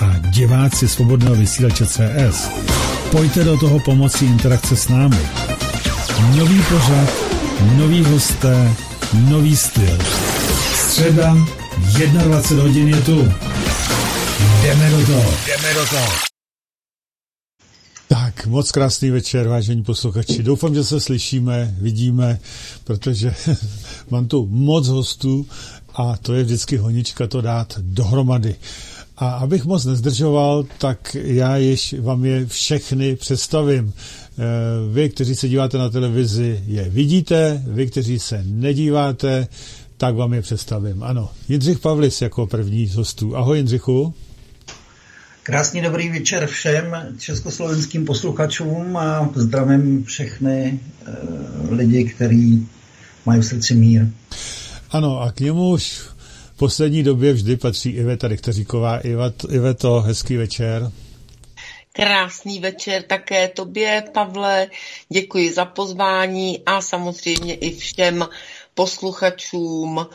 a diváci svobodného vysílače CS, pojďte do toho pomocí interakce s námi. Nový pořad, nový hosté, nový styl. Středa, 21 hodin je tu. Jdeme do toho. Jdeme do toho. Tak, moc krásný večer, vážení posluchači. Doufám, že se slyšíme, vidíme, protože mám tu moc hostů a to je vždycky honička to dát dohromady. A abych moc nezdržoval, tak já již vám je všechny představím. Eh, vy, kteří se díváte na televizi, je vidíte, vy, kteří se nedíváte, tak vám je představím. Ano, Jindřich Pavlis jako první z hostů. Ahoj Jindřichu. Krásný dobrý večer všem československým posluchačům a zdravím všechny e, lidi, kteří mají v srdci mír. Ano, a k němu už poslední době vždy patří Iveta Richteříková. Iveto, hezký večer. Krásný večer také tobě, Pavle. Děkuji za pozvání a samozřejmě i všem posluchačům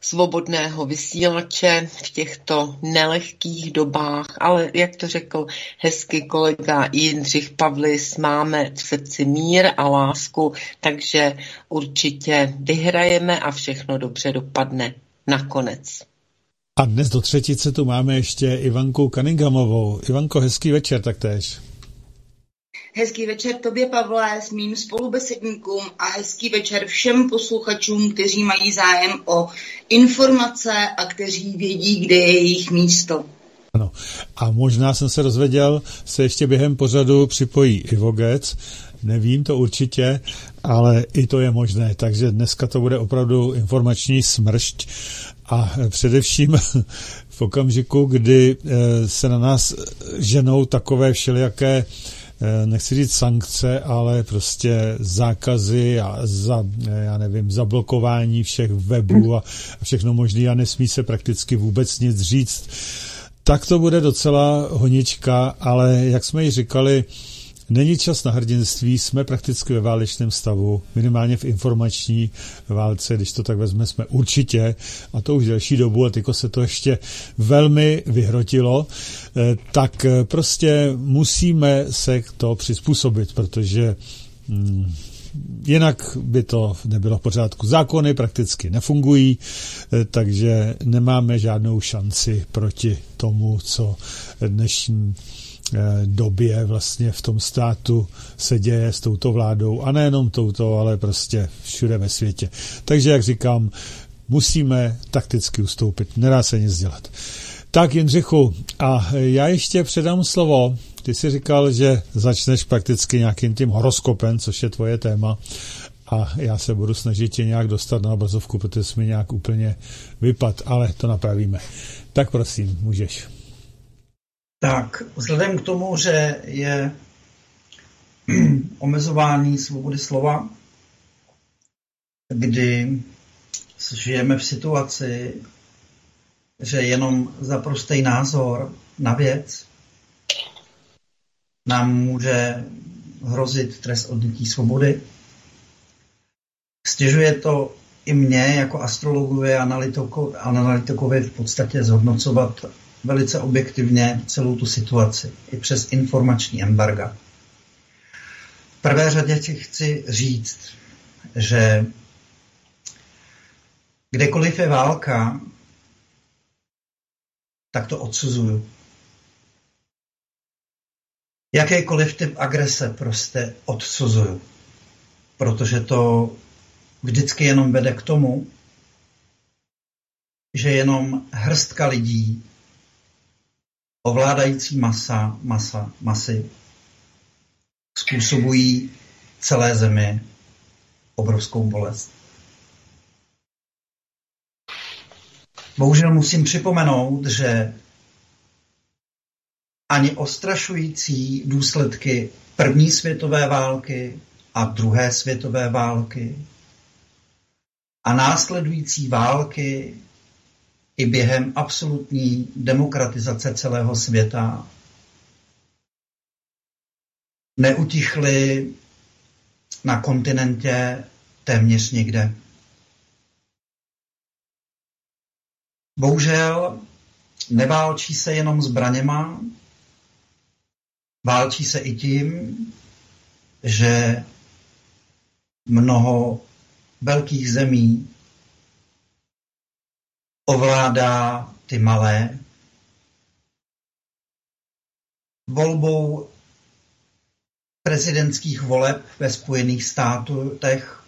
svobodného vysílače v těchto nelehkých dobách, ale jak to řekl hezky kolega Jindřich Pavlis, máme v srdci mír a lásku, takže určitě vyhrajeme a všechno dobře dopadne nakonec. A dnes do třetice tu máme ještě Ivanku Cunninghhamovou. Ivanko, hezký večer taktéž. Hezký večer tobě, Pavle, s mým spolubesedníkům a hezký večer všem posluchačům, kteří mají zájem o informace a kteří vědí, kde je jejich místo. Ano. A možná jsem se rozvěděl, se ještě během pořadu připojí Ivogec. Nevím to určitě, ale i to je možné. Takže dneska to bude opravdu informační smršť a především v okamžiku, kdy eh, se na nás ženou takové všelijaké Eh, nechci říct sankce, ale prostě zákazy a za, eh, já nevím, zablokování všech webů a všechno možné a nesmí se prakticky vůbec nic říct. Tak to bude docela honička, ale jak jsme ji říkali, Není čas na hrdinství, jsme prakticky ve válečném stavu, minimálně v informační válce, když to tak vezme, jsme určitě, a to už delší dobu, a tyko se to ještě velmi vyhrotilo, eh, tak eh, prostě musíme se k to přizpůsobit, protože hmm, jinak by to nebylo v pořádku. Zákony prakticky nefungují, eh, takže nemáme žádnou šanci proti tomu, co dnešní době vlastně v tom státu se děje s touto vládou a nejenom touto, ale prostě všude ve světě. Takže, jak říkám, musíme takticky ustoupit, nedá se nic dělat. Tak, Jindřichu, a já ještě předám slovo. Ty jsi říkal, že začneš prakticky nějakým tím horoskopem, což je tvoje téma, a já se budu snažit tě nějak dostat na obrazovku, protože jsi mi nějak úplně vypad, ale to napravíme. Tak prosím, můžeš. Tak, vzhledem k tomu, že je omezování svobody slova, kdy žijeme v situaci, že jenom za prostý názor na věc nám může hrozit trest odnětí svobody. Stěžuje to i mě jako astrologovi a analytikovi v podstatě zhodnocovat velice objektivně celou tu situaci, i přes informační embarga. V prvé řadě ti chci říct, že kdekoliv je válka, tak to odsuzuju. Jakýkoliv typ agrese prostě odsuzuju. Protože to vždycky jenom vede k tomu, že jenom hrstka lidí ovládající masa, masa, masy způsobují celé zemi obrovskou bolest. Bohužel musím připomenout, že ani ostrašující důsledky první světové války a druhé světové války a následující války i během absolutní demokratizace celého světa neutichly na kontinentě téměř nikde. Bohužel Neválčí se jenom zbraněma, válčí se i tím, že mnoho velkých zemí ovládá ty malé. Volbou prezidentských voleb ve Spojených státech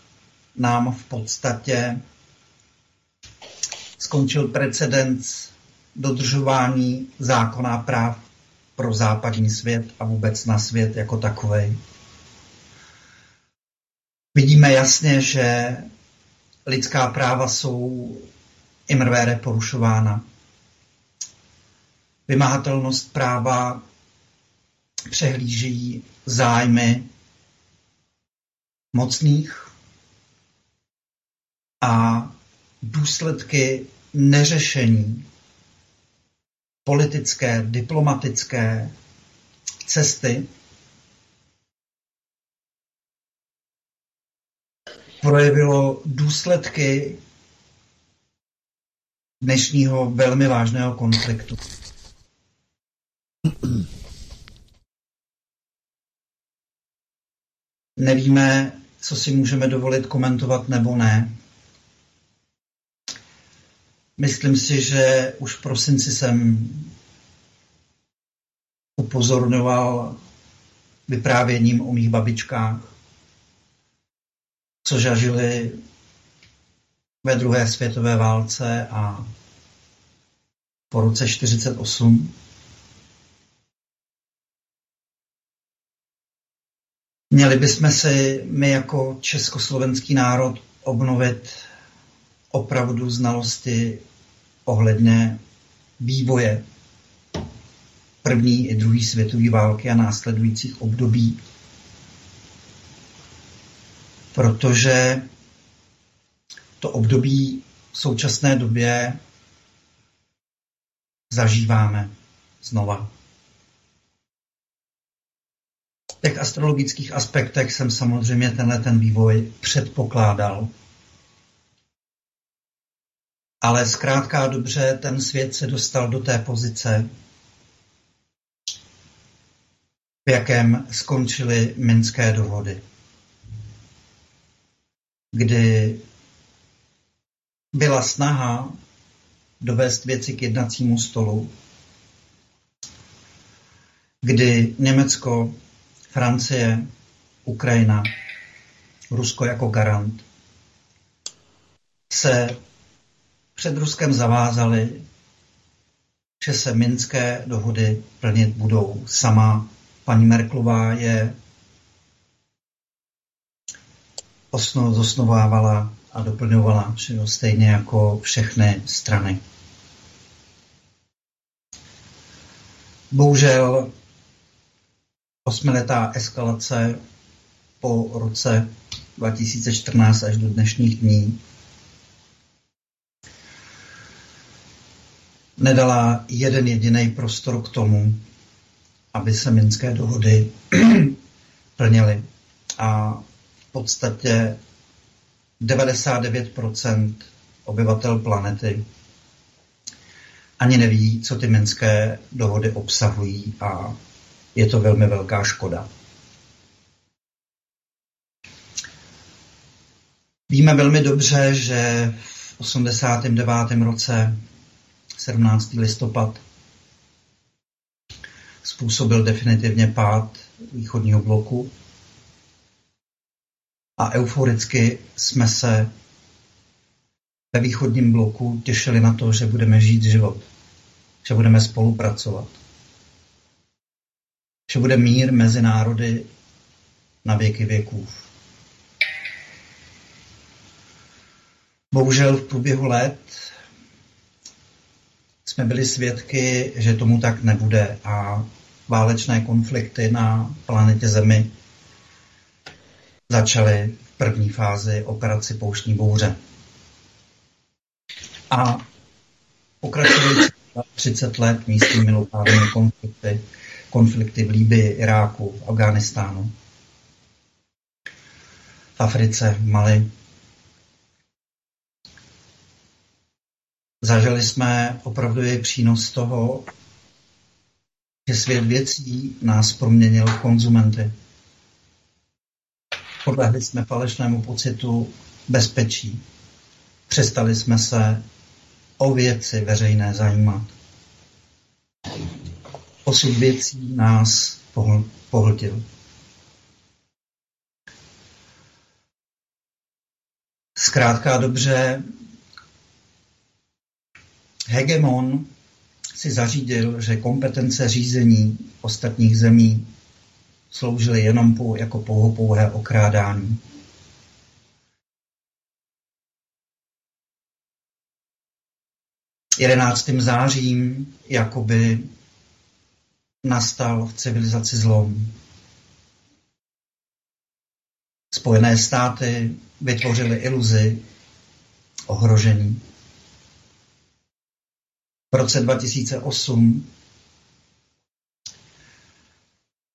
nám v podstatě skončil precedens dodržování zákona práv pro západní svět a vůbec na svět jako takový. Vidíme jasně, že lidská práva jsou imrvére porušována. Vymahatelnost práva přehlížejí zájmy mocných a důsledky neřešení politické, diplomatické cesty projevilo důsledky dnešního velmi vážného konfliktu. Nevíme, co si můžeme dovolit komentovat nebo ne. Myslím si, že už v prosinci jsem upozorňoval vyprávěním o mých babičkách, co zažili ve druhé světové válce a po roce 48. Měli bychom si my jako československý národ obnovit opravdu znalosti ohledně vývoje první i druhé světové války a následujících období. Protože to období v současné době zažíváme znova. V těch astrologických aspektech jsem samozřejmě tenhle ten vývoj předpokládal. Ale zkrátka dobře ten svět se dostal do té pozice, v jakém skončily minské dohody, kdy byla snaha dovést věci k jednacímu stolu, kdy Německo, Francie, Ukrajina, Rusko jako garant se před Ruskem zavázali, že se minské dohody plnit budou. Sama paní Merklová je osno, zosnovávala a doplňovala že stejně jako všechny strany. Bohužel osmiletá eskalace po roce 2014 až do dnešních dní nedala jeden jediný prostor k tomu, aby se minské dohody plnily. A v podstatě 99% obyvatel planety ani neví, co ty minské dohody obsahují a je to velmi velká škoda. Víme velmi dobře, že v 89. roce 17. listopad způsobil definitivně pád východního bloku a euforicky jsme se ve východním bloku těšili na to, že budeme žít život, že budeme spolupracovat, že bude mír mezi národy na věky věků. Bohužel v průběhu let jsme byli svědky, že tomu tak nebude a válečné konflikty na planetě Zemi začaly v první fázi operaci Pouštní bouře. A pokračující 30 let místními lokálními konflikty, konflikty v Líbii, Iráku, v Afghánistánu, v Africe, v Mali. Zažili jsme opravdový přínos toho, že svět věcí nás proměnil v konzumenty. Podlehli jsme falešnému pocitu bezpečí. Přestali jsme se o věci veřejné zajímat. Osud věcí nás pohltil. Zkrátka dobře, hegemon si zařídil, že kompetence řízení ostatních zemí sloužily jenom po, jako pouhé okrádání. Jedenáctým zářím jakoby nastal v civilizaci zlom. Spojené státy vytvořily iluzi ohrožení. V roce 2008,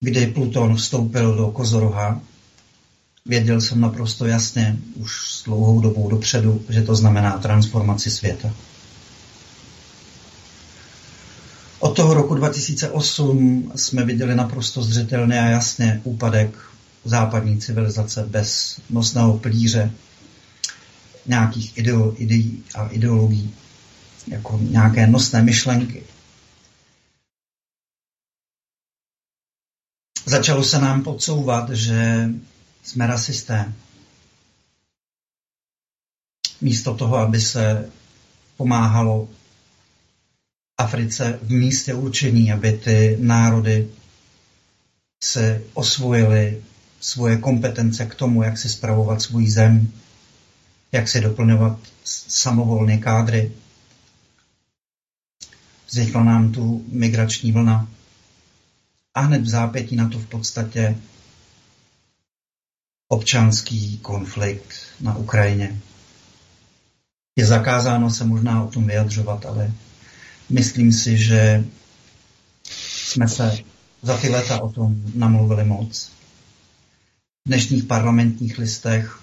kdy Pluton vstoupil do Kozoroha, věděl jsem naprosto jasně už s dlouhou dobou dopředu, že to znamená transformaci světa. Od toho roku 2008 jsme viděli naprosto zřetelně a jasně úpadek západní civilizace bez nosného plíře nějakých ideí a ideologií, jako nějaké nosné myšlenky. Začalo se nám podsouvat, že jsme rasisté. Místo toho, aby se pomáhalo Africe v místě určení, aby ty národy se osvojily svoje kompetence k tomu, jak si spravovat svůj zem, jak si doplňovat samovolné kádry. Vznikla nám tu migrační vlna a hned v zápětí na to v podstatě občanský konflikt na Ukrajině. Je zakázáno se možná o tom vyjadřovat, ale myslím si, že jsme se za ty leta o tom namluvili moc. V dnešních parlamentních listech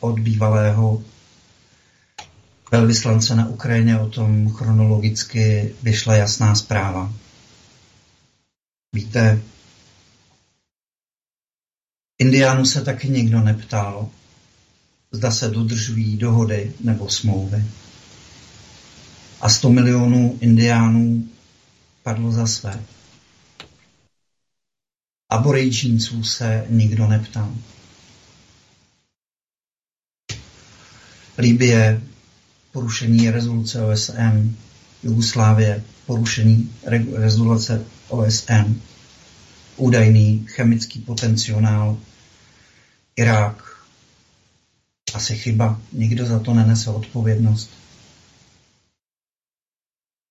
od bývalého velvyslance na Ukrajině o tom chronologicky vyšla jasná zpráva. Víte, Indiánů se taky nikdo neptal, zda se dodržují dohody nebo smlouvy a 100 milionů indiánů padlo za své. Aborigínců se nikdo neptal. Libie, porušení rezoluce OSN, Jugoslávie, porušení rezoluce OSN, údajný chemický potenciál, Irák, asi chyba, nikdo za to nenese odpovědnost.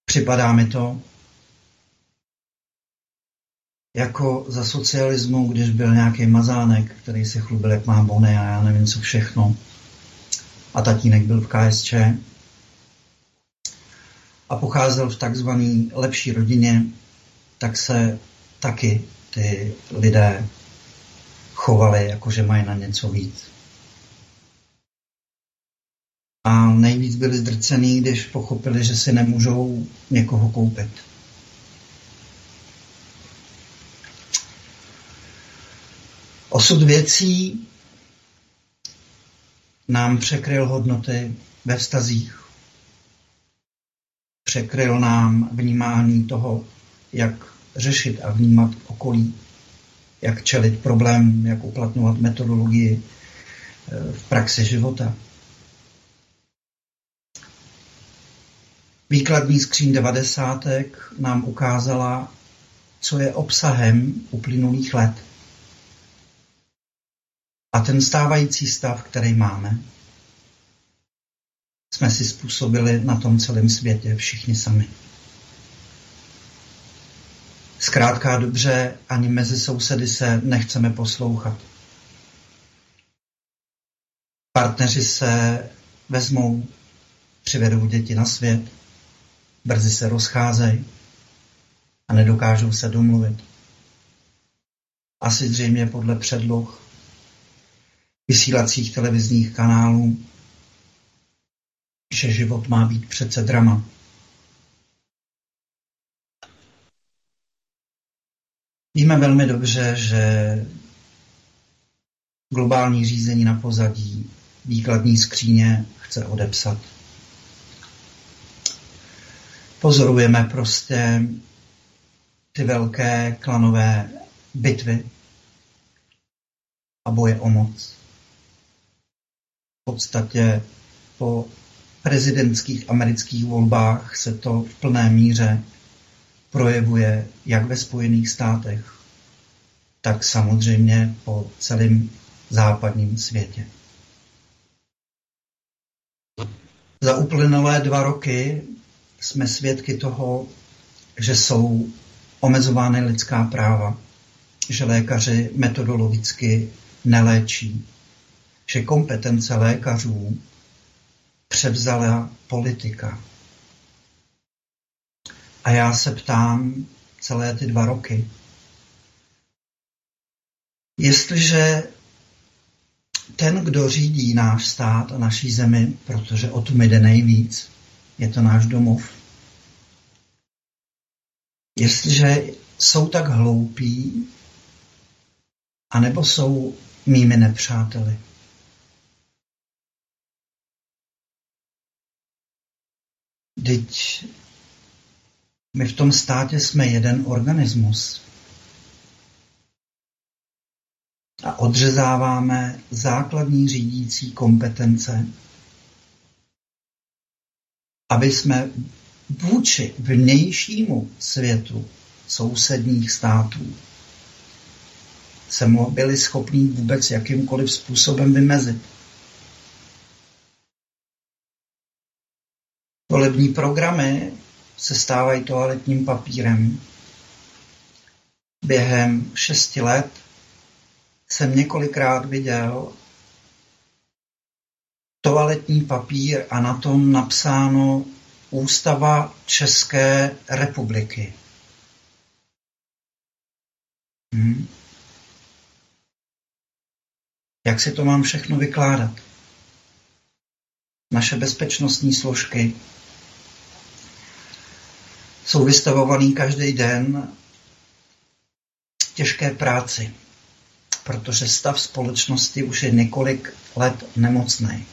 Připadá mi to jako za socialismu, když byl nějaký mazánek, který se chlubil, jak má bony a já nevím co všechno. A tatínek byl v KSČ. A pocházel v takzvané lepší rodině, tak se taky ty lidé chovali, jako že mají na něco víc. A nejvíc byli zdrcený, když pochopili, že si nemůžou někoho koupit. Osud věcí nám překryl hodnoty ve vztazích. Překryl nám vnímání toho, jak řešit a vnímat okolí, jak čelit problém, jak uplatňovat metodologii eh, v praxi života. Výkladní skříň devadesátek nám ukázala, co je obsahem uplynulých let. A ten stávající stav, který máme, jsme si způsobili na tom celém světě všichni sami. Zkrátka dobře, ani mezi sousedy se nechceme poslouchat. Partneři se vezmou, přivedou děti na svět, brzy se rozcházejí a nedokážou se domluvit. Asi zřejmě podle předloh vysílacích televizních kanálů, že život má být přece drama. Víme velmi dobře, že globální řízení na pozadí výkladní skříně chce odepsat. Pozorujeme prostě ty velké klanové bitvy a boje o moc. V podstatě po prezidentských amerických volbách se to v plné míře projevuje jak ve Spojených státech, tak samozřejmě po celém západním světě. Za uplynulé dva roky jsme svědky toho, že jsou omezovány lidská práva, že lékaři metodologicky neléčí, že kompetence lékařů převzala politika. A já se ptám celé ty dva roky, jestliže ten, kdo řídí náš stát a naší zemi, protože o tom jde nejvíc, je to náš domov. Jestliže jsou tak hloupí, anebo jsou mými nepřáteli. Teď my v tom státě jsme jeden organismus. A odřezáváme základní řídící kompetence, aby jsme vůči vnějšímu světu sousedních států se byli schopni vůbec jakýmkoliv způsobem vymezit. Volební programy se stávají toaletním papírem. Během šesti let jsem několikrát viděl toaletní papír a na tom napsáno Ústava České republiky. Hmm. Jak si to mám všechno vykládat? Naše bezpečnostní složky jsou vystavovaný každý den těžké práci, protože stav společnosti už je několik let nemocný.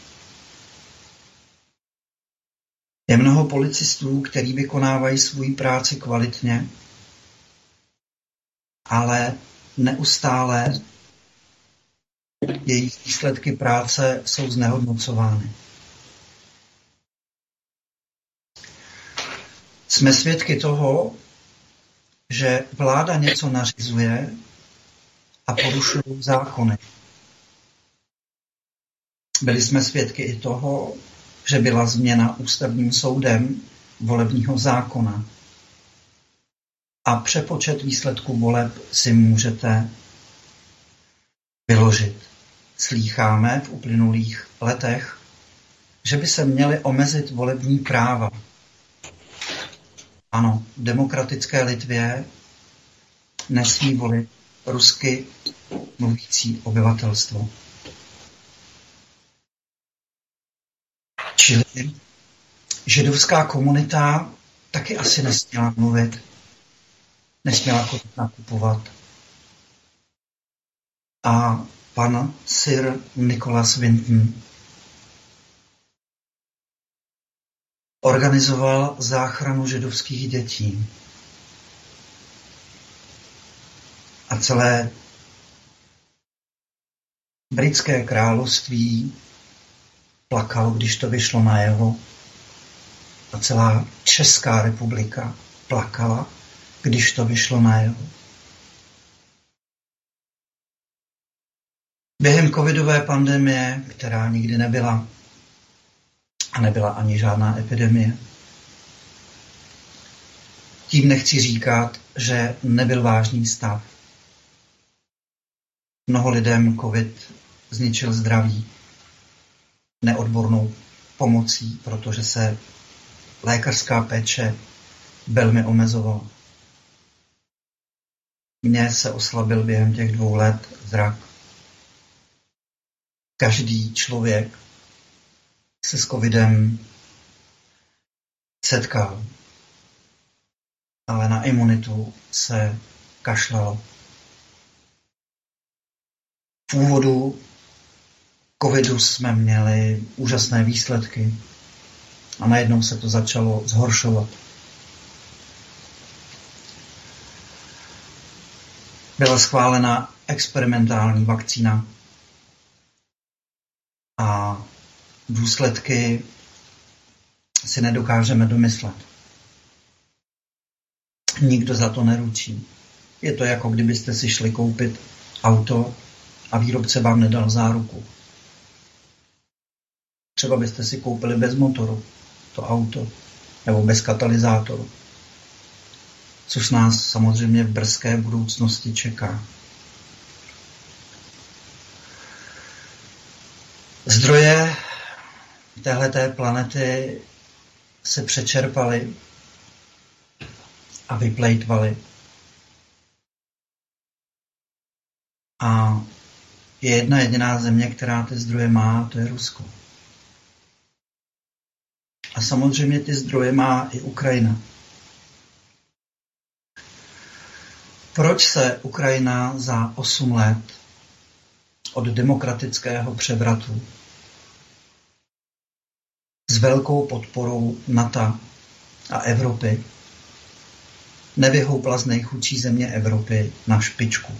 Je mnoho policistů, kteří vykonávají svou práci kvalitně, ale neustále jejich výsledky práce jsou znehodnocovány. Jsme svědky toho, že vláda něco nařizuje a porušují zákony. Byli jsme svědky i toho, že byla změna ústavním soudem volebního zákona. A přepočet výsledků voleb si můžete vyložit. Slýcháme v uplynulých letech, že by se měly omezit volební práva. Ano, demokratické Litvě nesmí volit rusky mluvící obyvatelstvo. Čili židovská komunita taky asi nesměla mluvit, nesměla nakupovat. A pan Sir Nicholas Winton organizoval záchranu židovských dětí. A celé britské království plakalo, když to vyšlo na jeho. A celá Česká republika plakala, když to vyšlo na jeho. Během covidové pandemie, která nikdy nebyla, a nebyla ani žádná epidemie. Tím nechci říkat, že nebyl vážný stav. Mnoho lidem COVID zničil zdraví neodbornou pomocí, protože se lékařská péče velmi omezovala. Mně se oslabil během těch dvou let zrak. Každý člověk se s covidem setkal. Ale na imunitu se kašlalo. V úvodu covidu jsme měli úžasné výsledky a najednou se to začalo zhoršovat. Byla schválena experimentální vakcína a důsledky si nedokážeme domyslet. Nikdo za to neručí. Je to jako kdybyste si šli koupit auto a výrobce vám nedal záruku. Třeba byste si koupili bez motoru to auto nebo bez katalyzátoru. Což nás samozřejmě v brzké budoucnosti čeká. Zdroje téhleté planety se přečerpaly a vyplejtvaly. A je jedna jediná země, která ty zdroje má, to je Rusko. A samozřejmě ty zdroje má i Ukrajina. Proč se Ukrajina za 8 let od demokratického převratu s velkou podporou NATO a Evropy nevyhoupla z nejchudší země Evropy na špičku?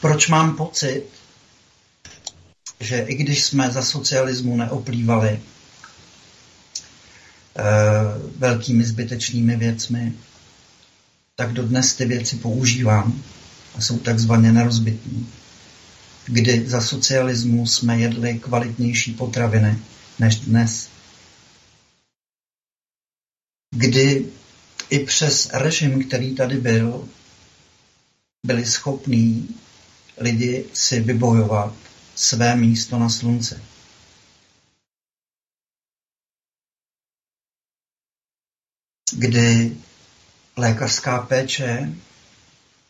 Proč mám pocit, že i když jsme za socialismu neoplývali e, velkými zbytečnými věcmi, tak dodnes ty věci používám a jsou takzvaně nerozbitní. Kdy za socialismu jsme jedli kvalitnější potraviny než dnes. Kdy i přes režim, který tady byl, byli schopní lidi si vybojovat své místo na slunce. Kdy lékařská péče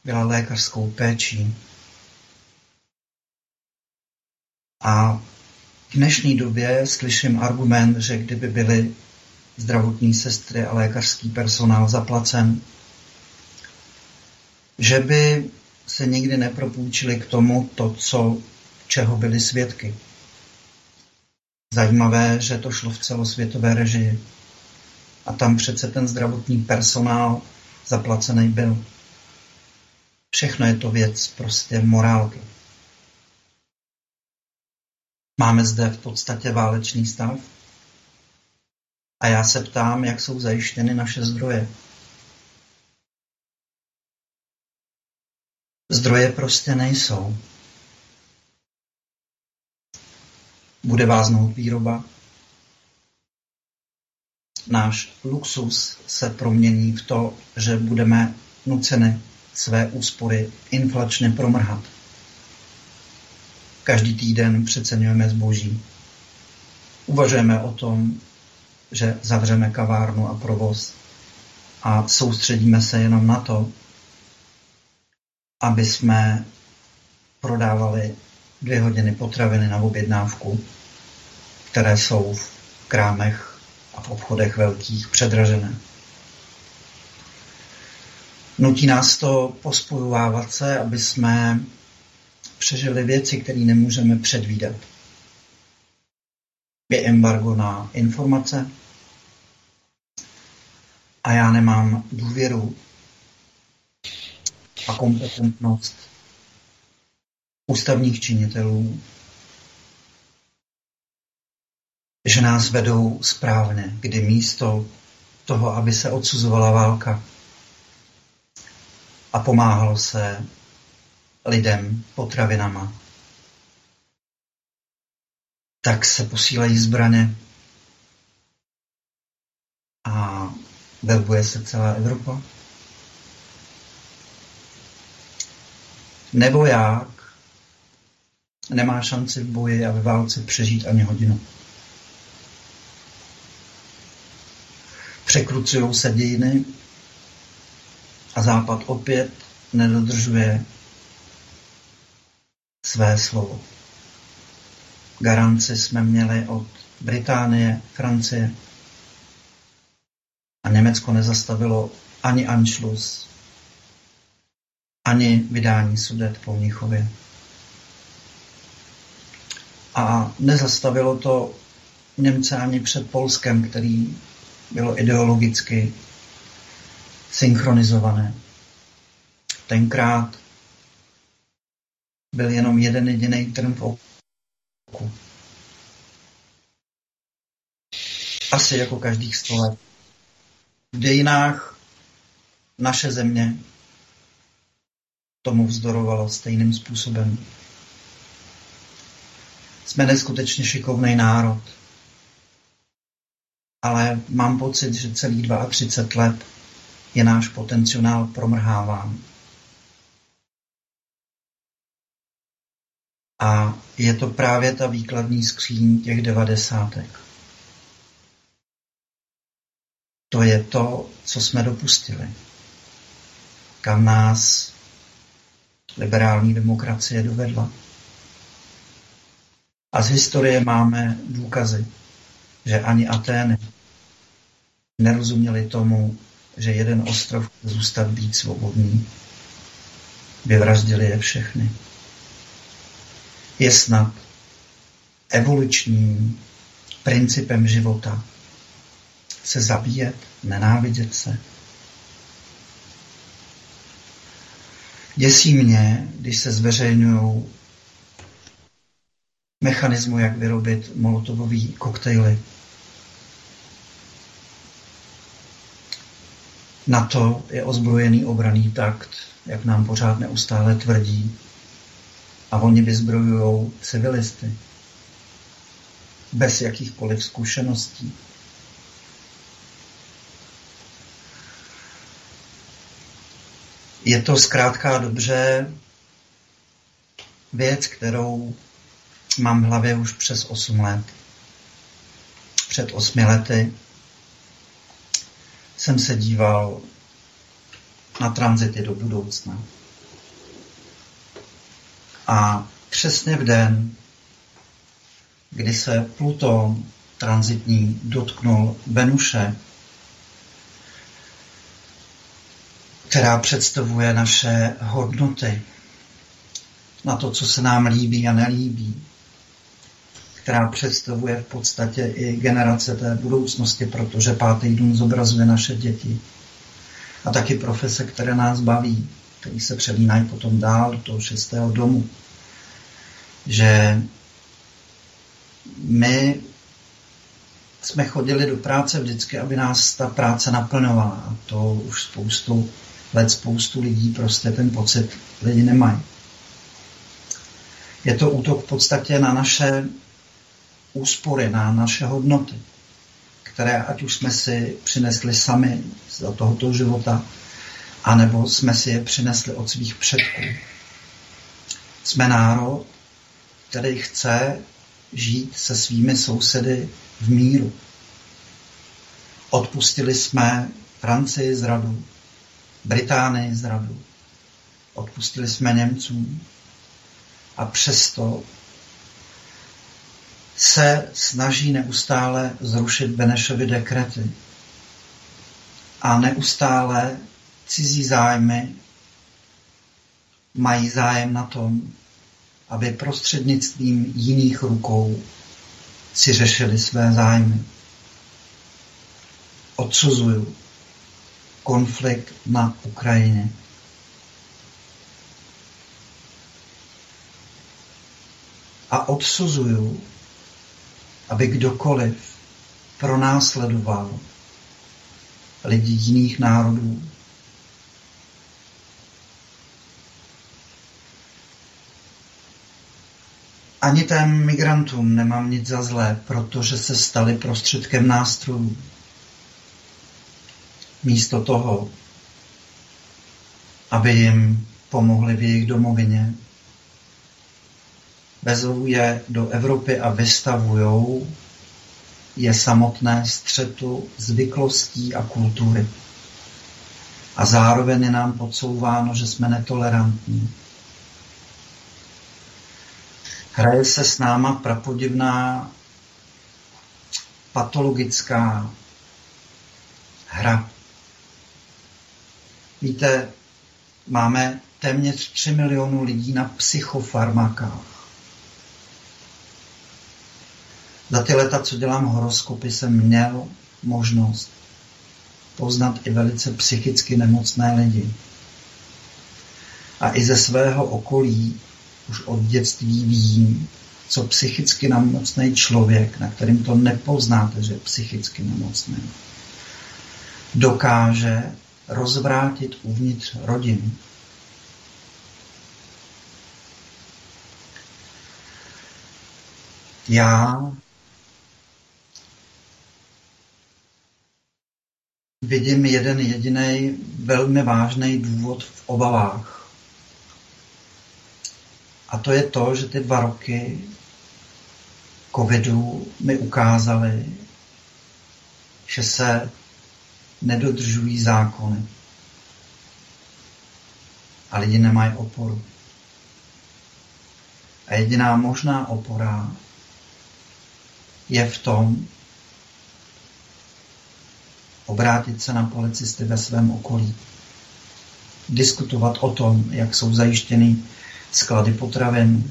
byla lékařskou péčí. A v dnešní době slyším argument, že kdyby byly zdravotní sestry a lékařský personál zaplacen, že by se nikdy nepropůjčili k tomu to, co, čeho byli svědky. Zajímavé, že to šlo v celosvětové režii. A tam přece ten zdravotní personál zaplacený byl. Všechno je to věc prostě morálky. Máme zde v podstatě válečný stav. A já se ptám, jak jsou zajištěny naše zdroje. Zdroje prostě nejsou. Bude váznout výroba. Náš luxus se promění v to, že budeme nuceni své úspory inflačně promrhat. Každý týden přeceňujeme zboží. Uvažujeme o tom, že zavřeme kavárnu a provoz a soustředíme se jenom na to, aby jsme prodávali dvě hodiny potraviny na objednávku, které jsou v krámech a v obchodech velkých předražené. Nutí nás to pospojovávat se, aby jsme přežili věci, které nemůžeme předvídat. Je embargo na informace a já nemám důvěru a kompetentnost ústavních činitelů, že nás vedou správně, kdy místo toho, aby se odsuzovala válka a pomáhalo se lidem potravinama, tak se posílají zbraně a verbuje se celá Evropa. Nevoják nemá šanci v boji a ve válce přežít ani hodinu. Překrucují se dějiny a Západ opět nedodržuje své slovo. garanci jsme měli od Británie, Francie. A Německo nezastavilo ani Anschluss, ani vydání sudet po Mnichově. A nezastavilo to Němce ani před Polskem, který bylo ideologicky synchronizované. Tenkrát byl jenom jeden jediný trn v oku. Asi jako každých sto let. V dějinách naše země tomu vzdorovalo stejným způsobem. Jsme neskutečně šikovný národ. Ale mám pocit, že celých 32 let je náš potenciál promrháván. A je to právě ta výkladní skříň těch devadesátek. To je to, co jsme dopustili. Kam nás liberální demokracie dovedla. A z historie máme důkazy, že ani Atény nerozuměli tomu, že jeden ostrov zůstat být svobodný. Vyvraždili je všechny. Je snad evolučním principem života se zabíjet, nenávidět se. Děsí mě, když se zveřejňují mechanismu, jak vyrobit molotovové koktejly. Na to je ozbrojený obraný takt, jak nám pořád neustále tvrdí. A oni vyzbrojují civilisty bez jakýchkoliv zkušeností. Je to zkrátka dobře věc, kterou mám v hlavě už přes 8 let. Před 8 lety jsem se díval na tranzity do budoucna. A přesně v den, kdy se Pluton transitní dotknul Venuše, která představuje naše hodnoty, na to, co se nám líbí a nelíbí, která představuje v podstatě i generace té budoucnosti, protože pátý dům zobrazuje naše děti. A taky profese, které nás baví, které se přelínají potom dál do toho šestého domu. Že my jsme chodili do práce vždycky, aby nás ta práce naplňovala. A to už spoustu let, spoustu lidí prostě ten pocit lidi nemají. Je to útok v podstatě na naše úspory, na naše hodnoty, které ať už jsme si přinesli sami z tohoto života, anebo jsme si je přinesli od svých předků. Jsme národ, který chce žít se svými sousedy v míru. Odpustili jsme Francii zradu, Británii zradu, odpustili jsme Němcům a přesto se snaží neustále zrušit Benešovy dekrety. A neustále cizí zájmy mají zájem na tom, aby prostřednictvím jiných rukou si řešili své zájmy. Odsuzuju konflikt na Ukrajině. A odsuzuju aby kdokoliv pronásledoval lidi jiných národů. Ani těm migrantům nemám nic za zlé, protože se stali prostředkem nástrojů. Místo toho, aby jim pomohli v jejich domovině, vezou je do Evropy a vystavují je samotné střetu zvyklostí a kultury. A zároveň je nám podsouváno, že jsme netolerantní. Hraje se s náma prapodivná patologická hra. Víte, máme téměř 3 milionů lidí na psychofarmakách. Za ty leta, co dělám horoskopy, jsem měl možnost poznat i velice psychicky nemocné lidi. A i ze svého okolí už od dětství vím, co psychicky nemocný člověk, na kterým to nepoznáte, že je psychicky nemocný, dokáže rozvrátit uvnitř rodiny. Já vidím jeden jediný velmi vážný důvod v obavách. A to je to, že ty dva roky covidu mi ukázaly, že se nedodržují zákony. A lidi nemají oporu. A jediná možná opora je v tom, obrátit se na policisty ve svém okolí, diskutovat o tom, jak jsou zajištěny sklady potravin,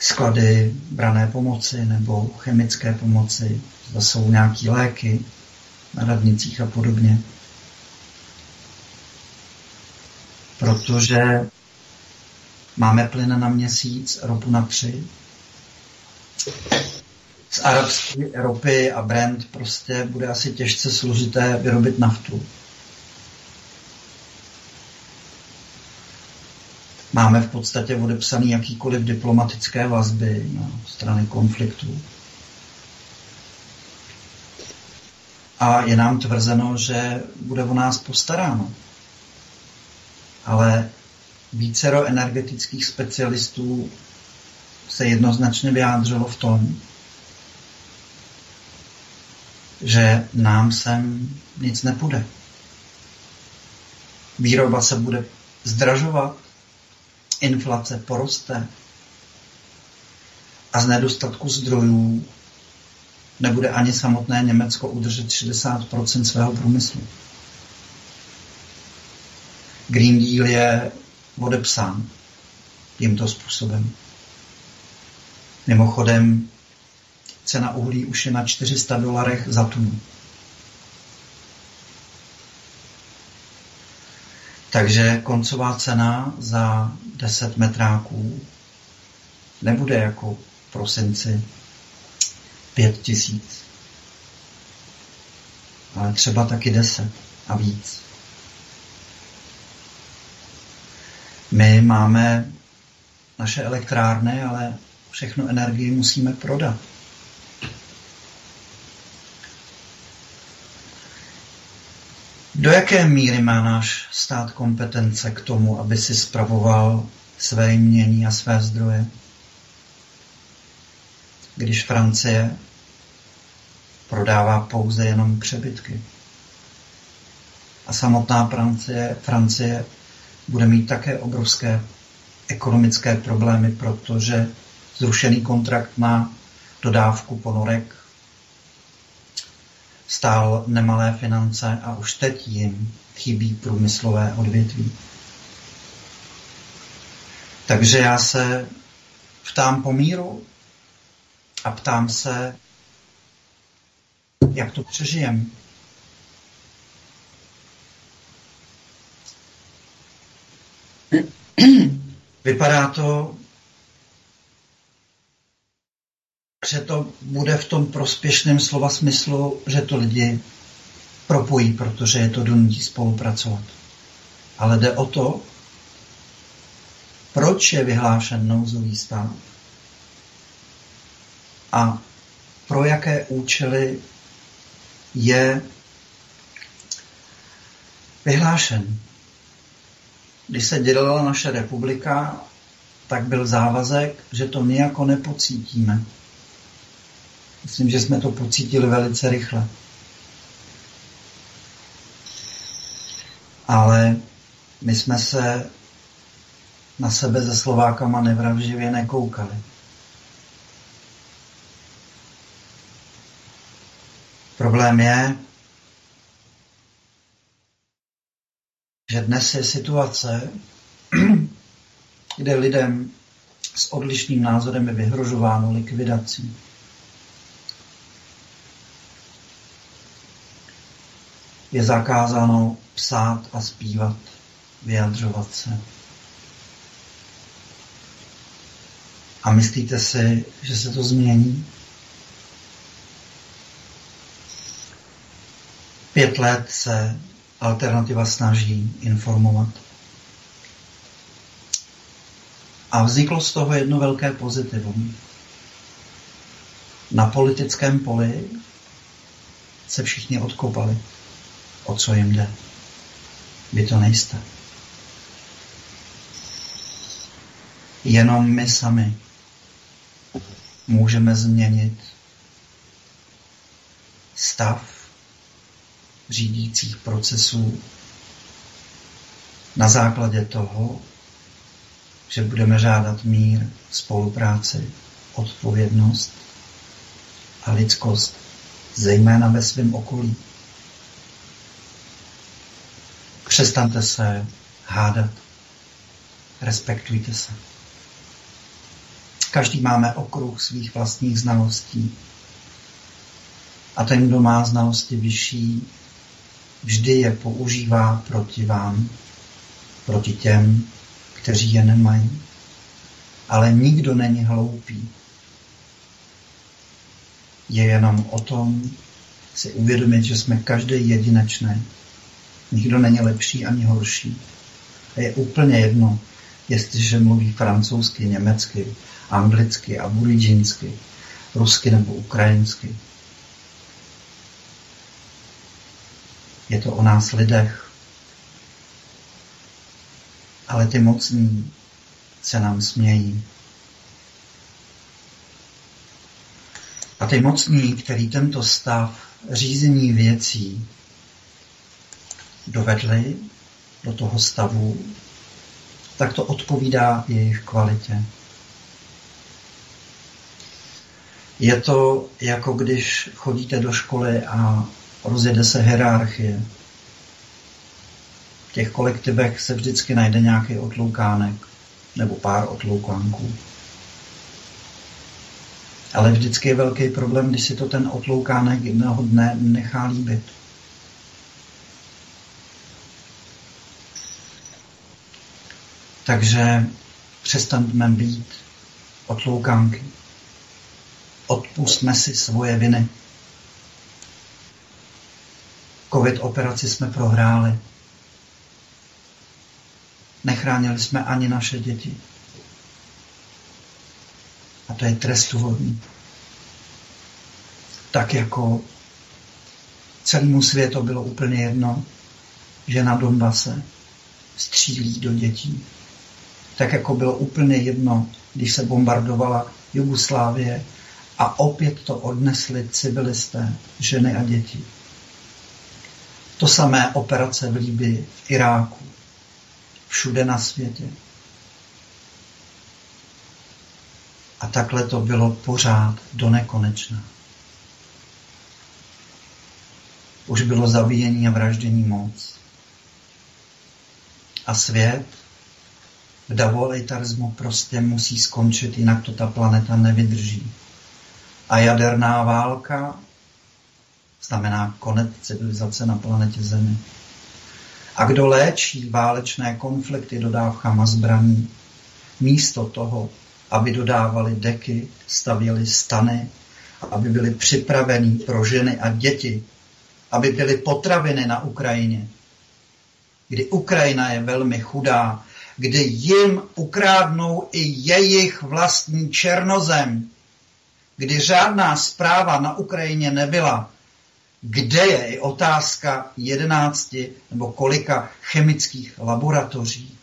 sklady brané pomoci nebo chemické pomoci, zda jsou nějaké léky na radnicích a podobně. Protože máme plyn na měsíc, ropu na tři. Z arabské ropy a Brent prostě bude asi těžce složité vyrobit naftu. Máme v podstatě odepsaný jakýkoliv diplomatické vazby na strany konfliktu. A je nám tvrzeno, že bude o nás postaráno. Ale vícero energetických specialistů se jednoznačně vyjádřilo v tom, že nám sem nic nepůjde. Výroba se bude zdražovat, inflace poroste a z nedostatku zdrojů nebude ani samotné Německo udržet 60% svého průmyslu. Green Deal je odepsán tímto způsobem. Mimochodem, cena uhlí už je na 400 dolarech za tunu. Takže koncová cena za 10 metráků nebude jako v prosinci 5 tisíc, ale třeba taky 10 a víc. My máme naše elektrárny, ale všechno energii musíme prodat. Do jaké míry má náš stát kompetence k tomu, aby si spravoval své mění a své zdroje? Když Francie prodává pouze jenom přebytky. A samotná Francie, Francie bude mít také obrovské ekonomické problémy, protože zrušený kontrakt na dodávku ponorek stál nemalé finance a už teď jim chybí průmyslové odvětví. Takže já se ptám po míru a ptám se, jak to přežijem. Vypadá to, že to bude v tom prospěšném slova smyslu, že to lidi propojí, protože je to donutí spolupracovat. Ale jde o to, proč je vyhlášen nouzový stav a pro jaké účely je vyhlášen. Když se dělala naše republika, tak byl závazek, že to nějako nepocítíme. Myslím, že jsme to pocítili velice rychle. Ale my jsme se na sebe se Slovákama nevravživě nekoukali. Problém je, že dnes je situace, kde lidem s odlišným názorem je vyhrožováno likvidací. Je zakázáno psát a zpívat, vyjadřovat se. A myslíte si, že se to změní? Pět let se alternativa snaží informovat. A vzniklo z toho jedno velké pozitivum. Na politickém poli se všichni odkopali, o co jim jde. Vy to nejste. Jenom my sami můžeme změnit stav řídících procesů na základě toho, že budeme žádat mír, spolupráci, odpovědnost a lidskost, zejména ve svém okolí. Přestaňte se hádat. Respektujte se. Každý máme okruh svých vlastních znalostí. A ten, kdo má znalosti vyšší, vždy je používá proti vám, proti těm, kteří je nemají. Ale nikdo není hloupý. Je jenom o tom si uvědomit, že jsme každý jedinečný. Nikdo není lepší ani horší. A je úplně jedno, jestliže mluví francouzsky, německy, anglicky, aburidžinsky, rusky nebo ukrajinsky. Je to o nás lidech. Ale ty mocní se nám smějí. A ty mocní, který tento stav řízení věcí dovedli do toho stavu, tak to odpovídá jejich kvalitě. Je to jako když chodíte do školy a rozjede se hierarchie. V těch kolektivech se vždycky najde nějaký otloukánek nebo pár otloukánků. Ale vždycky je velký problém, když si to ten otloukánek jednoho dne nechá líbit. Takže přestaňme být otloukánky. Odpustme si svoje viny. Covid operaci jsme prohráli. Nechránili jsme ani naše děti. A to je trestuhodný. Tak jako celému světu bylo úplně jedno, že na Donbase střílí do dětí. Tak jako bylo úplně jedno, když se bombardovala Jugoslávie a opět to odnesli civilisté, ženy a děti. To samé operace v Líbii, v Iráku, všude na světě. A takhle to bylo pořád do nekonečna. Už bylo zabíjení a vraždění moc. A svět v davolejtarismu prostě musí skončit, jinak to ta planeta nevydrží. A jaderná válka znamená konec civilizace na planetě Zemi. A kdo léčí válečné konflikty dodávkama zbraní, místo toho, aby dodávali deky, stavěli stany, aby byli připraveni pro ženy a děti, aby byly potraviny na Ukrajině, kdy Ukrajina je velmi chudá, kdy jim ukrádnou i jejich vlastní černozem, kdy žádná zpráva na Ukrajině nebyla, kde je i otázka jedenácti nebo kolika chemických laboratoří.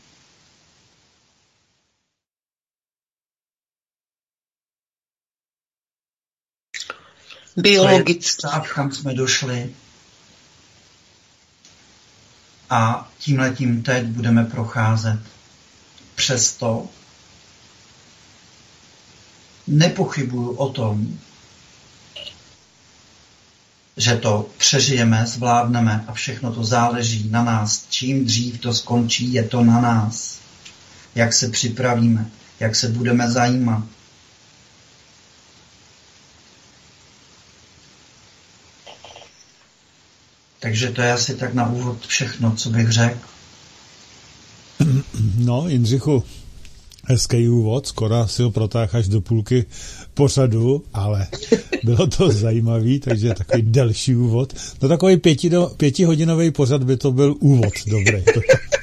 Biologický. Stav, kam jsme došli. A tímhletím teď budeme procházet. Přesto nepochybuju o tom, že to přežijeme, zvládneme a všechno to záleží na nás. Čím dřív to skončí, je to na nás. Jak se připravíme, jak se budeme zajímat. Takže to je asi tak na úvod všechno, co bych řekl. No, Jindřichu, hezký úvod, skoro si ho protáháš do půlky pořadu, ale bylo to zajímavý, takže takový delší úvod. No takový pěti do, pětihodinový pořad by to byl úvod, dobrý.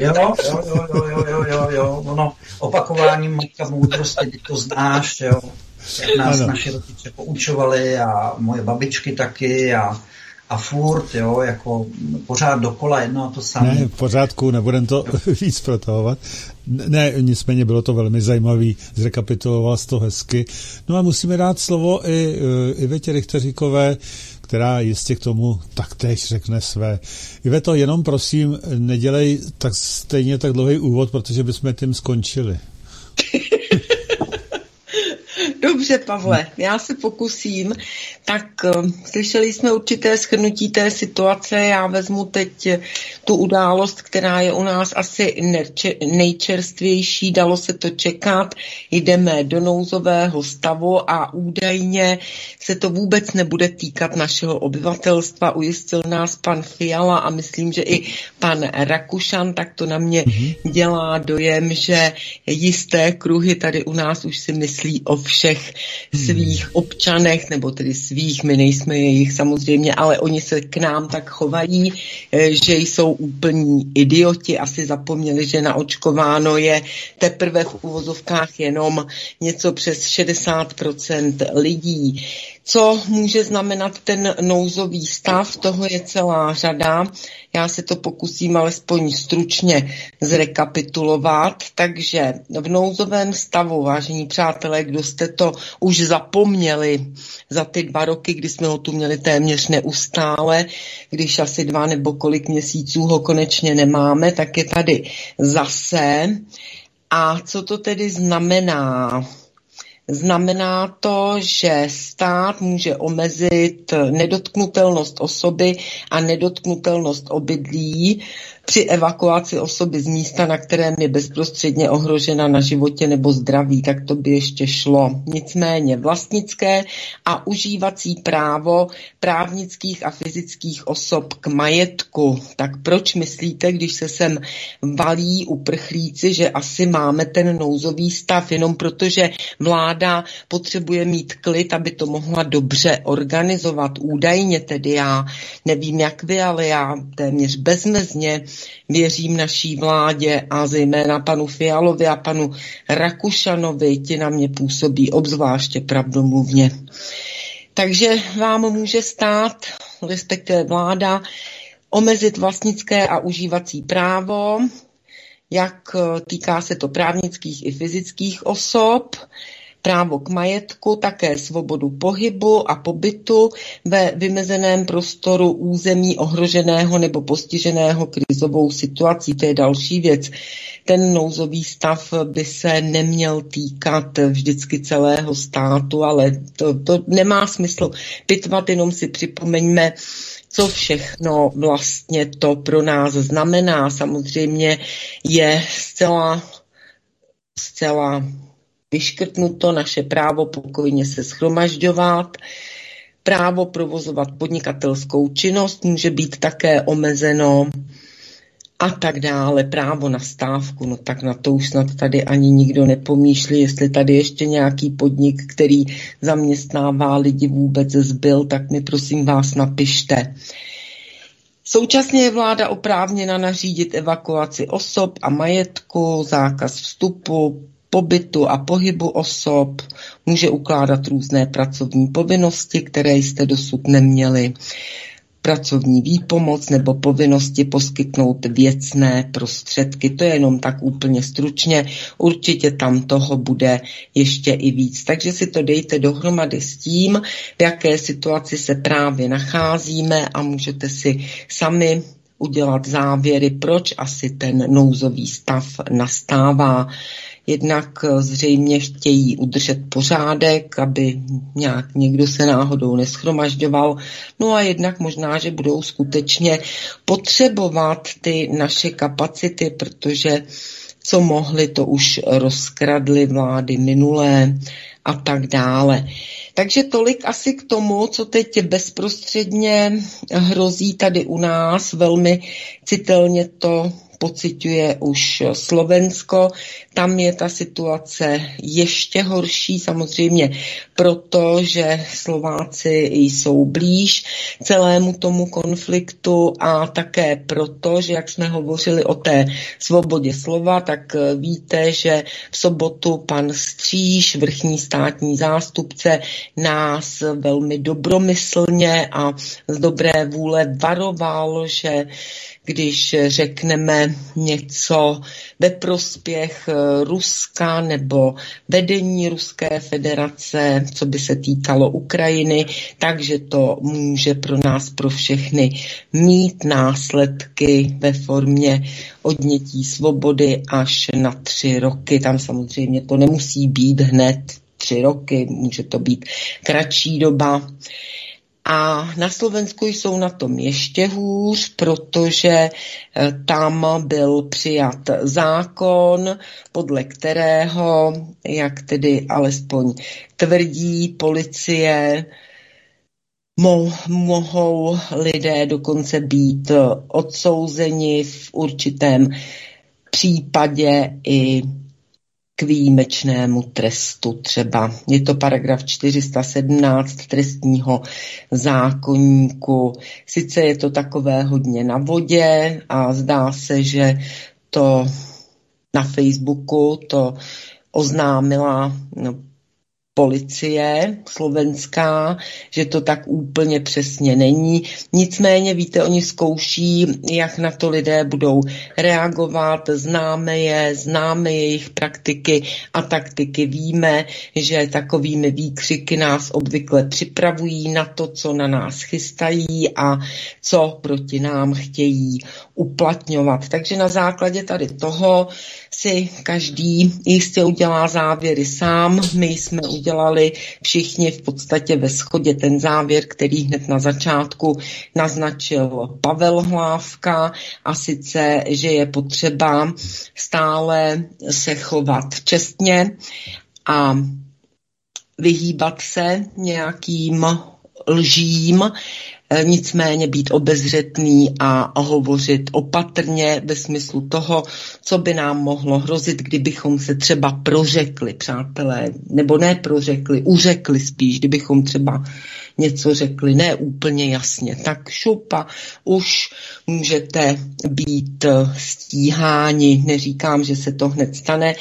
Jo, jo, jo, jo, jo, jo, jo, jo. ono opakování matka moudrosti, ty to znáš, jo. Jak nás ano. naši rodiče poučovali a moje babičky taky a a furt, jo, jako pořád dokola jedno a to samé. Ne, v pořádku, nebudem to víc protahovat. Ne, nicméně bylo to velmi zajímavý, zrekapituloval to hezky. No a musíme dát slovo i uh, Ivetě Richteříkové, která jistě k tomu taktéž řekne své. Iveto, jenom prosím, nedělej tak stejně tak dlouhý úvod, protože bychom tím skončili. Dobře, Pavle, já se pokusím. Tak eh, slyšeli jsme určité schrnutí té situace. Já vezmu teď eh, tu událost, která je u nás asi nejčerstvější. Dalo se to čekat. Jdeme do nouzového stavu a údajně se to vůbec nebude týkat našeho obyvatelstva. Ujistil nás pan Fiala a myslím, že i pan Rakušan, tak to na mě mm-hmm. dělá dojem, že jisté kruhy tady u nás už si myslí o všech svých občanech, nebo tedy svých, my nejsme jejich samozřejmě, ale oni se k nám tak chovají, eh, že jsou úplní idioti, asi zapomněli, že naočkováno je teprve v uvozovkách jenom něco přes 60% lidí. Co může znamenat ten nouzový stav, toho je celá řada. Já se to pokusím alespoň stručně zrekapitulovat. Takže v nouzovém stavu, vážení přátelé, kdo jste to už zapomněli za ty dva roky, kdy jsme ho tu měli téměř neustále, když asi dva nebo kolik měsíců ho konečně nemáme, tak je tady zase. A co to tedy znamená? Znamená to, že stát může omezit nedotknutelnost osoby a nedotknutelnost obydlí při evakuaci osoby z místa, na kterém je bezprostředně ohrožena na životě nebo zdraví, tak to by ještě šlo. Nicméně vlastnické a užívací právo právnických a fyzických osob k majetku. Tak proč myslíte, když se sem valí uprchlíci, že asi máme ten nouzový stav, jenom protože vláda potřebuje mít klid, aby to mohla dobře organizovat. Údajně tedy já nevím jak vy, ale já téměř bezmezně Věřím naší vládě a zejména panu Fialovi a panu Rakušanovi, ti na mě působí obzvláště pravdomluvně. Takže vám může stát, respektive vláda, omezit vlastnické a užívací právo, jak týká se to právnických i fyzických osob, právo k majetku, také svobodu pohybu a pobytu ve vymezeném prostoru území ohroženého nebo postiženého krizovou situací. To je další věc. Ten nouzový stav by se neměl týkat vždycky celého státu, ale to, to nemá smysl pitvat, jenom si připomeňme, co všechno vlastně to pro nás znamená. Samozřejmě je zcela, zcela vyškrtnuto naše právo pokojně se schromažďovat, právo provozovat podnikatelskou činnost může být také omezeno a tak dále, právo na stávku, no tak na to už snad tady ani nikdo nepomýšlí, jestli tady ještě nějaký podnik, který zaměstnává lidi vůbec zbyl, tak mi prosím vás napište. Současně je vláda oprávněna nařídit evakuaci osob a majetku, zákaz vstupu, pobytu a pohybu osob, může ukládat různé pracovní povinnosti, které jste dosud neměli, pracovní výpomoc nebo povinnosti poskytnout věcné prostředky. To je jenom tak úplně stručně. Určitě tam toho bude ještě i víc. Takže si to dejte dohromady s tím, v jaké situaci se právě nacházíme a můžete si sami udělat závěry, proč asi ten nouzový stav nastává. Jednak zřejmě chtějí udržet pořádek, aby nějak někdo se náhodou neschromažďoval. No a jednak možná, že budou skutečně potřebovat ty naše kapacity, protože co mohli, to už rozkradly vlády minulé a tak dále. Takže tolik asi k tomu, co teď bezprostředně hrozí tady u nás. Velmi citelně to pociťuje už Slovensko. Tam je ta situace ještě horší, samozřejmě proto, že Slováci jsou blíž celému tomu konfliktu a také proto, že jak jsme hovořili o té svobodě slova, tak víte, že v sobotu pan Stříž, vrchní státní zástupce, nás velmi dobromyslně a z dobré vůle varoval, že když řekneme něco ve prospěch eh, Ruska nebo vedení Ruské federace, co by se týkalo Ukrajiny, takže to může pro nás, pro všechny mít následky ve formě odnětí svobody až na tři roky. Tam samozřejmě to nemusí být hned tři roky, může to být kratší doba. A na Slovensku jsou na tom ještě hůř, protože eh, tam byl přijat zákon, podle kterého, jak tedy alespoň tvrdí policie, mohou lidé dokonce být odsouzeni v určitém případě i k výjimečnému trestu třeba. Je to paragraf 417 trestního zákonníku. Sice je to takové hodně na vodě a zdá se, že to na Facebooku to oznámila no, policie slovenská, že to tak úplně přesně není. Nicméně, víte, oni zkouší, jak na to lidé budou reagovat, známe je, známe jejich praktiky a taktiky. Víme, že takovými výkřiky nás obvykle připravují na to, co na nás chystají a co proti nám chtějí uplatňovat. Takže na základě tady toho si každý jistě udělá závěry sám. My jsme udělali všichni v podstatě ve schodě ten závěr, který hned na začátku naznačil Pavel Hlávka a sice, že je potřeba stále se chovat čestně a vyhýbat se nějakým lžím, nicméně být obezřetný a hovořit opatrně ve smyslu toho, co by nám mohlo hrozit, kdybychom se třeba prořekli, přátelé, nebo ne prořekli, uřekli spíš, kdybychom třeba něco řekli ne úplně jasně, tak šupa, už můžete být stíháni. Neříkám, že se to hned stane,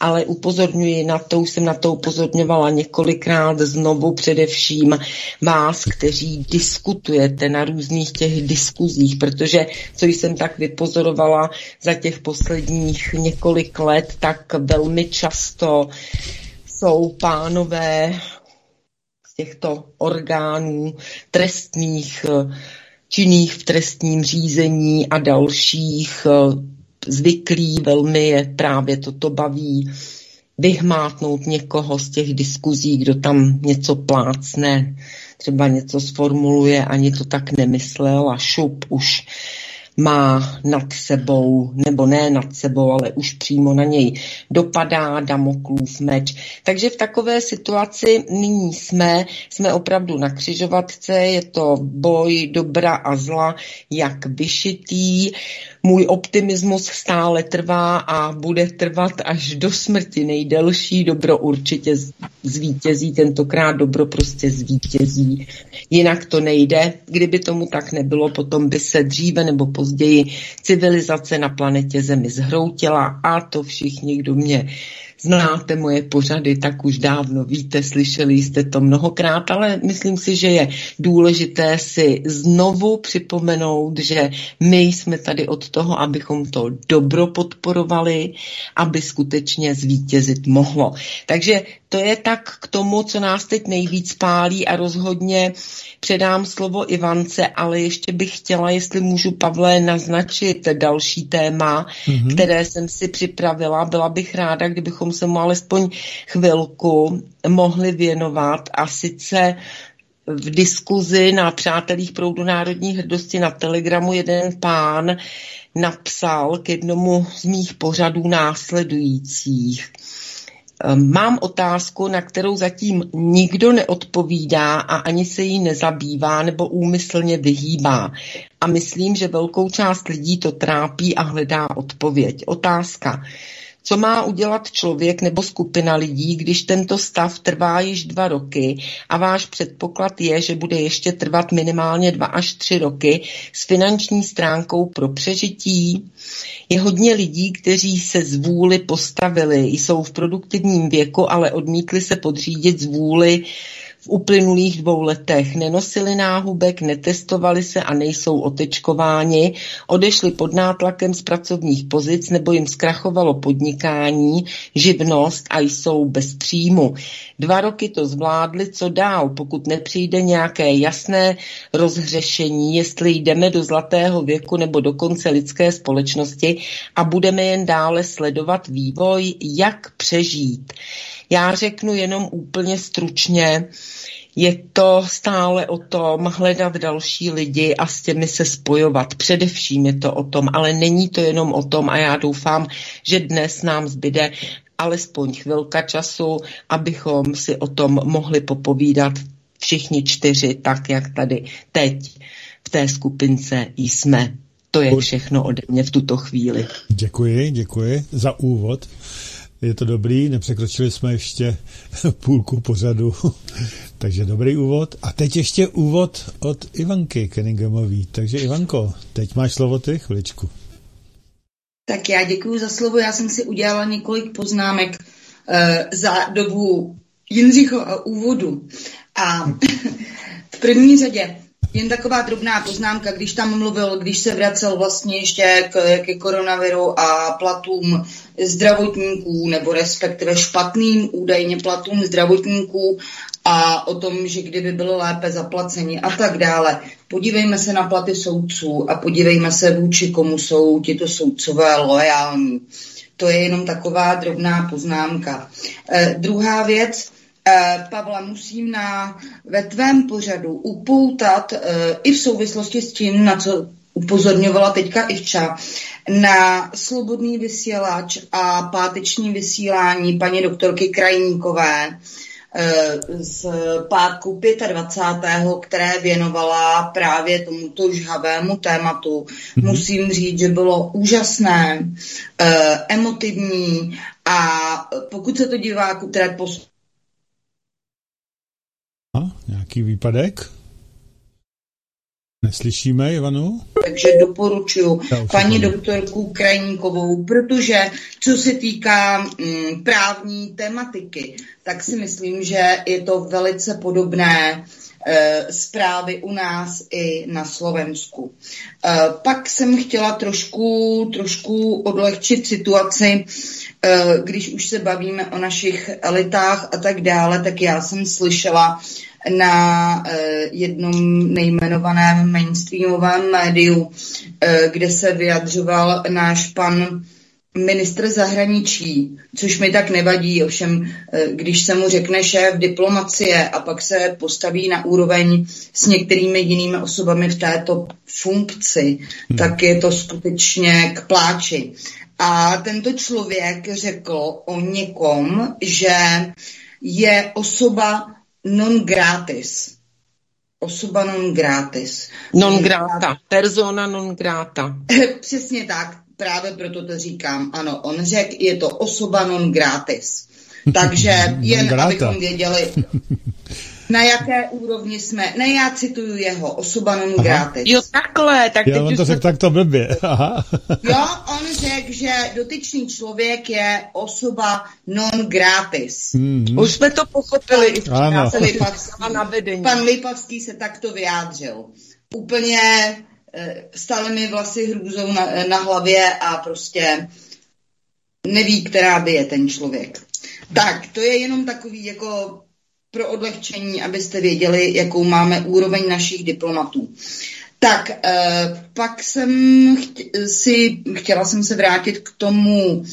ale upozorňuji na to, už jsem na to upozorňovala několikrát znovu především vás, kteří diskutujete na různých těch diskuzích, protože co jsem tak vypozorovala za těch posledních několik let, tak velmi často jsou pánové těchto orgánů trestních, eh, činných v trestním řízení a dalších eh, zvyklí, velmi je právě toto baví vyhmátnout někoho z těch diskuzí, kdo tam něco plácne, třeba něco sformuluje, ani to tak nemyslel a šup už má nad sebou, nebo ne nad sebou, ale už přímo na něj dopadá Damoklův meč. Takže v takové situaci nyní jsme, jsme opravdu na křižovatce, je to boj dobra a zla, jak vyšitý. Můj optimismus stále trvá a bude trvat až do smrti. Nejdelší dobro určitě zvítězí, tentokrát dobro prostě zvítězí. Jinak to nejde. Kdyby tomu tak nebylo, potom by se dříve nebo později civilizace na planetě Zemi zhroutila a to všichni, kdo mě znáte moje pořady, tak už dávno víte, slyšeli jste to mnohokrát, ale myslím si, že je důležité si znovu připomenout, že my jsme tady od od toho, abychom to dobro podporovali, aby skutečně zvítězit mohlo. Takže to je tak k tomu, co nás teď nejvíc pálí a rozhodně předám slovo Ivance, ale ještě bych chtěla, jestli můžu, Pavle, naznačit další téma, mm-hmm. které jsem si připravila. Byla bych ráda, kdybychom se mu alespoň chvilku mohli věnovat a sice v diskuzi na Přátelích proudu národní hrdosti na Telegramu jeden pán napsal k jednomu z mých pořadů následujících. Ehm, mám otázku, na kterou zatím nikdo neodpovídá a ani se jí nezabývá nebo úmyslně vyhýbá. A myslím, že velkou část lidí to trápí a hledá odpověď. Otázka. Co má udělat člověk nebo skupina lidí, když tento stav trvá již dva roky a váš předpoklad je, že bude ještě trvat minimálně dva až tři roky s finanční stránkou pro přežití? Je hodně lidí, kteří se z vůli postavili, jsou v produktivním věku, ale odmítli se podřídit z vůli uplynulých dvou letech. Nenosili náhubek, netestovali se a nejsou otečkováni, odešli pod nátlakem z pracovních pozic nebo jim zkrachovalo podnikání, živnost a jsou bez příjmu. Dva roky to zvládli, co dál, pokud nepřijde nějaké jasné rozhřešení, jestli jdeme do zlatého věku nebo do konce lidské společnosti a budeme jen dále sledovat vývoj, jak přežít. Já řeknu jenom úplně stručně, je to stále o tom hledat další lidi a s těmi se spojovat. Především je to o tom, ale není to jenom o tom a já doufám, že dnes nám zbyde alespoň chvilka času, abychom si o tom mohli popovídat všichni čtyři, tak jak tady teď v té skupince jsme. To je všechno ode mě v tuto chvíli. Děkuji, děkuji za úvod. Je to dobrý, nepřekročili jsme ještě půlku pořadu, takže dobrý úvod. A teď ještě úvod od Ivanky Kenningamový. Takže Ivanko, teď máš slovo ty chviličku. Tak já děkuji za slovo. Já jsem si udělala několik poznámek uh, za dobu Jindřichova úvodu. A v první řadě jen taková drobná poznámka, když tam mluvil, když se vracel vlastně ještě k, ke koronaviru a platům zdravotníků, nebo respektive špatným údajně platům zdravotníků a o tom, že kdyby bylo lépe zaplaceni a tak dále. Podívejme se na platy soudců a podívejme se, vůči komu jsou tito soudcové loajální. To je jenom taková drobná poznámka. Eh, druhá věc, Eh, Pavla, musím na, ve tvém pořadu upoutat eh, i v souvislosti s tím, na co upozorňovala teďka Ivča, na slobodný vysílač a páteční vysílání paní doktorky Krajníkové eh, z pátku 25. které věnovala právě tomuto žhavému tématu. Mm-hmm. Musím říct, že bylo úžasné, emotivní a pokud se to diváků, které Nějaký výpadek? Neslyšíme, Ivanu? Takže doporučuji paní doktorku Krajníkovou, protože co se týká mm, právní tematiky, tak si myslím, že je to velice podobné e, zprávy u nás i na Slovensku. E, pak jsem chtěla trošku, trošku odlehčit situaci, e, když už se bavíme o našich elitách a tak dále, tak já jsem slyšela, na eh, jednom nejmenovaném mainstreamovém médiu, eh, kde se vyjadřoval náš pan ministr zahraničí, což mi tak nevadí, ovšem eh, když se mu řekne šéf diplomacie a pak se postaví na úroveň s některými jinými osobami v této funkci, hmm. tak je to skutečně k pláči. A tento člověk řekl o někom, že je osoba non gratis. Osoba non gratis. Non grata, persona non grata. Přesně tak, právě proto to říkám. Ano, on řekl, je to osoba non gratis. Takže jen abychom věděli, na jaké úrovni jsme. Ne, já cituju jeho, osoba non gratis. Jo, takhle. Tak jo, on to řekl takto blbě. Aha. jo, on řekl, že dotyčný člověk je osoba non gratis. Mm-hmm. Už jsme to pochopili. Ano. Pan, Lipavský, pan Lipavský se takto vyjádřil. Úplně stále mi vlasy hrůzou na, na hlavě a prostě neví, která by je ten člověk. Tak, to je jenom takový jako pro odlehčení, abyste věděli, jakou máme úroveň našich diplomatů. Tak, eh, pak jsem si, chtěla jsem se vrátit k tomu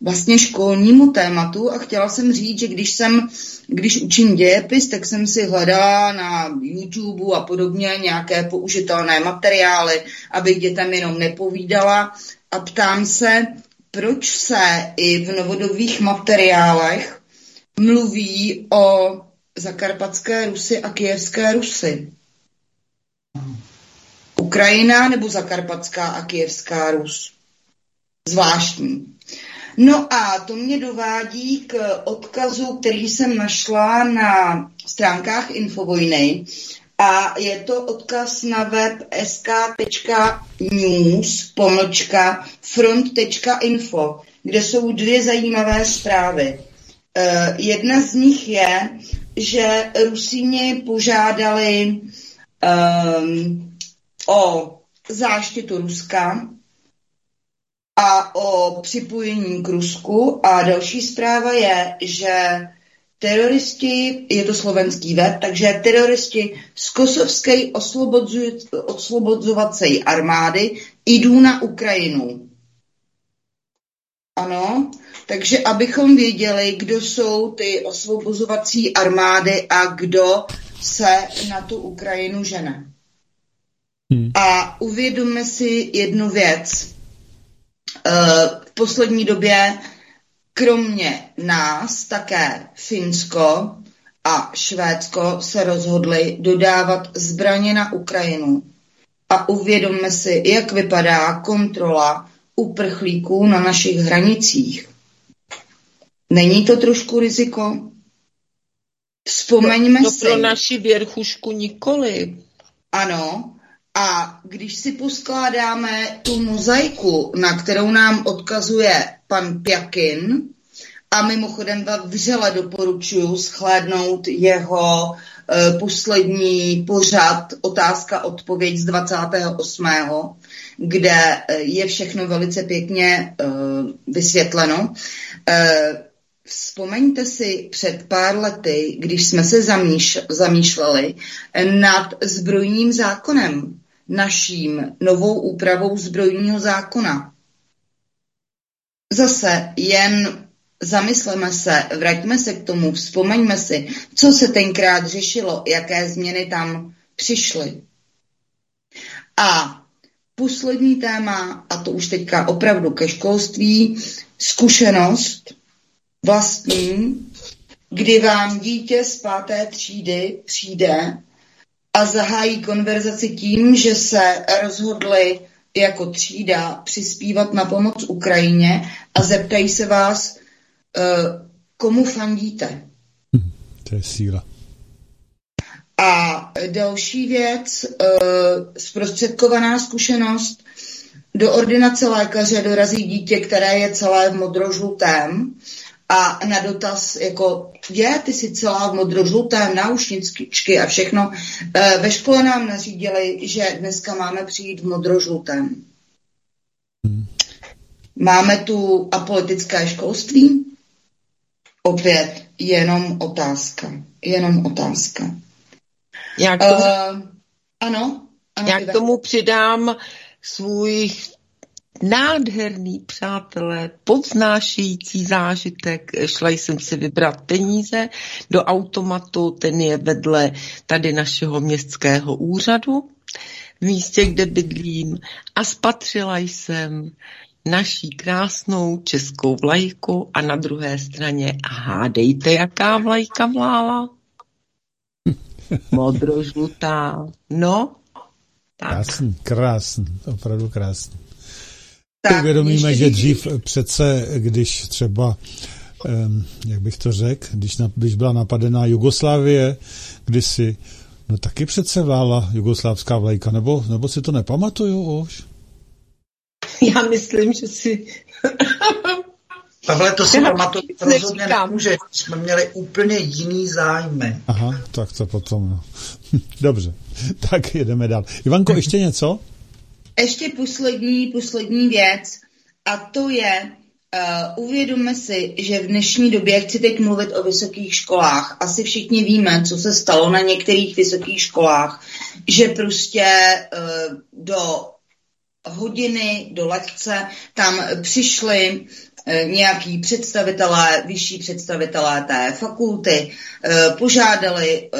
vlastně školnímu tématu a chtěla jsem říct, že když jsem, když učím dějepis, tak jsem si hledala na YouTube a podobně nějaké použitelné materiály, abych dětem jenom nepovídala a ptám se, proč se i v novodobých materiálech mluví o zakarpatské Rusy a kijevské Rusy. Ukrajina nebo zakarpatská a kijevská Rus. Zvláštní. No a to mě dovádí k odkazu, který jsem našla na stránkách Infovojny. A je to odkaz na web sk.news pomlčka front.info, kde jsou dvě zajímavé zprávy. Uh, jedna z nich je, že Rusíni požádali um, o záštitu Ruska a o připojení k Rusku. A další zpráva je, že teroristi, je to slovenský web, takže teroristi z kosovské oslobozovací armády jdou na Ukrajinu. Ano, takže abychom věděli, kdo jsou ty osvobozovací armády a kdo se na tu Ukrajinu žene. Hmm. A uvědomme si jednu věc. Eh, v poslední době kromě nás také Finsko a Švédsko se rozhodli dodávat zbraně na Ukrajinu. A uvědomme si, jak vypadá kontrola uprchlíků na našich hranicích. Není to trošku riziko? Vzpomeňme to, to si. pro naši věrchušku nikoli. Ano, a když si poskládáme tu mozaiku, na kterou nám odkazuje pan Pjakin, a mimochodem vřele doporučuji schlédnout jeho e, poslední pořad Otázka odpověď z 28 kde eh, je všechno velice pěkně uh, vysvětleno. Uh, Vzpomeňte si před pár lety, když jsme se zamýš, zamýšleli nad zbrojním zákonem, naším novou úpravou zbrojního zákona. Zase jen zamysleme se, vraťme se k tomu, vzpomeňme si, co se tenkrát řešilo, jaké změny tam přišly. A poslední téma, a to už teďka opravdu ke školství, zkušenost vlastní, kdy vám dítě z páté třídy přijde a zahájí konverzaci tím, že se rozhodli jako třída přispívat na pomoc Ukrajině a zeptají se vás, eh, komu fandíte. Hm, to je síla. A další věc, eh, zprostředkovaná zkušenost, do ordinace lékaře dorazí dítě, které je celé v modrožlutém a na dotaz, jako je, ty jsi celá v modrožlutém, náušničky a všechno. Eh, ve škole nám nařídili, že dneska máme přijít v modrožlutém. Hmm. Máme tu apolitické školství? Opět jenom otázka. Jenom otázka. Já k tomu, uh, ano, ano. Já k tomu přidám svůj nádherný, přátelé, povznášející zážitek. Šla jsem si vybrat peníze do automatu, ten je vedle tady našeho městského úřadu, v místě, kde bydlím a spatřila jsem naší krásnou českou vlajku a na druhé straně a hádejte, jaká vlajka vlála? Modrožlutá. No, tak. Krásný, krásný, opravdu krásný. Tak, Uvědomíme, že dřív přece, když třeba, jak bych to řekl, když, na, když byla napadená Jugoslávie, kdysi, no taky přece vlála jugoslávská vlajka, nebo, nebo si to nepamatuju už? Já myslím, že si Pavle, to si pamatovat rozhodně nemůže. Jsme měli úplně jiný zájmy. Aha, tak to potom. No. Dobře, tak jedeme dál. Ivanko, ještě něco? Ještě poslední, poslední věc a to je, Uh, uvědomme si, že v dnešní době, chci teď mluvit o vysokých školách, asi všichni víme, co se stalo na některých vysokých školách, že prostě uh, do hodiny, do lekce tam přišli uh, nějaký představitelé, vyšší představitelé té fakulty, požádali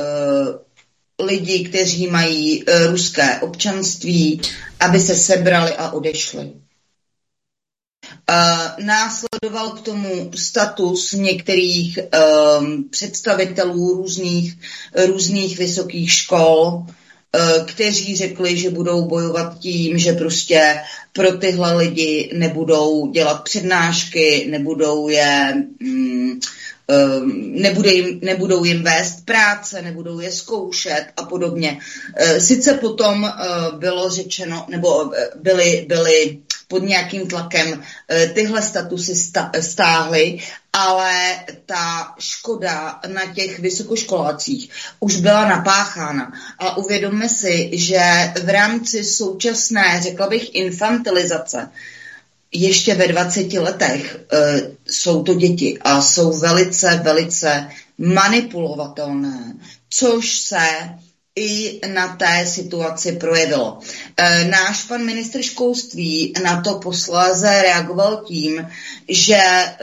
lidi, kteří mají ruské občanství, aby se sebrali a odešli. Uh, následoval k tomu status některých um, představitelů různých, různých vysokých škol, uh, kteří řekli, že budou bojovat tím, že prostě pro tyhle lidi nebudou dělat přednášky, nebudou je um, nebude jim, nebudou jim vést práce, nebudou je zkoušet a podobně. Sice potom bylo řečeno, nebo byly, byly pod nějakým tlakem tyhle statusy stáhly, ale ta škoda na těch vysokoškolácích už byla napáchána. A uvědomme si, že v rámci současné, řekla bych, infantilizace, ještě ve 20 letech e, jsou to děti a jsou velice, velice manipulovatelné, což se i na té situaci projevilo. E, náš pan ministr školství na to posléze reagoval tím, že e,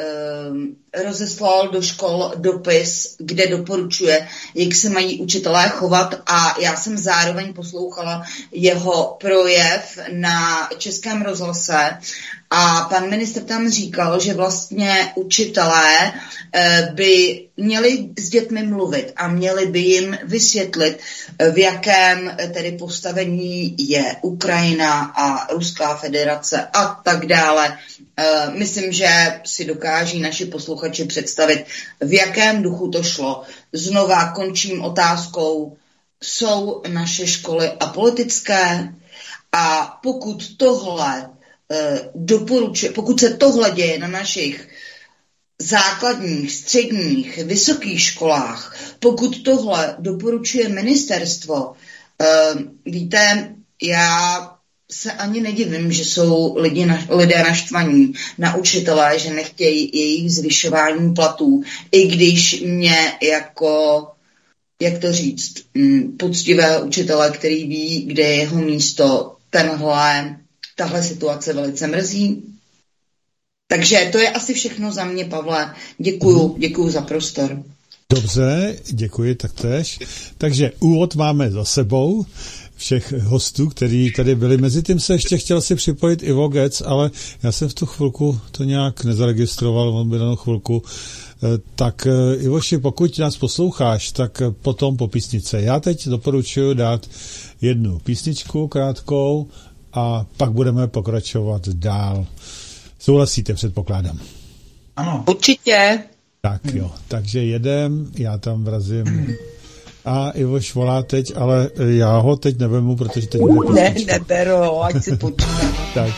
rozeslal do škol dopis, kde doporučuje, jak se mají učitelé chovat a já jsem zároveň poslouchala jeho projev na Českém rozhlase a pan ministr tam říkal, že vlastně učitelé eh, by měli s dětmi mluvit a měli by jim vysvětlit, eh, v jakém eh, tedy postavení je Ukrajina a Ruská federace a tak dále. Myslím, že si dokáží naši posluchači představit, v jakém duchu to šlo. Znova končím otázkou, jsou naše školy apolitické? A pokud tohle doporučuje, pokud se tohle děje na našich základních, středních, vysokých školách, pokud tohle doporučuje ministerstvo, eh, víte, já se ani nedivím, že jsou lidi na, lidé naštvaní na učitelé, že nechtějí jejich zvyšování platů, i když mě jako, jak to říct, mm, poctivé učitele, který ví, kde je jeho místo, tenhle tahle situace velice mrzí. Takže to je asi všechno za mě, Pavle. Děkuju, děkuju za prostor. Dobře, děkuji taktéž. Takže úvod máme za sebou všech hostů, kteří tady byli. Mezi tím se ještě chtěl si připojit i Vogec, ale já jsem v tu chvilku to nějak nezaregistroval, on byl na chvilku. Eh, tak eh, Ivoši, pokud nás posloucháš, tak potom po písnice. Já teď doporučuji dát jednu písničku krátkou a pak budeme pokračovat dál. Souhlasíte, předpokládám? Ano. Určitě. Tak jo, takže jedem, já tam vrazím. A Ivoš volá teď, ale já ho teď nevemu, protože teď bude Ne, neberu ho, ať si počítá. tak.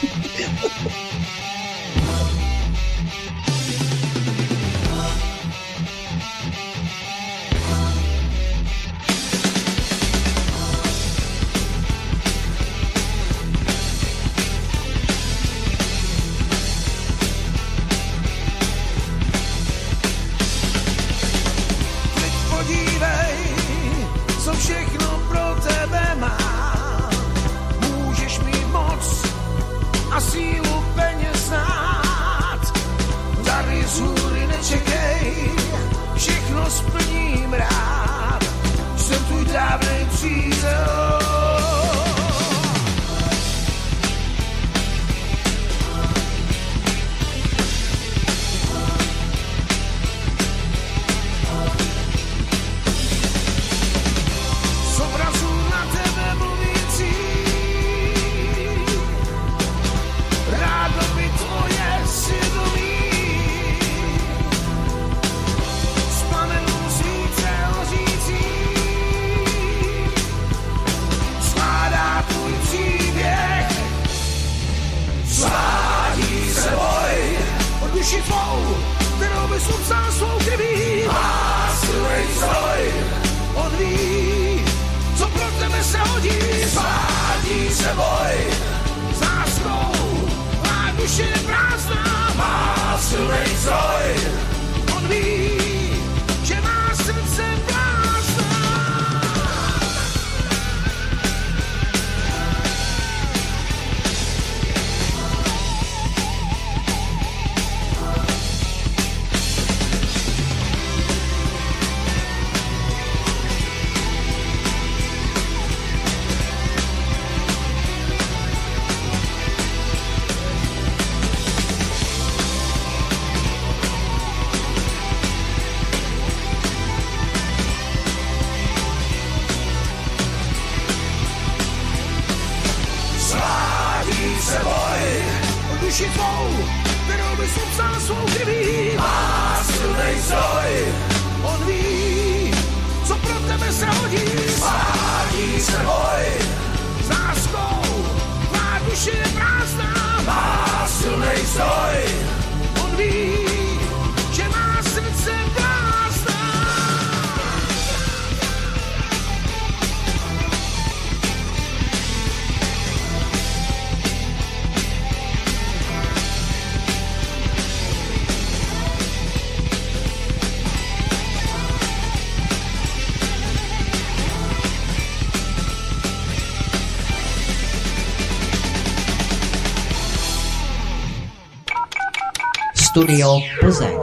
Studio Plzeň.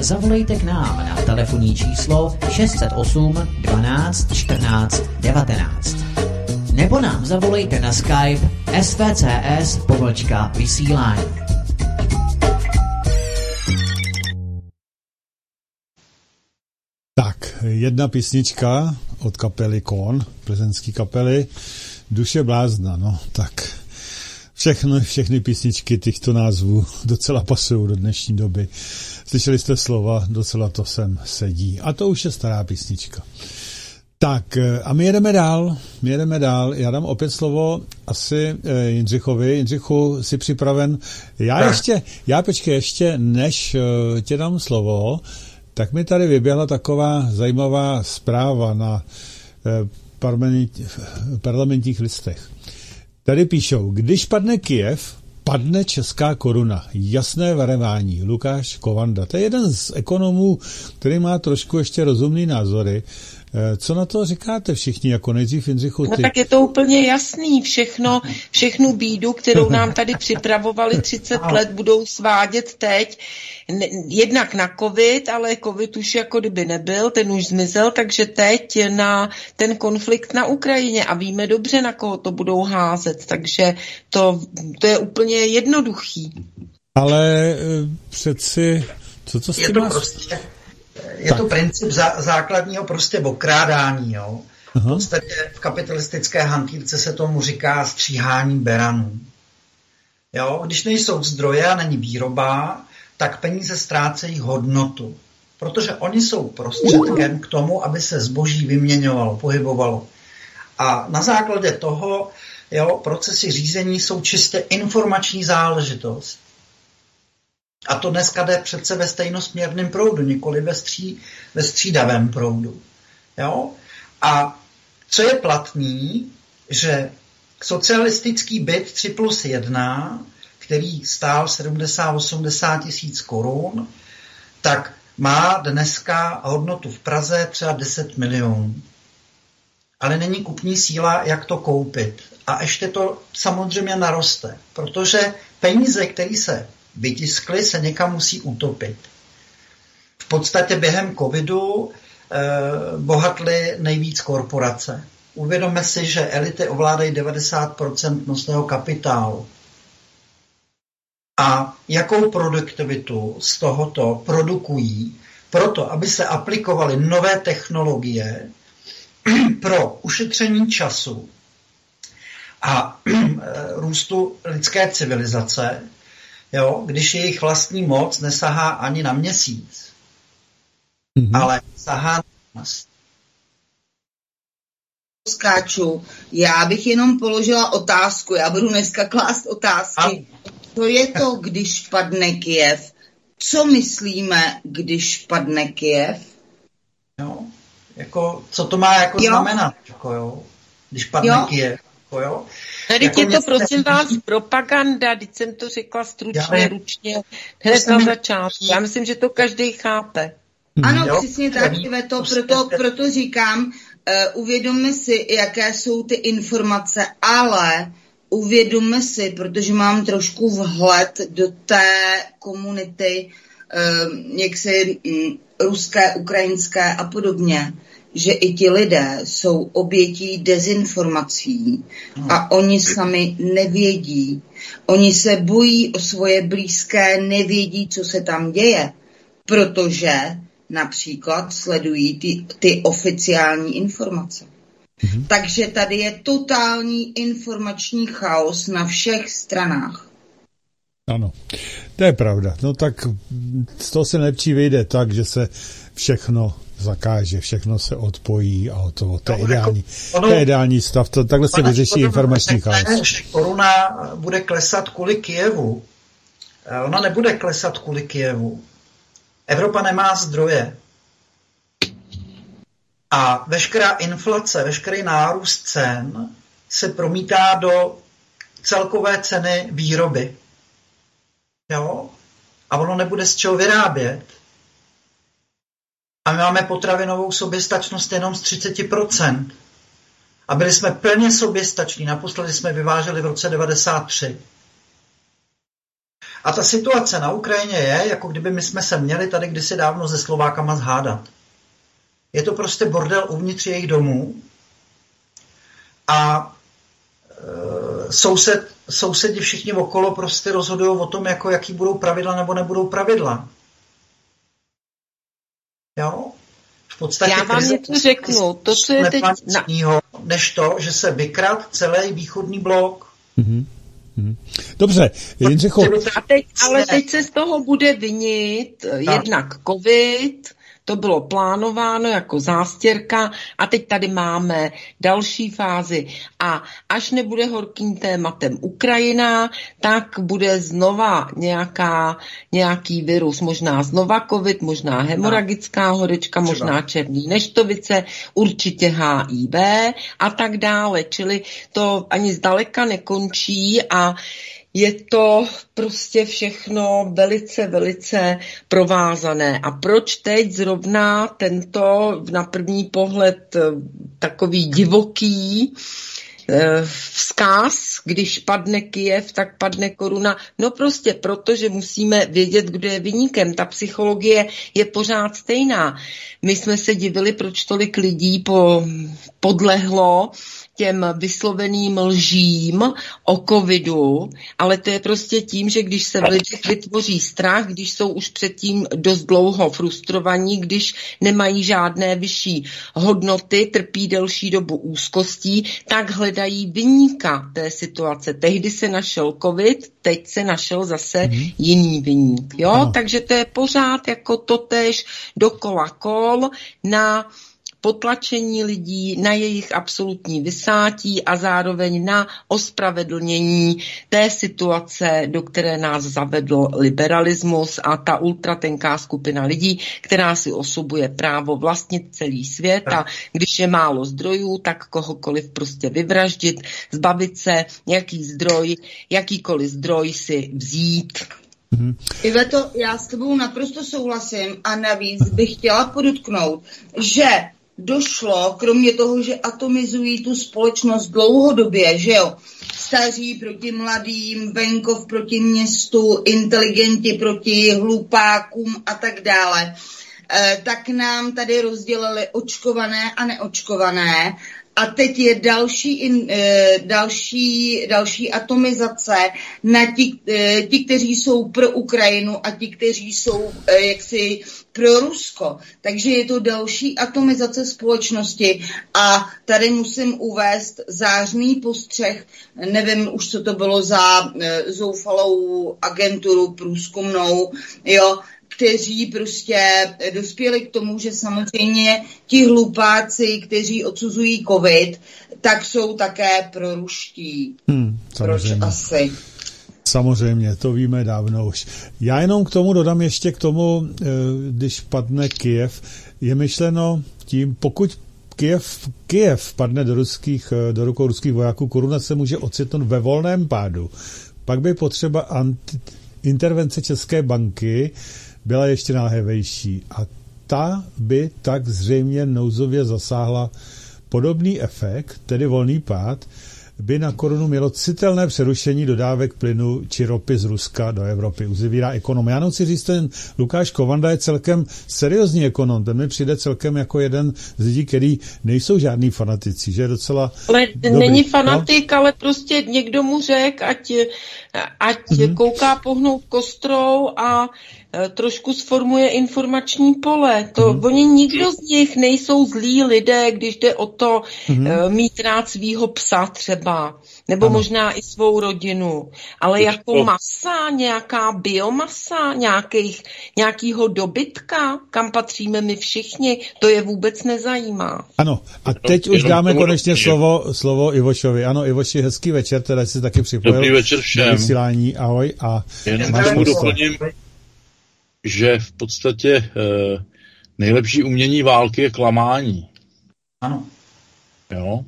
Zavolejte k nám na telefonní číslo 608 12 14 19. Nebo nám zavolejte na Skype svcs pomlčka vysílání. Tak, jedna písnička od kapely Kon, plzeňský kapely, Duše blázna, no tak všechny, všechny písničky těchto názvů docela pasují do dnešní doby. Slyšeli jste slova, docela to sem sedí. A to už je stará písnička. Tak a my jedeme dál, my jedeme dál. Já dám opět slovo asi eh, Jindřichovi. Jindřichu, jsi připraven? Já Tak. ještě, já počkej, ještě než eh, tě dám slovo, tak mi tady vyběhla taková zajímavá zpráva na eh, parlament- parlamentních listech. Tady píšou, když padne Kijev, padne česká koruna. Jasné varování. Lukáš Kovanda. To je jeden z ekonomů, který má trošku ještě rozumný názory. Eh, Co na to říkáte všichni, jako nejdřív Jindřichu, No ty? tak je to úplně jasný. Všechno, všechnu bídu, kterou nám tady připravovali 30 let, budou svádět teď. Jednak na covid, ale covid už jako kdyby nebyl, ten už zmizel, takže teď na ten konflikt na Ukrajině a víme dobře, na koho to budou házet, takže to, to je úplně jednoduchý. Ale eh, přeci, co to s Je tím to má- prostě, je to princip zá, základního prostě okrádání, jo. V Aha. podstatě v kapitalistické hantýrce se tomu říká stříhání beranů. Jo, když nejsou zdroje a není výroba, tak peníze ztrácejí hodnotu. Protože oni jsou prostředkem k tomu, aby se zboží vyměňovalo, pohybovalo. A na základě toho jo, procesy řízení jsou čistě informační záležitost. A to dneska jde přece ve stejnosměrném proudu, nikoli ve, stří, ve střídavém proudu. Jo? A co je platný, že socialistický byt 3 plus 1, který stál 70-80 tisíc korun, tak má dneska hodnotu v Praze třeba 10 milionů. Ale není kupní síla, jak to koupit. A ještě to samozřejmě naroste, protože peníze, které se vytiskly, se někam musí utopit. V podstatě během covidu eh, bohatly nejvíc korporace. Uvědomme si, že elity ovládají 90% nosného kapitálu. A jakou produktivitu z tohoto produkují proto, aby se aplikovaly nové technologie pro ušetření času a růstu lidské civilizace, jo, když jejich vlastní moc nesahá ani na měsíc, Mhm. ale sahá na nás. skáču. Já bych jenom položila otázku. Já budu dneska klást otázky. To je to, když padne Kiev. Co myslíme, když padne Kiev? Jo? Jako, co to má jako Jo. znamenat, jako, jo? když padne Jo. Kyjev? jo? Tady jako je to, prosím vás, propaganda, teď jsem to řekla stručně, já ručně, hned na začátku. Já myslím, že to každý chápe. Ano, jo? přesně tak, to, proto, proto říkám, uh, uvědomme si, jaké jsou ty informace, ale uvědomme si, protože mám trošku vhled do té komunity, uh, jak si um, ruské, ukrajinské a podobně, že i ti lidé jsou obětí dezinformací a oni sami nevědí. Oni se bojí o svoje blízké, nevědí, co se tam děje, protože například sledují ty, ty oficiální informace. Mm-hmm. Takže tady je totální informační chaos na všech stranách. Ano, to je pravda. No tak z toho se nejlepší vyjde tak, že se všechno zakáže, všechno se odpojí a o to, to je no, ideální, jako, ono, to je ideální stav, to, takhle se vyřeší informační chaos. Koruna bude klesat kvůli Kijevu. Eh, ona nebude klesat kvůli Kijevu. Evropa nemá zdroje. A veškerá inflace, veškerý nárůst cen se promítá do celkové ceny výroby. Jo? A ono nebude z čeho vyrábět. A my máme potravinovou soběstačnost jenom z 30%. A byli jsme plně soběstační. Naposledy jsme vyváželi v roce 93. A ta situace na Ukrajině je, jako kdyby my jsme se měli tady kdysi dávno se Slovákama zhádat. Je to prostě bordel uvnitř jejich domů a e, soused, sousedi všichni okolo prostě rozhodují o tom, jako jaký budou pravidla nebo nebudou pravidla. Jo? V podstatě Já vám něco řeknu. To, co je teď... Na... Než to, že se vykrad celý východní blok. Mm-hmm. Dobře, Jindřichu. ale teď se z toho bude vinit tak. jednak covid, to bylo plánováno jako zástěrka a teď tady máme další fázi. A až nebude horkým tématem Ukrajina, tak bude znova nějaká, nějaký virus, možná znova covid, možná hemoragická horečka, možná černý neštovice, určitě HIV a tak dále. Čili to ani zdaleka nekončí a je to prostě všechno velice, velice provázané. A proč teď zrovna tento na první pohled eh, takový divoký eh, vzkaz, když padne Kijev, tak padne koruna. No prostě proto, že musíme vědět, kdo je vyníkem. Ta psychologie je pořád stejná. My jsme se divili, proč tolik lidí po, podlehlo těm vysloveným lžím o covidu, ale to je prostě tím, že když se v lidech vytvoří strach, když jsou už předtím dost dlouho frustrovaní, když nemají žádné vyšší hodnoty, trpí delší dobu úzkostí, tak hledají vyníka té situace. Tehdy se našel covid, teď se našel zase mm-hmm. jiný vyník. Jo? Takže to je pořád jako totéž dokola kol na potlačení lidí, na jejich absolutní vysátí a zároveň na ospravedlnění té situace, do které nás zavedl liberalismus a ta ultratenká skupina lidí, která si osobuje právo vlastnit celý svět a když je málo zdrojů, tak kohokoliv prostě vyvraždit, zbavit se, jaký zdroj, jakýkoliv zdroj si vzít. Mm-hmm. Iveto, já s tebou naprosto souhlasím a navíc bych chtěla podotknout, že došlo, kromě toho, že atomizují tu společnost dlouhodobě, že jo, staří proti mladým, venkov proti městu, inteligenti proti hlupákům a tak dále, eh, tak nám tady rozdělili očkované a neočkované a teď je další, in, e, další, další atomizace na ti, e, ti, kteří jsou pro Ukrajinu a ti, kteří jsou e, jaksi pro Rusko. Takže je to další atomizace společnosti. A tady musím uvést zářný postřeh, nevím už, co to bylo za zoufalou agenturu průzkumnou, jo, kteří prostě dospěli k tomu, že samozřejmě ti hlupáci, kteří odsuzují covid, tak jsou také proruští. Hmm, Proč asi? Samozřejmě, to víme dávno už. Já jenom k tomu dodám ještě k tomu, eh, když padne Kiev, je myšleno tím, pokud Kiev, Kiev padne do, ruských, do rukou ruských vojáků, koruna se může ocitnout ve volném pádu. Pak by potřeba anti, intervence České banky byla ještě náhevejší a ta by tak zřejmě nouzově zasáhla podobný efekt, tedy volný pád, by na korunu mělo citelné přerušení dodávek plynu či ropy z Ruska do Evropy. Uzavírá ekonom. Já chci říct, ten Lukáš Kovanda je celkem seriózní ekonom. Ten mi přijde celkem jako jeden z lidí, který nejsou žádný fanatici, že je docela Ale dobrý. není fanatik, no? ale prostě někdo mu řek, ať, ať mm-hmm. kouká pohnout kostrou a Eh, trošku sformuje informační pole. To mm-hmm. oni nikdo z nich nejsou zlí lidé, když jde o to mm-hmm. mít rád svýho psa třeba, nebo ano. možná i svou rodinu. Ale to jako to... masa, nějaká biomasa, nějakých, nějakýho dobytka, kam patříme my všichni, to je vůbec nezajímá. Ano, a teď už dáme konečně slovo, slovo Ivošovi. Ano, Ivoši, hezký večer, teda jsi taky připojil. Dobrý večer všem. Vysílání, ahoj. A Jenom doplním, že v podstatě eh, nejlepší umění války je klamání. Ano. Jo.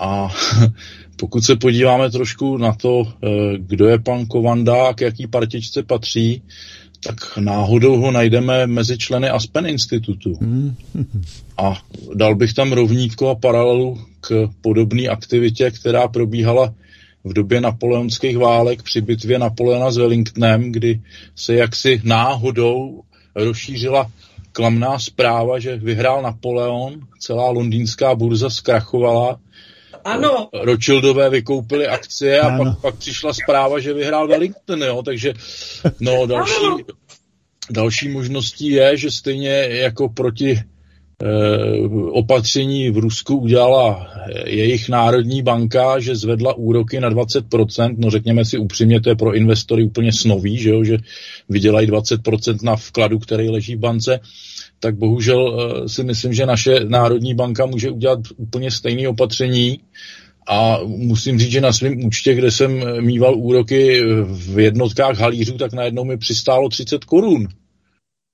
A pokud se podíváme trošku na to, eh, kdo je pan Kovanda a k jaký partičce patří, tak náhodou ho najdeme mezi členy Aspen institutu. Hmm. A dal bych tam rovnítko a paralelu k podobné aktivitě, která probíhala v době napoleonských válek při bitvě Napoleona s Wellingtonem, kdy se jaksi náhodou rozšířila klamná zpráva, že vyhrál Napoleon, celá londýnská burza zkrachovala, ano. Rothschildové vykoupili akcie a pak, pak přišla zpráva, že vyhrál Wellington, jo, takže no další, další možností je, že stejně jako proti Eh, opatření v Rusku udělala jejich národní banka, že zvedla úroky na 20%, no řekněme si upřímně, to je pro investory úplně snový, že, jo, že vydělají 20% na vkladu, který leží v bance, tak bohužel eh, si myslím, že naše národní banka může udělat úplně stejné opatření, a musím říct, že na svém účtě, kde jsem mýval úroky v jednotkách halířů, tak najednou mi přistálo 30 korun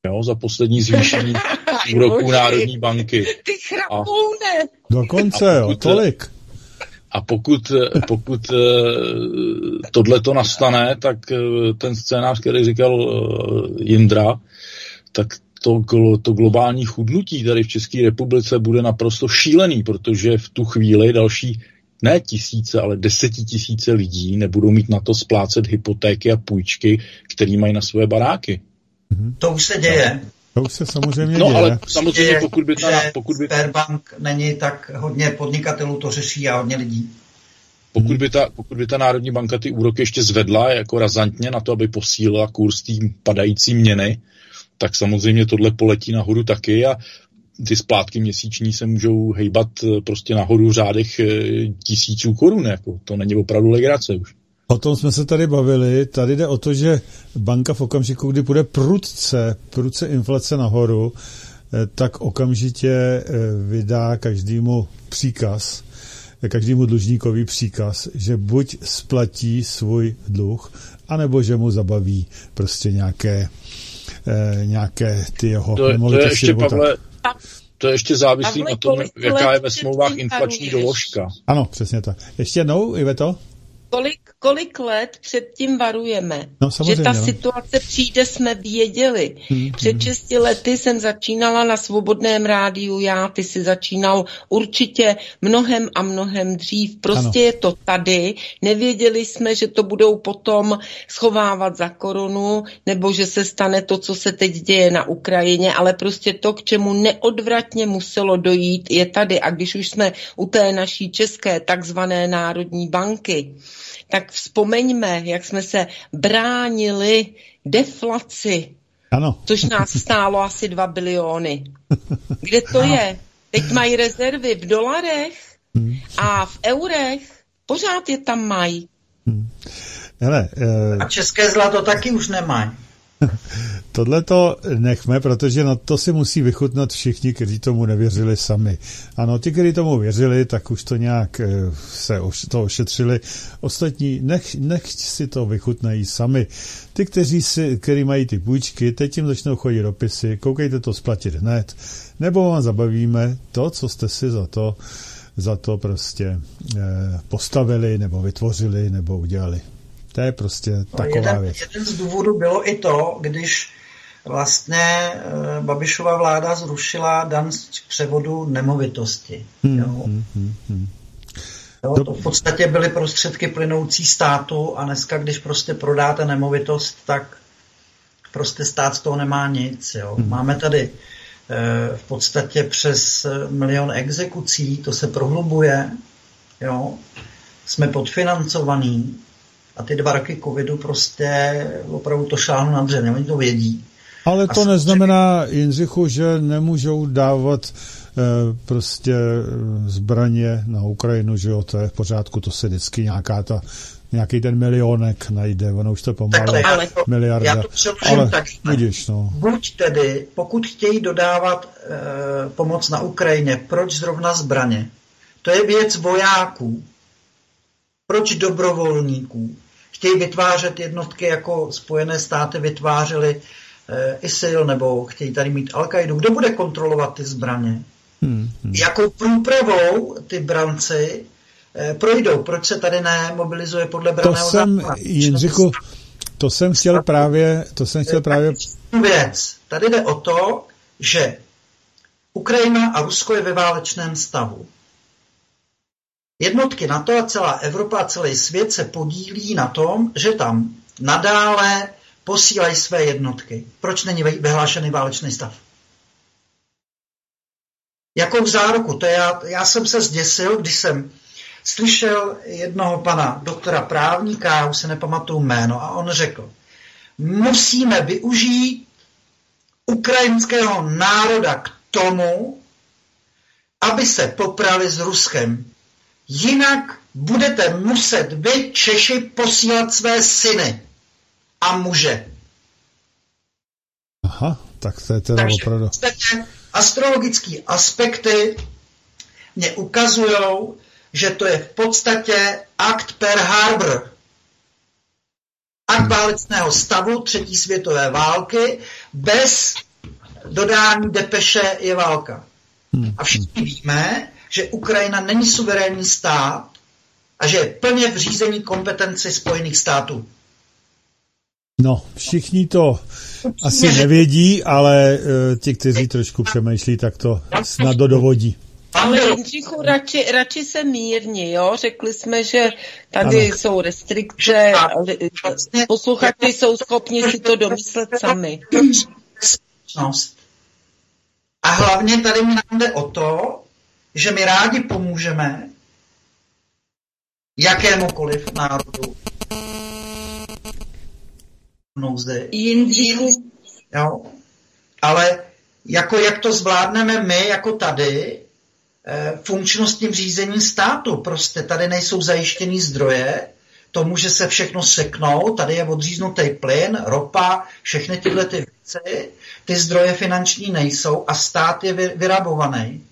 jo, za poslední zvýšení úroků Národní banky. Ty chrapoune! Dokonce, jo, tolik. A pokud, pokud eh, tohle to nastane, tak eh, ten scénář, který říkal eh, Jindra, tak to, to globální chudnutí tady v České republice bude naprosto šílený, protože v tu chvíli další ne tisíce, ale desetitisíce lidí nebudou mít na to splácet hypotéky a půjčky, které mají na své baráky. To už se děje. To už se samozřejmě no, děje. ale samozřejmě pokud by ta... Pokud by... Sberbank není tak hodně podnikatelů to řeší a hodně lidí. Pokud by, ta, pokud by ta Národní banka ty úroky ještě zvedla jako razantně na to, aby posílila kurz té padající měny, tak samozřejmě tohle poletí nahoru taky a ty splátky měsíční se můžou hejbat eh, prostě nahoru v řádech eh, tisíců korun. Jako. To není opravdu legrace už. O tom jsme se tady bavili. Tady jde o to, že banka v okamžiku, kdy bude prudce, prudce inflace nahoru, eh, tak okamžitě vydá každému příkaz, každému dlužníkovi příkaz, že buď splatí svůj dluh, anebo že mu zabaví prostě nějaké, nějaké ty jeho to, to je ještě, Pavle, to je ještě závislý na tom, jaká je ve smlouvách inflační doložka. Ano, přesně tak. Ještě jednou, Iveto? Kolik, kolik let předtím varujeme, no, že ta no. situace přijde, jsme věděli. Hmm, Před hmm. šesti lety jsem začínala na Svobodném rádiu, já, ty jsi začínal určitě mnohem a mnohem dřív. Prostě ano. je to tady, nevěděli jsme, že to budou potom schovávat za korunu, nebo že se stane to, co se teď děje na Ukrajině, ale prostě to, k čemu neodvratně muselo dojít, je tady. A když už jsme u té naší české takzvané národní banky, tak vzpomeňme, jak jsme se bránili deflaci, ano. což nás stálo asi 2 biliony. Kde to ano. je? Teď mají rezervy v dolarech hmm. a v eurech. Pořád je tam mají. Hmm. Hele, uh... A české zlato taky už nemají. Tohle to nechme, protože na to si musí vychutnat všichni, kteří tomu nevěřili sami. Ano, ti, kteří tomu věřili, tak už to nějak eh, se to ošetřili. Ostatní, nech, nech si to vychutnají sami. Ty, kteří si, který mají ty půjčky, teď jim začnou chodit dopisy, koukejte to splatit hned, nebo vám zabavíme to, co jste si za to, za to prostě eh, postavili, nebo vytvořili, nebo udělali. To je prostě no, taková jeden, věc. Jeden z důvodů bylo i to, když vlastně e, Babišova vláda zrušila dan z převodu nemovitosti. Hmm, jo. Hmm, hmm, hmm. Jo, to v podstatě byly prostředky plynoucí státu a dneska, když prostě prodáte nemovitost, tak prostě stát z toho nemá nic. Jo. Hmm. Máme tady e, v podstatě přes milion exekucí, to se prohlubuje. Jo. Jsme podfinancovaní, a ty dva roky covidu prostě opravdu to šáhnu na dřeň, oni to vědí. Ale to neznamená, Jindřichu, že nemůžou dávat e, prostě eh, zbraně na Ukrajinu, že jo, to je v pořádku, to se vždycky nějaká ta nějaký ten milionek najde, ono už to pomalu ale to, miliarda. Já to ale tak, vidíš, no. Buď tedy, pokud chtějí dodávat e, pomoc na Ukrajině, proč zrovna zbraně? To je věc vojáků. Proč dobrovolníků? Chtějí vytvářet jednotky, jako Spojené státy vytvářely e, ISIL, nebo chtějí tady mít al -Qaidu. Kdo bude kontrolovat ty zbraně? Hmm, hmm. Jakou průpravou ty branci e, projdou? Proč se tady nemobilizuje podle braného To jsem, Jindřichu, to jsem chtěl právě, to jsem chtěl právě... Věc. Tady jde o to, že Ukrajina a Rusko je ve válečném stavu. Jednotky NATO a celá Evropa a celý svět se podílí na tom, že tam nadále posílají své jednotky. Proč není vyhlášený válečný stav? Jakou záruku? To já, já jsem se zděsil, když jsem slyšel jednoho pana doktora právníka, už se nepamatuju jméno, a on řekl, musíme využít ukrajinského národa k tomu, aby se poprali s Ruskem. Jinak budete muset vy, Češi, posílat své syny a muže. Aha, tak to je teda Takže opravdu. astrologické aspekty mě ukazují, že to je v podstatě akt per Harbor. Akt válečného stavu třetí světové války bez dodání depeše je válka. Hmm. A všichni víme, že Ukrajina není suverénní stát a že je plně v řízení kompetenci Spojených států. No, všichni to asi nevědí, ale uh, ti, kteří trošku přemýšlí, tak to snad dovodí. Ale Jindřichu, radši, radši se mírně, jo? Řekli jsme, že tady ano. jsou restrikce, posluchači jsou schopni si to domyslet sami. A hlavně tady mi nám jde o to, že my rádi pomůžeme jakémukoliv národu nouzi. Jindříku. Jo. Ale jako jak to zvládneme my, jako tady, eh, funkčnostním řízení státu. Prostě tady nejsou zajištěný zdroje, to může se všechno seknout, tady je odříznutý plyn, ropa, všechny tyhle ty věci, ty zdroje finanční nejsou a stát je vyrabovaný.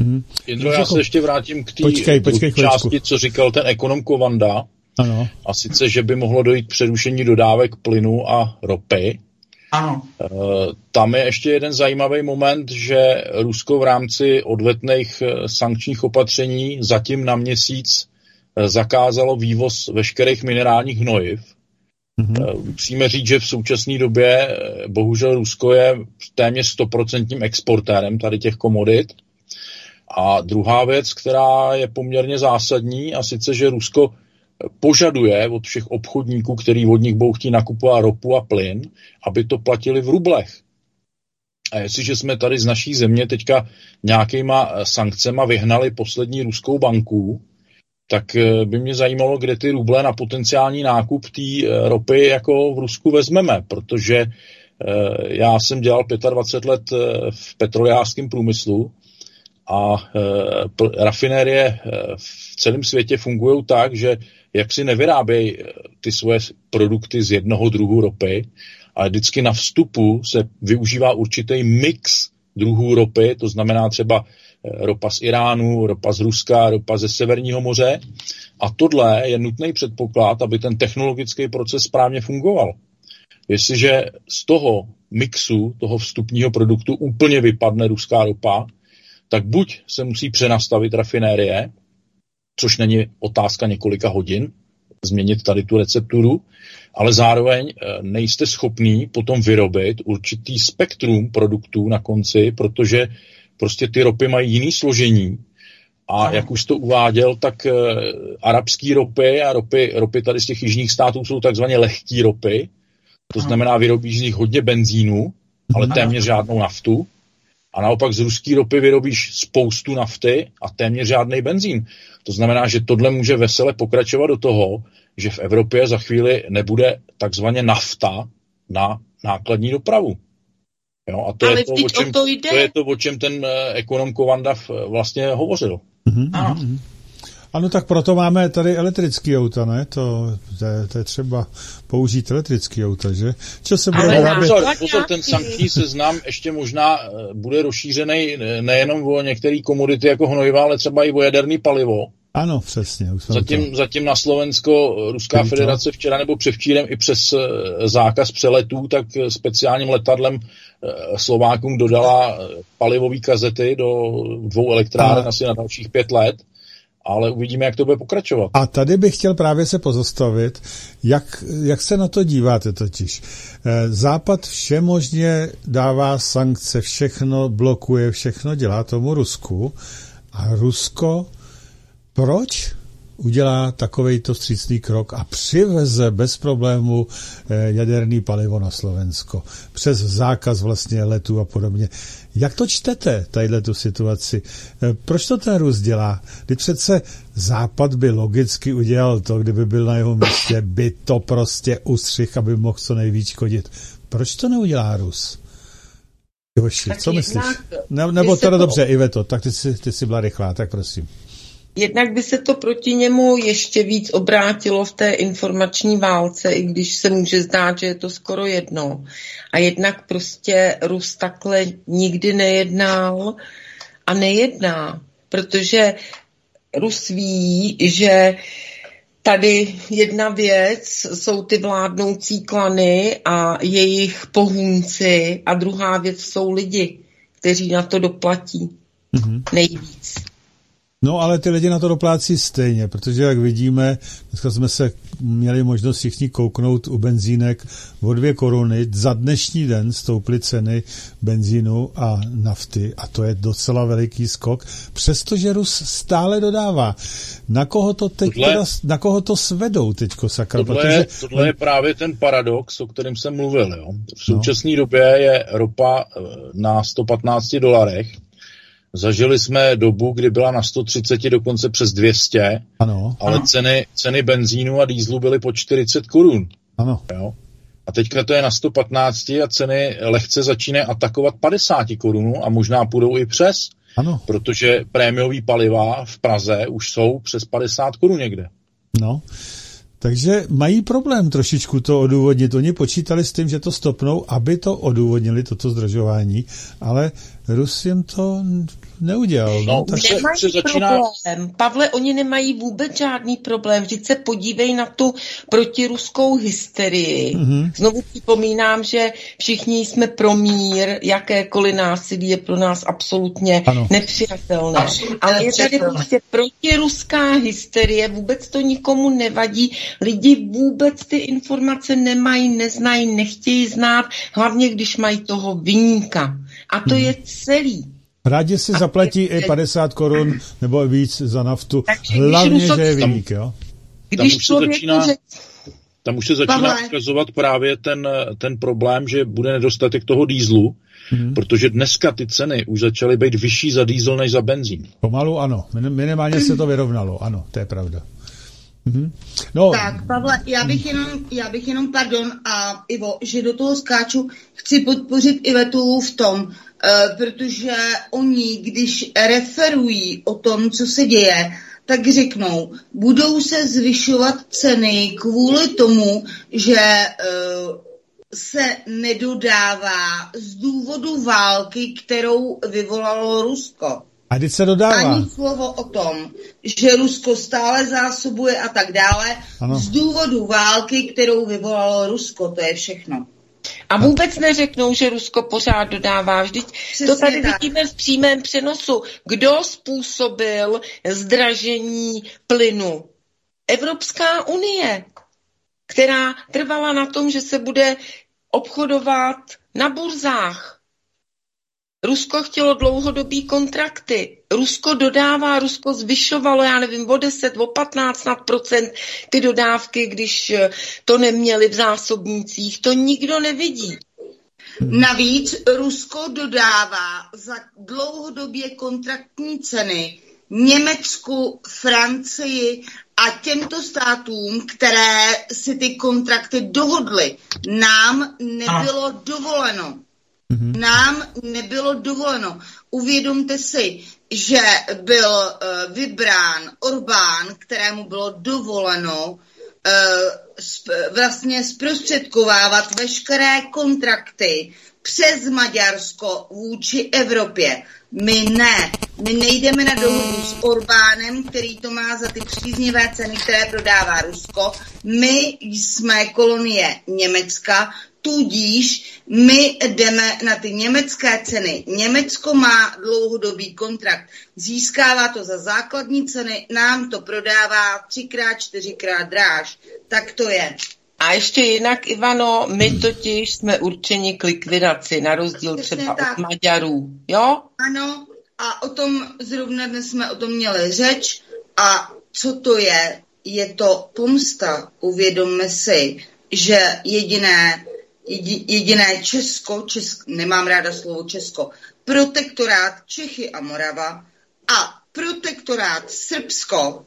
Mm-hmm. Jindro, já se ještě vrátím k té části, co říkal ten ekonom Kovanda. Ano. A sice, že by mohlo dojít k přerušení dodávek plynu a ropy. Ano. E, tam je ještě jeden zajímavý moment, že Rusko v rámci odvetných eh, sankčních opatření zatím na měsíc eh, zakázalo vývoz veškerých minerálních hnojiv. Mm-hmm. Musíme říct, že v současné době bohužel Rusko je téměř stoprocentním exportérem tady těch komodit. A druhá věc, která je poměrně zásadní, a sice, že Rusko požaduje od všech obchodníků, který od nich budou chtít nakupovat ropu a plyn, aby to platili v rublech. A jestliže jsme tady z naší země teďka nějakýma sankcema vyhnali poslední ruskou banku, tak eh, by mě zajímalo, kde ty ruble na potenciální nákup té eh, ropy jako v Rusku vezmeme, protože eh, já jsem dělal 25 let v petrolejářském průmyslu a e, rafinérie e, v celém světě fungují tak, že jak si nevyrábějí e, ty svoje produkty z jednoho druhu ropy, ale vždycky na vstupu se využívá určitý mix druhů ropy, to znamená třeba eh, ropa z Iránu, ropa z Ruska, ropa ze Severního moře. A tohle je nutný předpoklad, aby ten technologický proces správně fungoval. Jestliže z toho mixu, toho vstupního produktu úplně vypadne ruská ropa, tak buď se musí přenastavit rafinérie, což není otázka několika hodin, změnit tady tu recepturu, ale zároveň eh, nejste schopný potom vyrobit určitý spektrum produktů na konci, protože prostě ty ropy mají jiný složení. A jak už to uváděl, tak uh, arabský ropy a ropy, ropy tady z těch jižních států jsou takzvaně lehký ropy, to znamená vyrobíš z nich hodně benzínu, ale téměř žádnou naftu a naopak z ruské ropy vyrobíš spoustu nafty a téměř žádný benzín. To znamená, že tohle může vesele pokračovat do toho, že v Evropě za chvíli nebude takzvaně nafta na nákladní dopravu. Jo, a to Ale je to, o čem, to, jde. to je to, o čem ten eh, ekonom Kovandav eh, vlastně hovořil. Mm-hmm. Ano. Ano, tak proto máme tady elektrický auta, ne? To, to, je, to je třeba použít elektrický auta, že? Co se bude Ale vyrábět? pozor, pozor, ten sankční seznam ještě možná eh, bude rozšířený nejenom o některé komodity jako hnojiva, ale třeba i o jaderný palivo. Ano, přesně. Už Zatím, to. zatím na Slovensko Ruská Kdy to? federace včera nebo převčírem i přes eh, zákaz přeletů, tak eh, speciálním letadlem eh, Slovákům dodala palivové kazety do dvou elektráren asi na dalších pět let, ale uvidíme, jak to bude pokračovat. A tady bych chtěl právě se pozastavit, jak, jak se na to díváte totiž. Eh, Západ všemožně dává sankce, všechno blokuje, všechno dělá tomu Rusku. A Rusko proč udělá takovejto vstřícný krok a přiveze bez problému eh, jaderný palivo na Slovensko přes zákaz vlastně letů a podobně. Jak to čtete, tadyhle tu situaci? Eh, Proč to ten Rus dělá? Kdy přece Západ by logicky udělal to, kdyby byl na jeho místě, by to prostě ustřih, aby mohl co nejvíc škodit. Proč to neudělá Rus? Joši, co myslíš? Ne, nebo teda to- dobře, Iveto, tak ty jsi, ty jsi byla rychlá, tak prosím. Jednak by se to proti němu ještě víc obrátilo v té informační válce, i když se může zdát, že je to skoro jedno. A jednak prostě Rus takhle nikdy nejednal a nejedná, protože Rus ví, že tady jedna věc jsou ty vládnoucí klany a jejich pohůnci a druhá věc jsou lidi, kteří na to doplatí Mhm. nejvíc. No ale ty lidi na to doplácí stejně, protože jak vidíme, dneska jsme se měli možnost všichni kouknout u benzínek o dvě koruny. Za dnešní den stouply ceny benzínu a nafty a to je docela veliký skok, přestože Rus stále dodává. Na koho to teď Tohle- teda, na koho to svedou teďko, sakra? Tohle protože je, tohle je právě ten paradox, o kterém jsem mluvil. Jo. V současné době je ropa eh, na 115 dolarech. Zažili jsme dobu, kdy byla na 130, dokonce přes 200, ano, ale ceny, ceny benzínu a dýzlu byly po 40 korun. ano, Jo. A teďka to je na 115 a ceny lehce začínají atakovat 50 korun a možná půjdou i přes, ano, protože prémiový paliva v Praze už jsou přes 50 korun někde. no. Takže mají problém trošičku to odůvodnit. Oni počítali s tím, že to stopnou, aby to odůvodnili, toto zdržování, ale Rus jim to neudělal. No, No, tak se- Nemají se začíná- problém. Pavle, oni nemají vůbec žádný problém. Vždyť se podívej na tu protiruskou hysterii. Mhm. Mm-hmm. Znovu připomínám, že všichni jsme pro mír, jakékoliv násilí je pro nás absolutně Ano. nepřijatelné. Absolutně Ale je tady prostě protiruská hysterie, vůbec to nikomu nevadí. Lidi vůbec ty informace nemají, neznají, nechtějí znát, hlavně když mají toho vyníka. A to je celý. rádi si zaplatí i 50 korun nebo víc za naftu. Takže Hlavně, že je výnik, jo? Když už se člověku začíná- řek- Tam už se začíná Pavle. ukazovat právě ten, ten problém, že bude nedostatek toho dýzlu, Mhm. protože dneska ty ceny už začaly být vyšší za dýzl než za benzín. Pomalu ano. Min- Minimálně se to vyrovnalo, ano, to je pravda. Mhm. No, Tak, Pavle, já bych jenom, já bych jenom, pardon, a Ivo, že do toho skáču, chci podpořit Ivetu v tom, uh, protože oni, když referují o tom, co se děje, tak řeknou, budou se zvyšovat ceny kvůli tomu, že uh, se nedodává z důvodu války, kterou vyvolalo Rusko. A když se dodává? Ani slovo o tom, že Rusko stále zásobuje a tak dále, ano. z důvodu války, kterou vyvolalo Rusko, to je všechno. A vůbec neřeknou, že Rusko pořád dodává. Vždyť Přesně to tady tak. vidíme v přímém přenosu. Kdo způsobil zdražení plynu? Evropská unie, která trvala na tom, že se bude obchodovat na burzách. Rusko chtělo dlouhodobý kontrakty. Rusko dodává, Rusko zvyšovalo, já nevím, o 10, o 15 nad procent ty dodávky, když to neměli v zásobnících. To nikdo nevidí. Navíc Rusko dodává za dlouhodobě kontraktní ceny Německu, Francii a těmto státům, které si ty kontrakty dohodly, nám nebylo dovoleno. Mhm. Nám nebylo dovoleno. Uvědomte si, že byl uh, vybrán Orbán, kterému bylo dovoleno uh, vlastně zprostředkovávat veškeré kontrakty přes Maďarsko vůči Evropě. My ne. My nejdeme na dohodu s Orbánem, který to má za ty příznivé ceny, které prodává Rusko. My jsme kolonie Německa, tudíž my jdeme na ty německé ceny. Německo má dlouhodobý kontrakt, získává to za základní ceny, nám to prodává třikrát, čtyřikrát dráž. Tak to je. A ještě jinak, Ivano, my totiž jsme určeni k likvidaci, na rozdíl Přesně třeba tak. od Maďarů, jo? Ano, a o tom zrovna dnes jsme o tom měli řeč. A co to je? Je to pomsta. Uvědomme si, že jediné, jediné Česko, Česk, nemám ráda slovo Česko, protektorát Čechy a Morava a protektorát Srbsko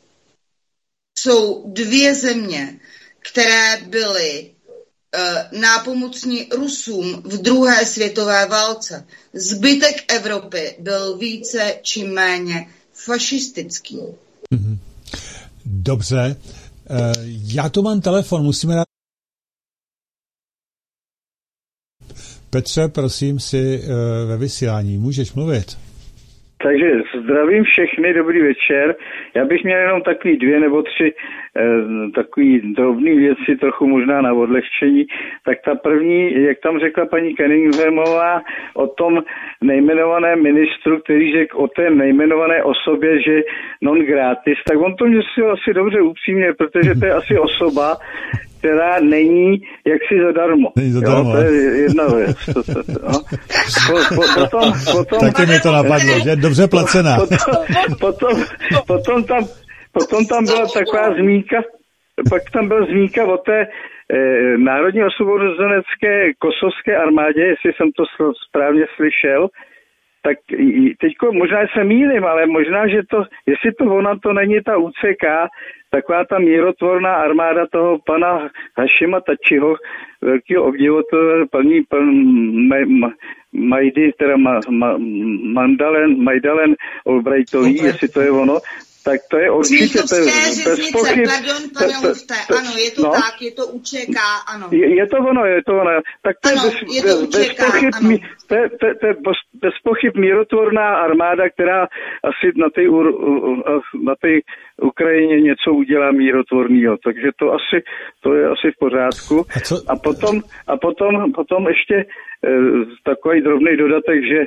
jsou dvě země, které byly uh, nápomocní Rusům v druhé světové válce. Zbytek Evropy byl více či méně fašistický. Mhm. Dobře. Uh, já tu mám telefon, musíme. Petře, prosím si uh, ve vysílání. Můžeš mluvit? Takže zdravím všechny, dobrý večer. Já bych měl jenom takový dvě nebo tři eh, takový drobný věci, trochu možná na odlehčení. Tak ta první, jak tam řekla paní Kenninghamová o tom nejmenovaném ministru, který řekl o té nejmenované osobě, že non gratis, tak on to myslel asi dobře upřímně, protože to je asi osoba, která není jaksi zadarmo. Není zadarmo. Jo, to je jedna věc. No. po, po, potom, potom, Taky mi to napadlo, že dobře placená. Potom, potom, potom, tam, potom tam byla taková zmínka, pak tam byla zmínka o té eh, Národní osvobozenecké kosovské armádě, jestli jsem to správně slyšel, tak teďko možná se mýlim, ale možná, že to, jestli to ona to není ta UCK, taková ta mírotvorná armáda toho pana Hašima Tačiho, velkého obdivovatele, paní pan ma, Majdy, teda ma, ma, Mandalen, Majdalen Albrightový, jestli to je ono, tak to je určitě to je bez pochyb. Pardon, pane to, to, to, ano, je to no, tak, je to UČK, ano. Je, je to ono, je to ono. Tak to ano, je bez, je to UČK, bez pochyb, ano. To, to, to je bez, bez pochyb mírotvorná armáda, která asi na té na té Ukrajině něco udělá mírotvorného. Takže to asi, to je asi v pořádku. A, co? a potom, a potom, potom ještě Eh, takový drobný dodatek, že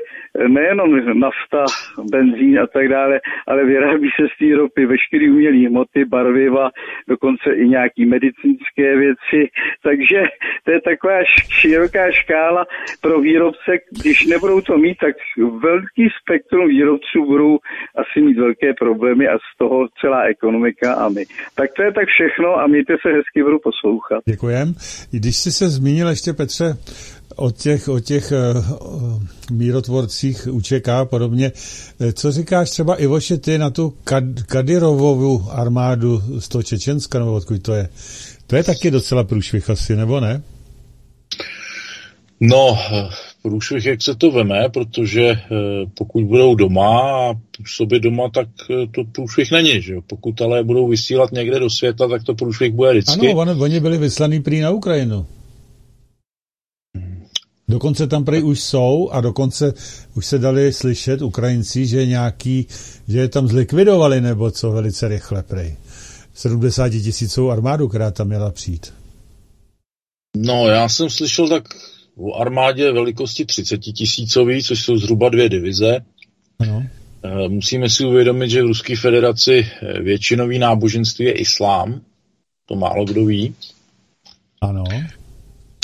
nejenom nafta, benzín a tak dále, ale vyrábí se z té ropy veškeré umělé hmoty, barviva, dokonce i nějaký medicínské věci. Takže to je taková široká škála pro výrobce. Když nebudou to mít, tak velký spektrum výrobců budou asi mít velké problémy a z toho celá ekonomika a my. Tak to je tak všechno a mějte se hezky, budu poslouchat. Děkujem. Když jsi se zmínil ještě, Petře, o těch, o těch uh, mírotvorcích UČK a podobně. Eh, co říkáš třeba Ivoše ty na tu Kad- Kadirovovu armádu z toho Čečenska, nebo odkud to je? To je taky docela průšvih asi, nebo ne? No, průšvih, jak se to veme, protože pokud budou doma a sobě doma, tak to průšvih není, že Pokud ale budou vysílat někde do světa, tak to průšvih bude vždycky. Ano, oni byli vyslaný prý na Ukrajinu. Dokonce tam prej už jsou a dokonce už se dali slyšet Ukrajinci, že nějaký, že je tam zlikvidovali nebo co velice rychle prej. 70 tisícovou armádu, která tam měla přijít. No, já jsem slyšel tak o armádě velikosti 30 tisícový, což jsou zhruba dvě divize. Ano. Eh, musíme si uvědomit, že v Ruské federaci eh, většinový náboženství je islám. To málo kdo ví. Ano.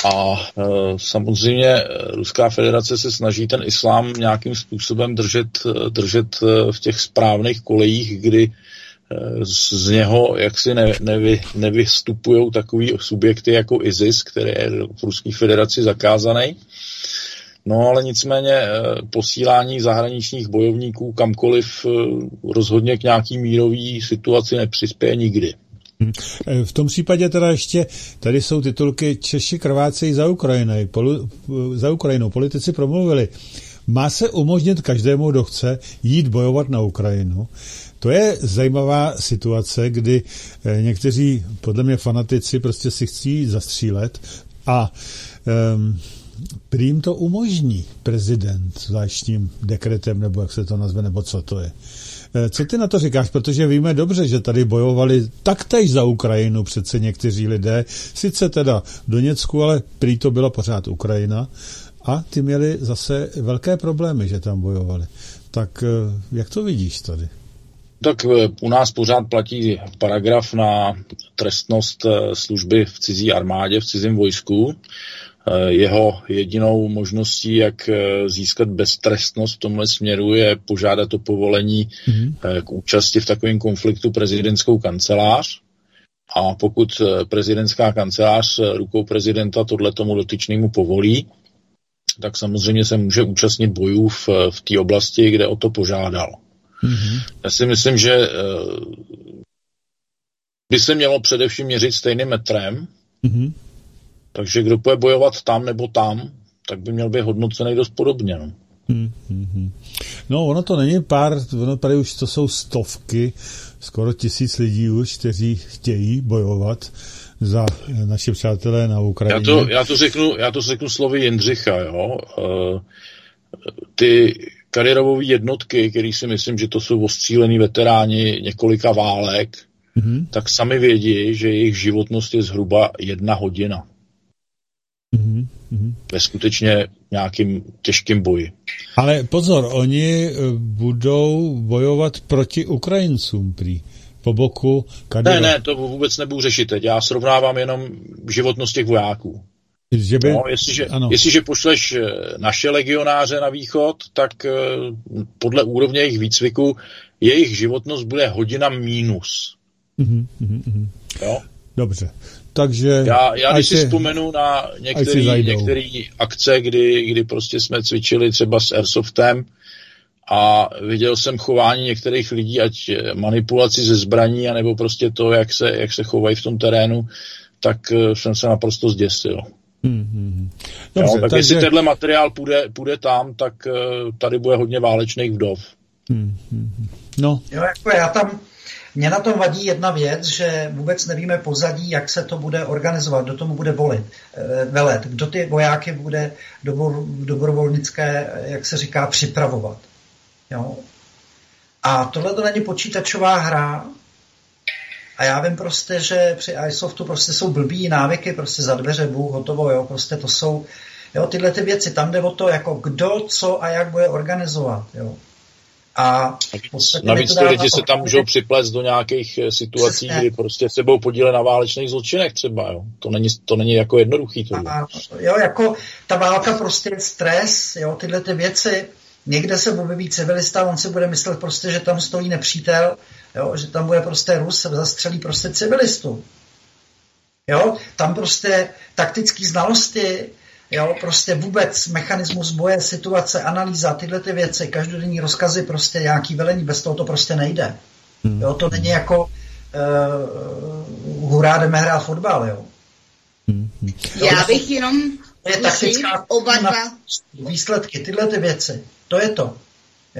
A e, samozřejmě Ruská federace se snaží ten islám nějakým způsobem držet, držet v těch správných kolejích, kdy z něho jaksi ne, nevy, nevystupují takový subjekty jako ISIS, který je v Ruské federaci zakázaný. No ale nicméně eh, posílání zahraničních bojovníků kamkoliv eh, rozhodně k nějaký mírový situaci nepřispěje nikdy. Hm. Eh, v tom případě teda ještě, tady jsou titulky Češi krvácejí za, Ukrajinou. Poli, za Ukrajinou. Politici promluvili, má se umožnit každému, kdo chce jít bojovat na Ukrajinu. To je zajímavá situace, kdy někteří, podle mě fanatici, prostě si chcí zastřílet a um, Prým to umožní prezident zvláštním dekretem, nebo jak se to nazve, nebo co to je. E, co ty na to říkáš? Protože víme dobře, že tady bojovali taktéž za Ukrajinu přece někteří lidé, sice teda v Doněcku, ale prý to byla pořád Ukrajina a ty měli zase velké problémy, že tam bojovali. Tak e, jak to vidíš tady? Tak e, u nás pořád platí paragraf na trestnost služby v cizí armádě, v cizím vojsku. Eh, jeho jedinou možností, jak eh, získat beztrestnost v tomhle směru, je požádat o povolení mm-hmm. k účasti v takovém konfliktu prezidentskou kancelář. A pokud prezidentská kancelář rukou prezidenta tohle tomu dotyčnému povolí, tak samozřejmě se může účastnit bojů v, v té oblasti, kde o to požádal. Mm-hmm. Já si myslím, že by se mělo především měřit stejným metrem, mm-hmm. Takže kdo bude bojovat tam nebo tam, tak by měl být hodnocený dost podobně. No. Hmm, hmm, hmm. No, ono to není pár, ono tady už to jsou stovky, skoro tisíc lidí už, kteří chtějí bojovat za naše přátelé na Ukrajině. Já to, já to, řeknu, já to řeknu slovy Jindřicha, jo. Uh, ty kariérové jednotky, který si myslím, že to jsou ostřílení veteráni několika válek, mm-hmm. tak sami vědí, že jejich životnost je zhruba jedna hodina. Mm-hmm. Ve skutečně nějakým těžkým boji. Ale pozor, oni eh, budou bojovat proti Ukrajincům prý po boku Kadyrova. Ne, ne, to vůbec nebudu řešit teď. Já srovnávám jenom životnost těch vojáků. Že by... no, jestliže, jestliže pošleš eh, naše legionáře na východ, tak eh, podle úrovně jejich výcviku jejich životnost bude hodina mínus. Mm-hmm, mm-hmm. Jo? Dobře. Takže... Já, já když si vzpomenu na některé akce, kdy, kdy prostě jsme cvičili třeba s Airsoftem a viděl jsem chování některých lidí, ať manipulaci ze zbraní, anebo prostě to, jak se, jak se chovají v tom terénu, tak eh, jsem se naprosto zděsil. Hmm, hmm, hmm. Dobře, jo, tak takže... jestli tenhle materiál půjde, půjde tam, tak uh, tady bude hodně válečných vdov. Hmm, hmm, hmm. No. Jo, jako já tam mě na tom vadí jedna věc, že vůbec nevíme pozadí, jak se to bude organizovat, kdo tomu bude volit, eh, velet, kdo ty vojáky bude dobrovolnické, jak se říká, připravovat. Jo? A tohle to není počítačová hra, a já vím prostě, že při iSoftu prostě jsou blbý návyky, prostě za dveře, bůh, hotovo, jo, prostě to jsou, jo, tyhle ty věci, tam jde o to, jako kdo, co a jak bude organizovat, jo. A Navíc ty lidi se tam můžou připlést do nějakých eh, situací, Přesně. kdy prostě se budou podílet na válečných zločinech třeba. Jo. To, není, to není jako jednoduchý. To a, jo, jako ta válka prostě je stres, jo, tyhle ty věci. Někde se objeví civilista, on si bude myslet prostě, že tam stojí nepřítel, jo, že tam bude prostě Rus, zastřelí prostě civilistu. Jo, tam prostě taktické znalosti, Jo, prostě vůbec mechanismus boje, situace, analýza, tyhle ty věci, každodenní rozkazy, prostě nějaký velení, bez toho to prostě nejde. Hmm. Jo, to není jako uh, hurá, jdeme hrát fotbal, jo. Hmm. jo Já bych jenom je taktická oba dva. výsledky, tyhle ty věci, to je to.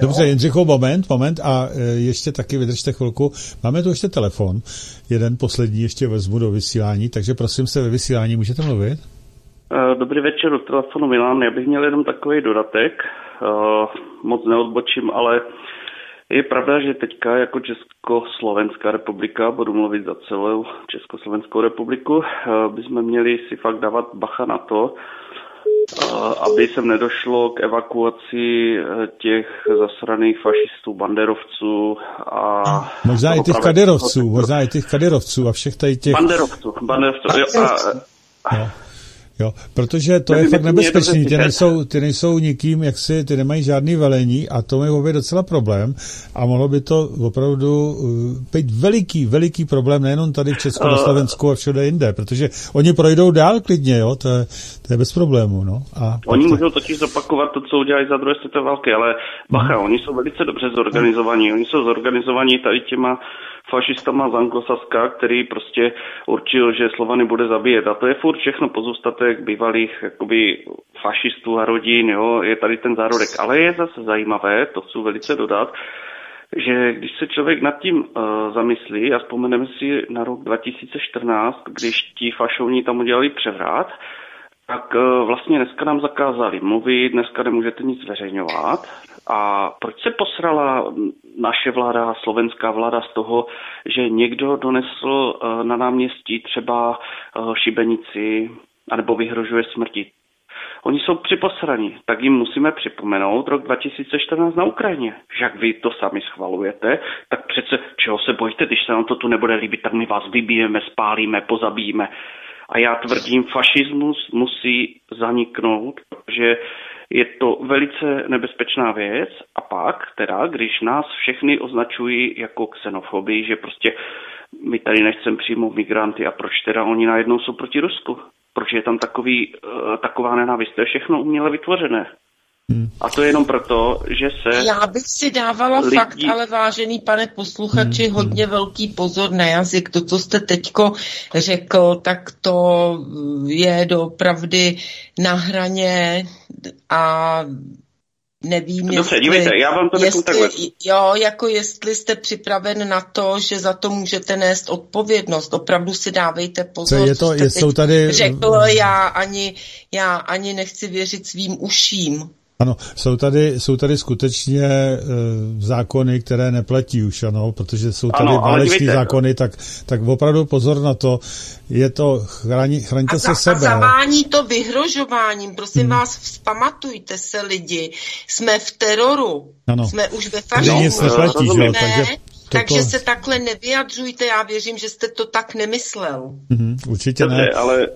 Dobře, Jindřichu, moment, moment a e, ještě taky vydržte chvilku. Máme tu ještě telefon, jeden poslední ještě vezmu do vysílání, takže prosím se ve vysílání, můžete mluvit? Dobrý večer, do telefonu Milan. Já bych měl jenom takový dodatek. Moc neodbočím, ale je pravda, že teďka jako Československá republika, budu mluvit za celou Československou republiku, bychom měli si fakt dávat bacha na to, aby sem nedošlo k evakuaci eh, těch zasraných fašistů, banderovců a... Možná i těch kaderovců, možná i těch kaderovců a všech tady těch... Banderovců, banderovců, jo, a, no. Jo, protože to je fakt nebezpečný, ty nejsou, ty nejsou nikým, jak si, ty nemají žádný velení a to je obě docela problém. A mohlo by to opravdu uh, být veliký, veliký problém nejenom tady v Česku, na Slovensku a všude jinde, protože oni projdou dál klidně, jo, to je, to je bez problému, no. A oni můžou totiž zopakovat to, co udělali za druhé světové války, ale bacha, hmm. oni jsou velice dobře zorganizovaní, oni jsou zorganizovaní tady těma fašistama z Anglosaska, který prostě určil, že Slovany bude zabíjet. A to je furt všechno pozůstatek bývalých jakoby, fašistů a rodin, jo, je tady ten zárodek. Ale je zase zajímavé, to chci velice dodat, že když se člověk nad tím uh, zamyslí a vzpomeneme si na rok 2014, když ti fašovní tam udělali převrat, tak uh, vlastně dneska nám zakázali mluvit, dneska nemůžete nic zveřejňovat. A proč se posrala naše vláda, slovenská vláda z toho, že někdo donesl uh, na náměstí třeba uh, šibenici anebo vyhrožuje smrti? Oni jsou připosraní, tak jim musíme připomenout rok 2014 na Ukrajině. Že jak vy to sami schvalujete, tak přece čeho se bojíte, když se nám to tu nebude líbit, tak my vás vybijeme, spálíme, pozabijeme. A já tvrdím, fašismus musí zaniknout, že je to velice nebezpečná věc a pak teda, když nás všechny označují jako xenofobii, že prostě my tady nechceme přijmout migranty a proč teda oni najednou jsou proti Rusku? Proč je tam takový, uh, taková nenávist? To je všechno uměle vytvořené. Hmm. A to je jenom proto, že se... Já bych si dávala lidi... fakt, ale vážený pane posluchači, hmm. hodně velký pozor na jazyk. To, co jste teďko řekl, tak to je dopravdy na hraně a nevím, Dobře, jestli, dívejte, já vám to jestli, takhle. Jo, jako jestli jste připraven na to, že za to můžete nést odpovědnost. Opravdu si dávejte pozor, co je to, co jsou tady... řekl, já ani, já ani nechci věřit svým uším. Ano, jsou tady, jsou tady skutečně e, zákony, které neplatí už, ano, protože jsou tady váleční zákony, tak, tak opravdu pozor na to, je to, chrani, chraňte a za, se sebe. A zavání to vyhrožováním, prosím hmm. vás, vzpamatujte se lidi, jsme v teroru, ano. jsme už ve fašismu. nic neplatí, že jo, takže... Toto... Takže se takhle nevyjadřujte, já věřím, že jste to tak nemyslel. Mm, určitě Dobře, ne. ale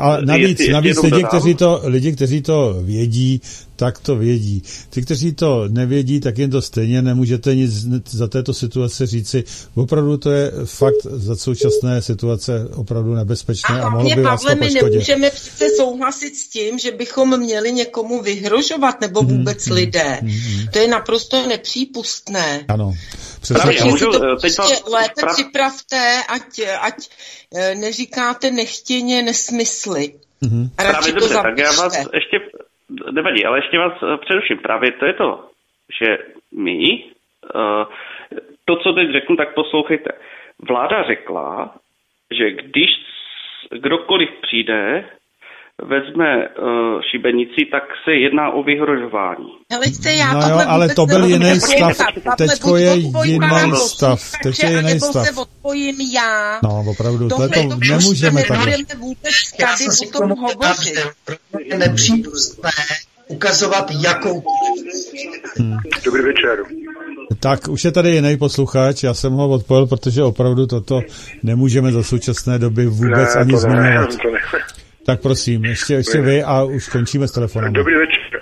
a navíc, navíc lidi, kteří to, lidi, kteří to vědí, tak to vědí. Ty, kteří to nevědí, tak jen to stejně nemůžete nic za této situace říci. Opravdu to je fakt za současné situace opravdu nebezpečné a, a mohlo by vás Pavle, to poškodit. my nemůžeme přece souhlasit s tím, že bychom měli někomu vyhrožovat nebo mhm, vůbec hmm, lidé. Hmm, hmm. To je naprosto nepřípustné. Ano. Přesně. Právě, můžu, to eh, teď prostě lépe prav... připravte, ať, ať eh, neříkáte nechtěně nesmysly. Mm-hmm. Právě dobře, tak já vás ještě nevadí, ale ještě vás eh, přeruším. Právě to je to, že my, eh, to, co teď řeknu, tak poslouchejte. Vláda řekla, že když kdokoliv přijde, vezme uh, šibenici, tak se jedná o vyhrožování. Helice, já no jo, ale to byl jiný stav. Teďko je jiný stav. Teď je jiný stav. se odpojím já. No, opravdu, to, to nemůžeme takhle. vůbec tady o tom hovořit. Je nepřípustné ukazovat jakou... Hmm. Dobrý večer. Tak už je tady jiný posluchač, já jsem ho odpojil, protože opravdu toto nemůžeme za současné doby vůbec ne, ani zmiňovat. Tak prosím, ještě, ještě vy a už končíme s telefonem. Dobrý večer.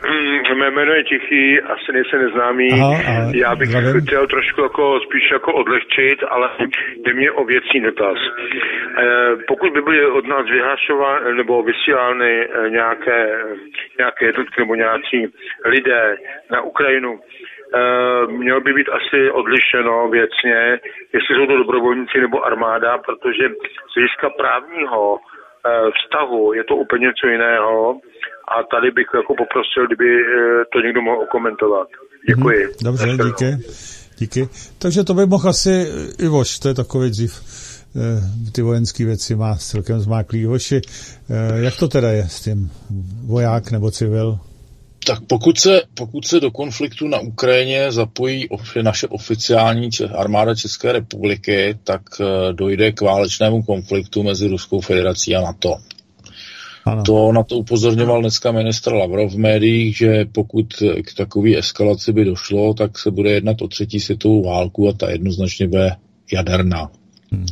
Mé jméno je Tichý, asi nejsem neznámý. Aha, Já bych zdravím. chtěl trošku jako, spíš jako odlehčit, ale jde mě o věcný dotaz. Eh, pokud by byly od nás vyhlašovány nebo vysílány eh, nějaké, nějaké jednotky nebo nějací lidé na Ukrajinu, Uh, mělo by být asi odlišeno věcně, jestli jsou to dobrovolníci nebo armáda, protože z hlediska právního Eh, vztahu, je to úplně něco jiného a tady bych jako poprosil, kdyby eh, to někdo mohl komentovat. Děkuji. Hmm, dobře, díky. Díky. Takže to by mohl asi Ivoš, to je takový dřív ty vojenské věci má celkem zmáklý. Hoši, jak to teda je s tím voják nebo civil? Tak pokud se, pokud se do konfliktu na Ukrajině zapojí naše oficiální armáda České republiky, tak dojde k válečnému konfliktu mezi Ruskou federací a NATO. Ano. To na to upozorňoval dneska ministr Lavrov v médiích, že pokud k takové eskalaci by došlo, tak se bude jednat o třetí světovou válku a ta jednoznačně bude jaderná. Hmm.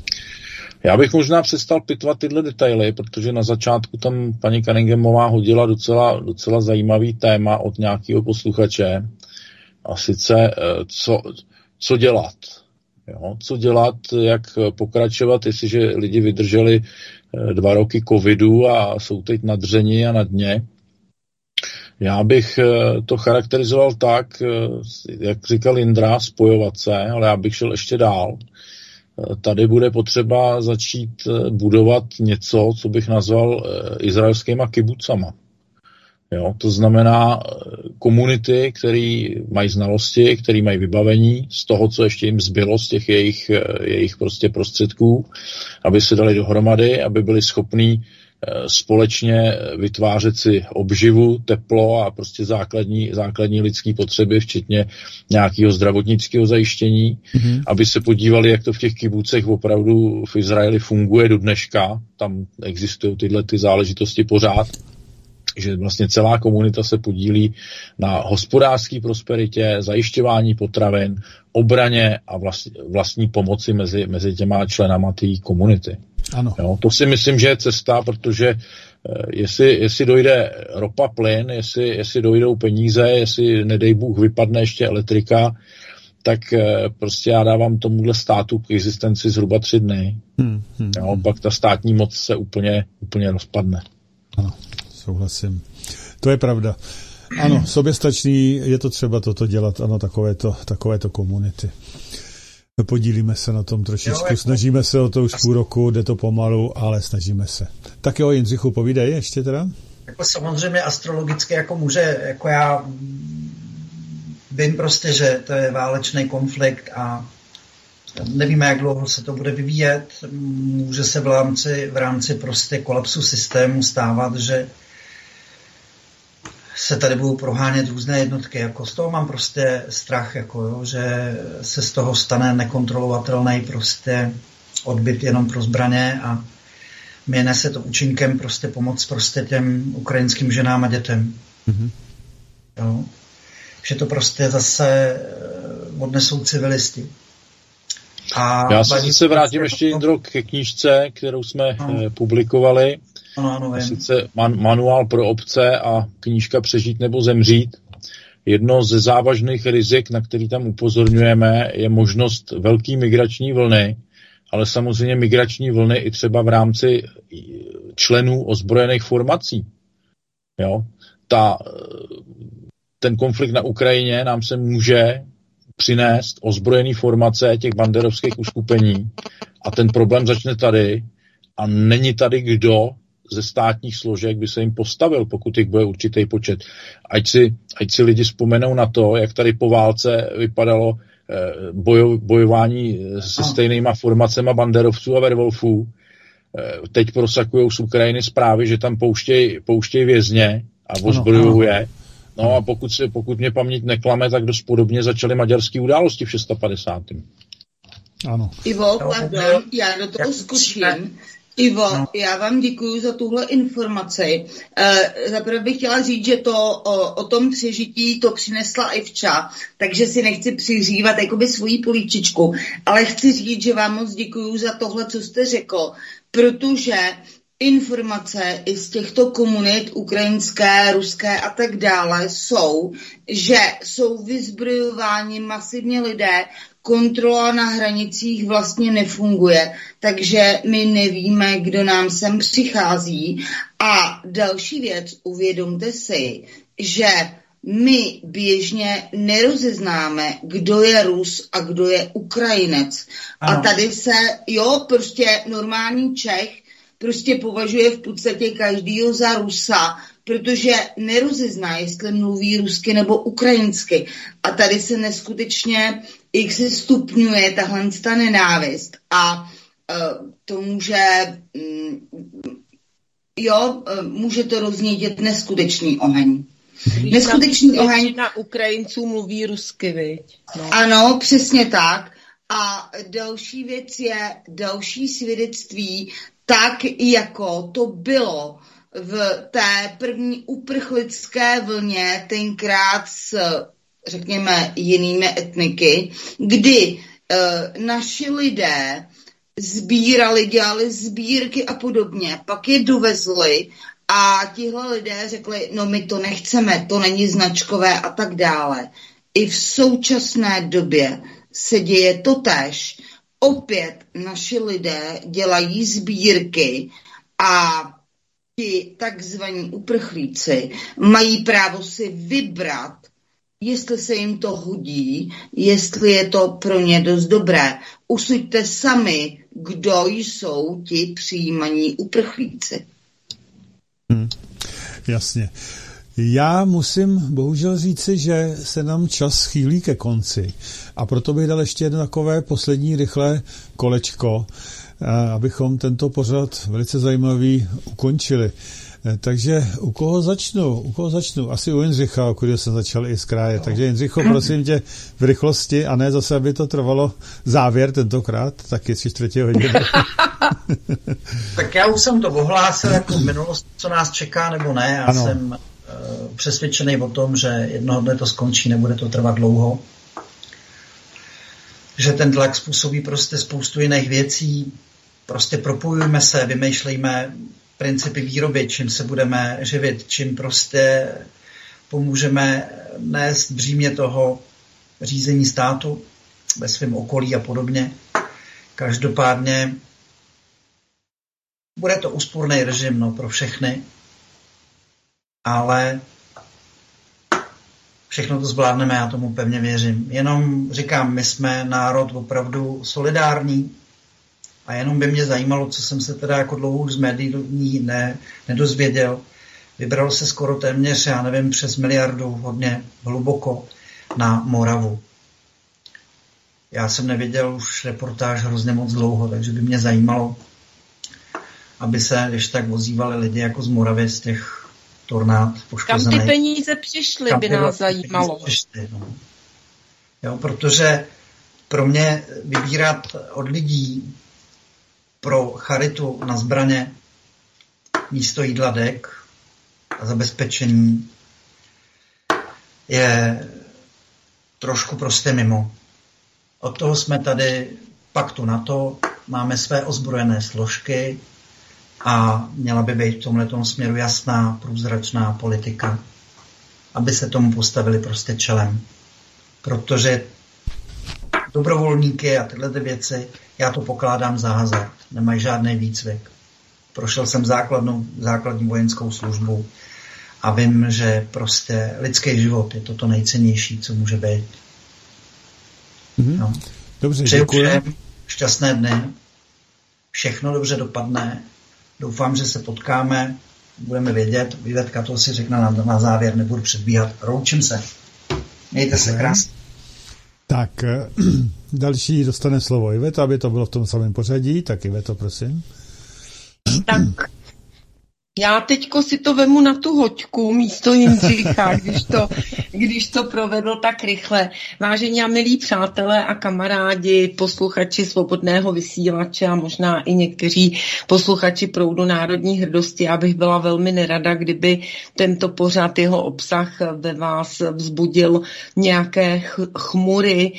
Já bych možná přestal pitvat tyhle detaily, protože na začátku tam paní Cunninghamová hodila docela, docela zajímavý téma od nějakého posluchače. A sice, eh, co, co dělat. Jo? Co dělat, jak pokračovat, jestliže lidi vydrželi dva roky covidu a jsou teď na dřeni a na dně. Já bych eh, to charakterizoval tak, eh, jak říkal Indra, spojovat se, ale já bych šel ještě dál. Tady bude potřeba začít budovat něco, co bych nazval izraelskýma kibucama. Jo, to znamená komunity, které mají znalosti, které mají vybavení z toho, co ještě jim zbylo z těch jejich, jejich prostě prostředků, aby se dali dohromady, aby byli schopní eh, společně vytvářet si obživu, teplo a prostě základní, základní lidské potřeby, včetně nějakého zdravotnického zajištění, mm-hmm. aby se podívali, jak to v těch kibucech opravdu v Izraeli funguje do dneška. Tam existují tyhle ty záležitosti pořád že vlastně celá komunita se podílí na hospodářské prosperitě, zajišťování potravin, obraně a vlastní, vlastní pomoci mezi, mezi těma členama té komunity. Ano. Jo, to si myslím, že je cesta, protože eh, jestli, jestli dojde ropa, plyn, jestli, jestli dojdou peníze, jestli nedej Bůh vypadne ještě elektrika, tak eh, prostě já dávám tomuhle státu k existenci zhruba tři dny. Hmm, hmm, jo, hmm. Pak ta státní moc se úplně, úplně rozpadne. Ano souhlasím. To je pravda. Ano, soběstačný je to třeba toto dělat, ano, takovéto, takovéto komunity. Podílíme se na tom trošičku, jako... snažíme se o to už půl roku, jde to pomalu, ale snažíme se. Tak jo, Jindřichu, povídej ještě teda. Jako samozřejmě astrologicky jako může, jako já vím prostě, že to je válečný konflikt a nevíme, jak dlouho se to bude vyvíjet. Může se v rámci, v rámci prostě kolapsu systému stávat, že se tady budou prohánět různé jednotky. Jako z toho mám prostě strach, jako jo, že se z toho stane nekontrolovatelný prostě odbyt jenom pro zbraně a měne se to účinkem prostě pomoc prostě těm ukrajinským ženám a dětem. Mm-hmm. Jo. Že to prostě zase eh, odnesou civilisti. A Já se se vrátím ještě, Jindro, ke knížce, kterou jsme no. publikovali ano, ano, sice man, manuál pro obce a knížka Přežít nebo zemřít. Jedno ze závažných rizik, na který tam upozorňujeme, je možnost velké migrační vlny, ale samozřejmě migrační vlny i třeba v rámci členů ozbrojených formací. Jo? Ta, ten konflikt na Ukrajině nám se může přinést ozbrojený formace těch banderovských uskupení a ten problém začne tady a není tady kdo ze státních složek by se jim postavil, pokud jich bude určitý počet. Ať si, ať si lidi vzpomenou na to, jak tady po válce vypadalo eh, bojo, bojování se stejnýma formacema banderovců a verwolfů. Eh, teď prosakují z Ukrajiny zprávy, že tam pouštějí pouštěj vězně a ozbrojují je. No a pokud, se, pokud mě paměť neklame, tak dost podobně začaly maďarské události v 650. Ano. Ivo, pardon, já do toho zkuším. Ivo, no. já vám děkuji za tuhle informaci. E, zaprvé bych chtěla říct, že to o, o tom přežití to přinesla Ivča, takže si nechci přihřívat jakoby svoji políčičku, ale chci říct, že vám moc děkuji za tohle, co jste řekl, protože informace i z těchto komunit ukrajinské, ruské a tak dále jsou, že jsou vyzbrojováni masivně lidé, kontrola na hranicích vlastně nefunguje, takže my nevíme, kdo nám sem přichází. A další věc, uvědomte si, že my běžně nerozeznáme, kdo je Rus a kdo je Ukrajinec. Ano. A tady se, jo, prostě normální Čech prostě považuje v podstatě každýho za Rusa, protože nerozezná, jestli mluví rusky nebo ukrajinsky. A tady se neskutečně jak se stupňuje tahle ta nenávist. A to může, mm, jo, může to roznědět neskutečný oheň. Neskutečný oheň. Na Ukrajinců mluví rusky, viď? No. Ano, přesně tak. A další věc je další svědectví, tak jako to bylo v té první uprchlické vlně, tenkrát s, řekněme, jinými etniky, kdy e, naši lidé sbírali, dělali sbírky a podobně, pak je dovezli a tihle lidé řekli, no my to nechceme, to není značkové a tak dále. I v současné době se děje totéž. Opět naši lidé dělají sbírky a ti takzvaní uprchlíci mají právo si vybrat, jestli se jim to hodí, jestli je to pro ně dost dobré. Usuďte sami, kdo jsou ti přijímaní uprchlíci. Hmm, jasně. Já musím bohužel říci, že se nám čas chýlí ke konci a proto bych dal ještě jedno takové poslední rychlé kolečko, eh, abychom tento pořad velice zajímavý ukončili. Eh, takže u koho začnu? U koho začnu? Asi u Jindřicha, o kterého jsem začal i z kraje. Takže Jindřicho, prosím tě v rychlosti a ne zase, aby to trvalo závěr tentokrát, taky tři čtvrtě hodiny. tak já už jsem to ohlásil jako minulost, co nás čeká, nebo ne. Já ano. jsem uh, přesvědčený o tom, že jednoho dne to skončí, nebude to trvat dlouho. Že ten tlak způsobí prostě spoustu jiných věcí. Prostě propojujeme se, vymýšlejme principy výroby, čím se budeme živit, čím prostě pomůžeme nést břímě toho řízení státu ve svém okolí a podobně. Každopádně bude to úsporný režim no, pro všechny, ale všechno to zvládneme, já tomu pevně věřím. Jenom říkám, my jsme národ opravdu solidární, a jenom by mě zajímalo, co jsem se teda jako dlouho z médií ne, nedozvěděl. Vybral se skoro téměř, já nevím, přes miliardu hodně hluboko na Moravu. Já jsem neviděl už reportáž hrozně moc dlouho, takže by mě zajímalo, aby se, když tak vozívali lidi jako z Moravy, z těch tornád poškozených. Kam ty peníze přišly, by nás vlastně zajímalo. Přišly, no. jo, protože pro mě vybírat od lidí pro charitu na zbraně místo jídla dek a zabezpečení je trošku prostě mimo. Od toho jsme tady paktu na to, máme své ozbrojené složky a měla by být v tomhle směru jasná, průzračná politika, aby se tomu postavili prostě čelem. Protože dobrovolníky a tyhle ty věci, já to pokládám za hazard. Nemají žádný výcvik. Prošel jsem základnou, základní vojenskou službu a vím, že prostě lidský život je to to nejcennější, co může být. Mm-hmm. No. Dobře, Přeju děkuji. Všem šťastné dny, všechno dobře dopadne, doufám, že se potkáme, budeme vědět, Vyvetka to si řekne na, na závěr, nebudu předbíhat, roučím se. Mějte se krásně. Tak eh, další dostane slovo Iveto, aby to bylo v tom samém pořadí. Tak Iveto, prosím. Tak já teďko si to vemu na tu hoďku místo Jindřicha, když to, když to provedl tak rychle. Vážení a milí přátelé a kamarádi, posluchači svobodného vysílače a možná i někteří posluchači proudu národní hrdosti, já bych byla velmi nerada, kdyby tento pořad, jeho obsah ve vás vzbudil nějaké chmury,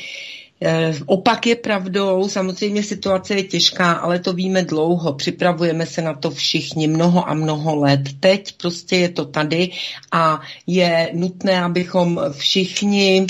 opak je pravdou, samozřejmě situace je těžká, ale to víme dlouho, připravujeme se na to všichni mnoho a mnoho let. Teď prostě je to tady a je nutné, abychom všichni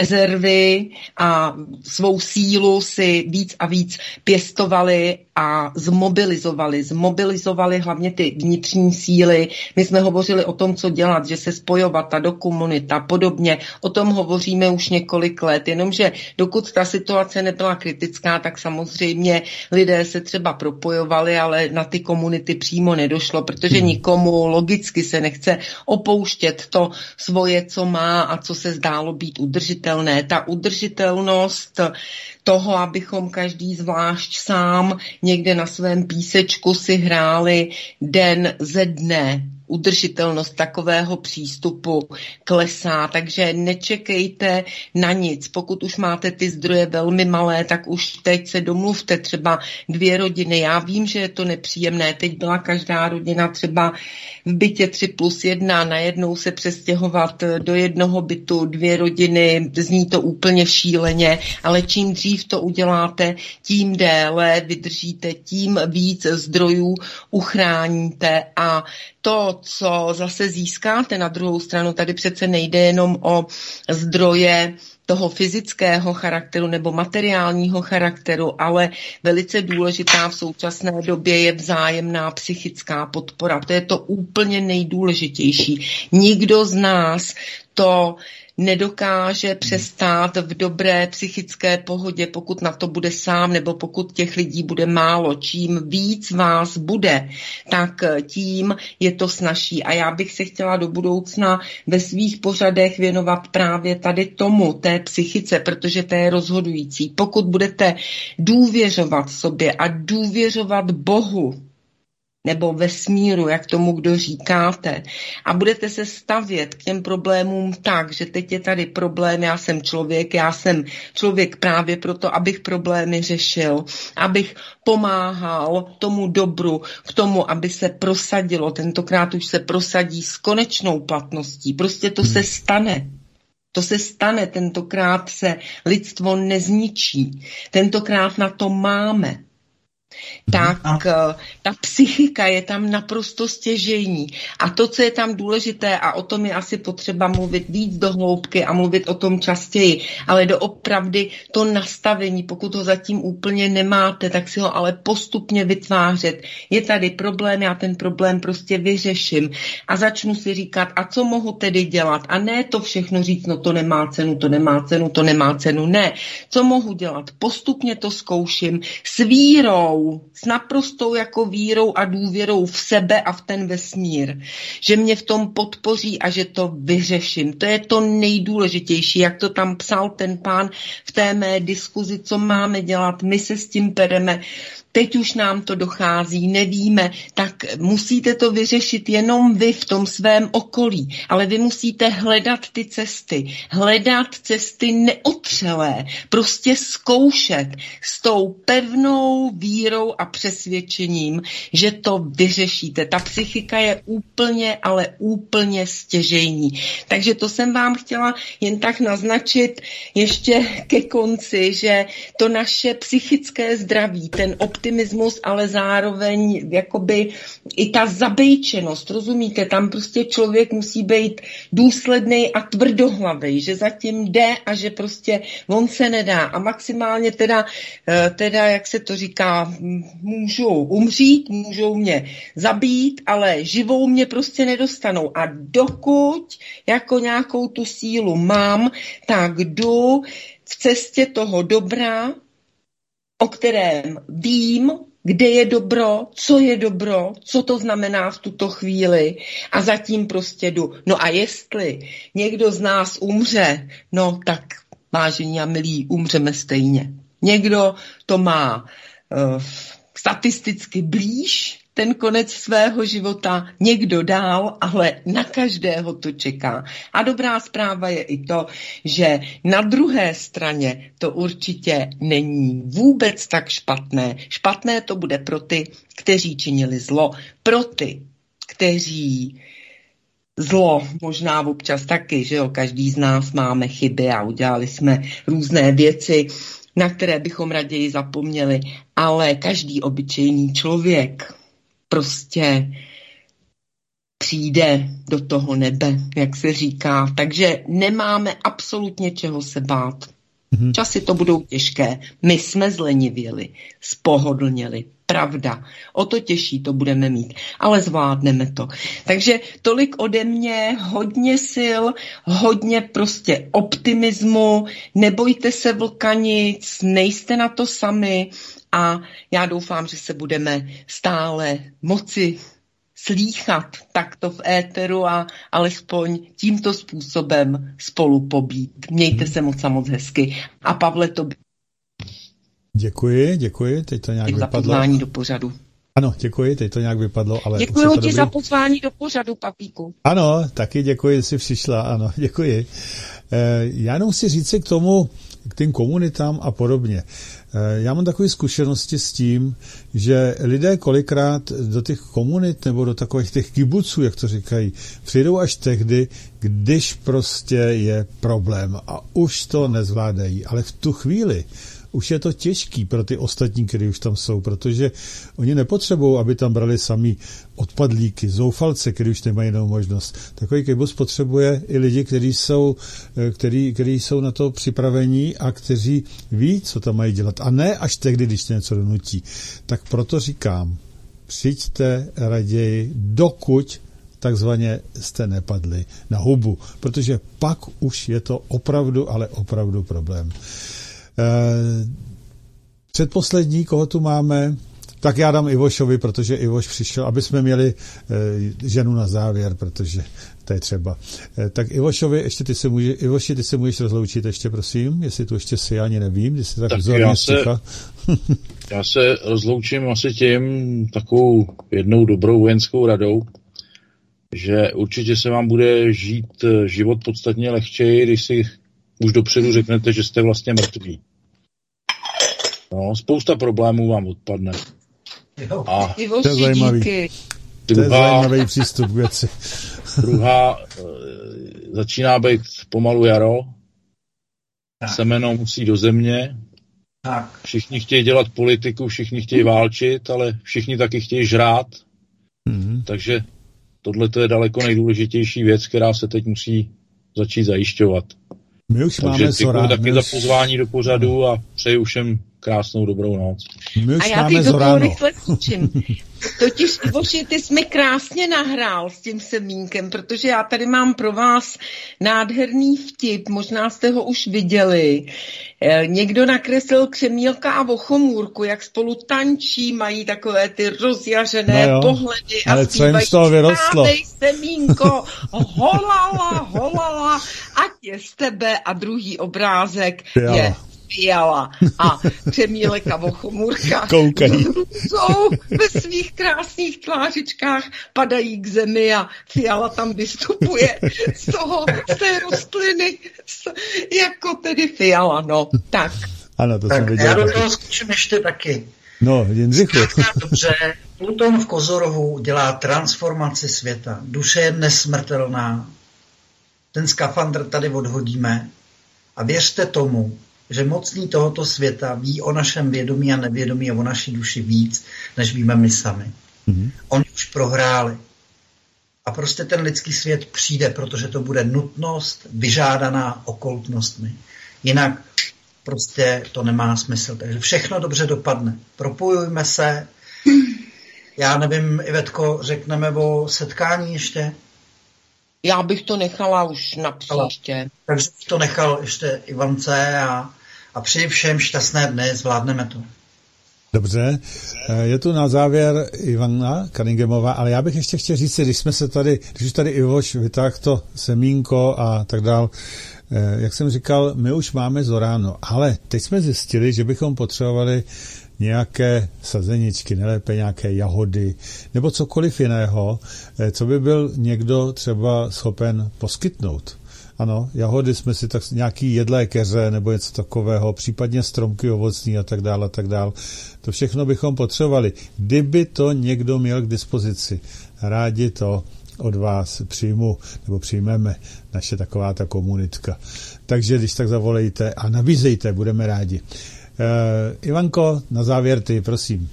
rezervy a svou sílu si víc a víc pěstovali a zmobilizovali. Zmobilizovali hlavně ty vnitřní síly. My jsme hovořili o tom, co dělat, že se spojovat ta do komunita podobně. O tom hovoříme už několik let, jenomže dokud ta situace nebyla kritická, tak samozřejmě lidé se třeba propojovali, ale na ty komunity přímo nedošlo, protože hmm. nikomu logicky se nechce opouštět to svoje, co má a co se zdálo být udržitelné udržitelné. Ta udržitelnost toho, abychom každý zvlášť sám někde na svém písečku si hráli den ze dne, udržitelnost takového přístupu klesá, takže nečekejte na nic. Pokud už máte ty zdroje velmi malé, tak už teď se domluvte třeba dvě rodiny. Já vím, že je to nepříjemné. Teď byla každá rodina třeba v bytě 3 plus 1, najednou se přestěhovat do jednoho bytu, dvě rodiny, zní to úplně šíleně, ale čím dřív to uděláte, tím déle vydržíte, tím víc zdrojů uchráníte a to, co zase získáte na druhou stranu, tady přece nejde jenom o zdroje toho fyzického charakteru nebo materiálního charakteru, ale velice důležitá v současné době je vzájemná psychická podpora. To je to úplně nejdůležitější. Nikdo z nás to nedokáže přestát v dobré psychické pohodě, pokud na to bude sám nebo pokud těch lidí bude málo. Čím víc vás bude, tak tím je to snažší. A já bych se chtěla do budoucna ve svých pořadech věnovat právě tady tomu, té psychice, protože to je rozhodující. Pokud budete důvěřovat sobě a důvěřovat Bohu, nebo vesmíru, jak tomu kdo říkáte. A budete se stavět k těm problémům tak, že teď je tady problém, já jsem člověk, já jsem člověk právě proto, abych problémy řešil, abych pomáhal tomu dobru, k tomu, aby se prosadilo. Tentokrát už se prosadí s konečnou platností. Prostě to se stane. To se stane, tentokrát se lidstvo nezničí. Tentokrát na to máme tak eh, ta psychika je tam naprosto stěžejní. A to, co je tam důležité, a o tom je asi potřeba mluvit víc do hloubky a mluvit o tom častěji, ale doopravdy to nastavení, pokud ho zatím úplně nemáte, tak si ho ale postupně vytvářet. Je tady problém, já ten problém prostě vyřeším a začnu si říkat, a co mohu tedy dělat? A ne to všechno říct, no to nemá cenu, to nemá cenu, to nemá cenu. Ne. Co mohu dělat? Postupně to zkouším s vírou, s naprostou jako vírou a důvěrou v sebe a v ten vesmír, že mě v tom podpoří a že to vyřeším. To je to nejdůležitější, jak to tam psal ten pán v té mé diskuzi, co máme dělat, my se s tím pereme teď už nám to dochází, nevíme, tak musíte to vyřešit jenom vy v tom svém okolí. Ale vy musíte hledat ty cesty, hledat cesty neotřelé, prostě zkoušet s tou pevnou vírou a přesvědčením, že to vyřešíte. Ta psychika je úplně, ale úplně stěžejní. Takže to jsem vám chtěla jen tak naznačit ještě ke konci, že to naše psychické zdraví, ten optimismus, optimismus, ale zároveň jakoby i ta zabejčenost, rozumíte? Tam prostě člověk musí být důsledný a tvrdohlavý, že zatím jde a že prostě on se nedá. A maximálně teda, eh, teda jak se to říká, můžou umřít, můžou mě zabít, ale živou mě prostě nedostanou. A dokud jako nějakou tu sílu mám, tak jdu v cestě toho dobra, o kterém vím, kde je dobro, co je dobro, co to znamená v tuto chvíli a zatím prostě jdu. No a jestli někdo z nás umře, no tak vážení a milí, umřeme stejně. Někdo to má uh, statisticky blíž, ten konec svého života někdo dál, ale na každého to čeká. A dobrá zpráva je i to, že na druhé straně to určitě není vůbec tak špatné. Špatné to bude pro ty, kteří činili zlo, pro ty, kteří zlo, možná občas taky, že jo, každý z nás máme chyby a udělali jsme různé věci, na které bychom raději zapomněli, ale každý obyčejný člověk prostě přijde do toho nebe, jak se říká. Takže nemáme absolutně čeho se bát. Mm-hmm. Časy to budou těžké. My jsme zlenivěli, spohodlněli. Pravda. O to těžší to budeme mít, ale zvládneme to. Takže tolik ode mě, hodně sil, hodně prostě optimismu, nebojte se vlkanic, nejste na to sami a já doufám, že se budeme stále moci slýchat takto v éteru a alespoň tímto způsobem spolu pobít. Mějte se moc a moc hezky. A Pavle, to Děkuji, děkuji, teď to nějak Děkuji vypadlo. za do pořadu. Ano, děkuji, teď to nějak vypadlo, ale... Děkuji ti dobrý. za pozvání do pořadu, papíku. Ano, taky děkuji, že jsi přišla, ano, děkuji. Eh, já jenom si říct k tomu, k těm komunitám a podobně. Eh, já mám takové zkušenosti s tím, že lidé kolikrát do těch komunit nebo do takových těch kibuců, jak to říkají, přijdou až tehdy, když prostě je problém a už to nezvládají. Ale v tu chvíli už je to těžký pro ty ostatní, kteří už tam jsou, protože oni nepotřebují, aby tam brali sami odpadlíky, zoufalce, kteří už nemají jinou možnost. Takový kibus potřebuje i lidi, kteří jsou, eh, který, který jsou na to připravení a kteří ví, co tam mají dělat. A ne až tehdy, když něco donutí. Tak proto říkám, přijďte raději, dokud takzvaně jste nepadli na hubu, protože pak už je to opravdu, ale opravdu problém. Eh, předposlední, koho tu máme, tak já dám Ivošovi, protože Ivoš přišel, aby jsme měli eh, ženu na závěr, protože to je třeba. Eh, tak Ivošovi, ještě ty se může, Ivoši, ty se můžeš rozloučit ještě, prosím, jestli tu ještě si ani nevím, jestli tak, tak já se, já se rozloučím asi tím takovou jednou dobrou vojenskou radou, že určitě se vám bude žít život podstatně lehčeji, když si už dopředu řeknete, že jste vlastně mrtví. No, spousta problémů vám odpadne. A to je zajímavý. To je zajímavý přístup k věci. druhá, e, začíná být pomalu jaro, tak. semeno musí do země, tak. všichni chtějí dělat politiku, všichni chtějí válčit, ale všichni taky chtějí žrát. Mm-hmm. Takže tohle je daleko nejdůležitější věc, která se teď musí začít zajišťovat. My už Takže máme Zora. taky za pozvání do pořadu a přeji všem krásnou dobrou noc. My už a já máme Zorano. rychle Totiž, Ivoši, ty jsi mi krásně nahrál s tím semínkem, protože já tady mám pro vás nádherný vtip, možná jste ho už viděli. Eh, někdo nakreslil křemílka a vochomůrku, jak spolu tančí, mají takové ty rozjařené no pohledy a Ale co jim z toho vyrostlo? semínko, holala, holala, ať je z tebe a druhý obrázek jo. je Fiala a Přemílek a Vochomurka jsou ve svých krásných tvářičkách, padají k zemi a Fiala tam vystupuje z toho, z té rostliny, jako tedy Fiala, no, tak. Ano, to tak jsem viděl. Já do toho skočím ještě taky. No, Jindřichu. Dobře, Pluton v Kozorovu dělá transformaci světa. Duše je nesmrtelná. Ten skafandr tady odhodíme a věřte tomu, že mocní tohoto světa ví o našem vědomí a nevědomí a o naší duši víc, než víme my sami. Mm-hmm. Oni už prohráli. A prostě ten lidský svět přijde, protože to bude nutnost vyžádaná okoltnostmi. Jinak prostě to nemá smysl. Takže všechno dobře dopadne. Propojujme se. Já nevím, Ivetko, řekneme o setkání ještě? Já bych to nechala už na příště. Takže bych to nechal ještě Ivance a a přeji všem šťastné dny, zvládneme to. Dobře, eh, je tu na závěr Ivana Karingemová, ale já bych ještě chtěl říct, když jsme se tady, když už tady Ivoš vytáhl to semínko a tak dál, eh, jak jsem říkal, my už máme zoráno, ale teď jsme zjistili, že bychom potřebovali nějaké sazeničky, nelépe nějaké jahody, nebo cokoliv jiného, eh, co by byl někdo třeba schopen poskytnout. Ano, jahody jsme si tak nějaký jedlé keře nebo něco takového, případně stromky ovocní a tak dále a tak dále. To všechno bychom potřebovali. Kdyby to někdo měl k dispozici, rádi to od vás přijmu, nebo přijmeme naše taková ta komunitka. Takže když tak zavolejte a nabízejte, budeme rádi. Uh, Ivanko, na závěr ty, prosím.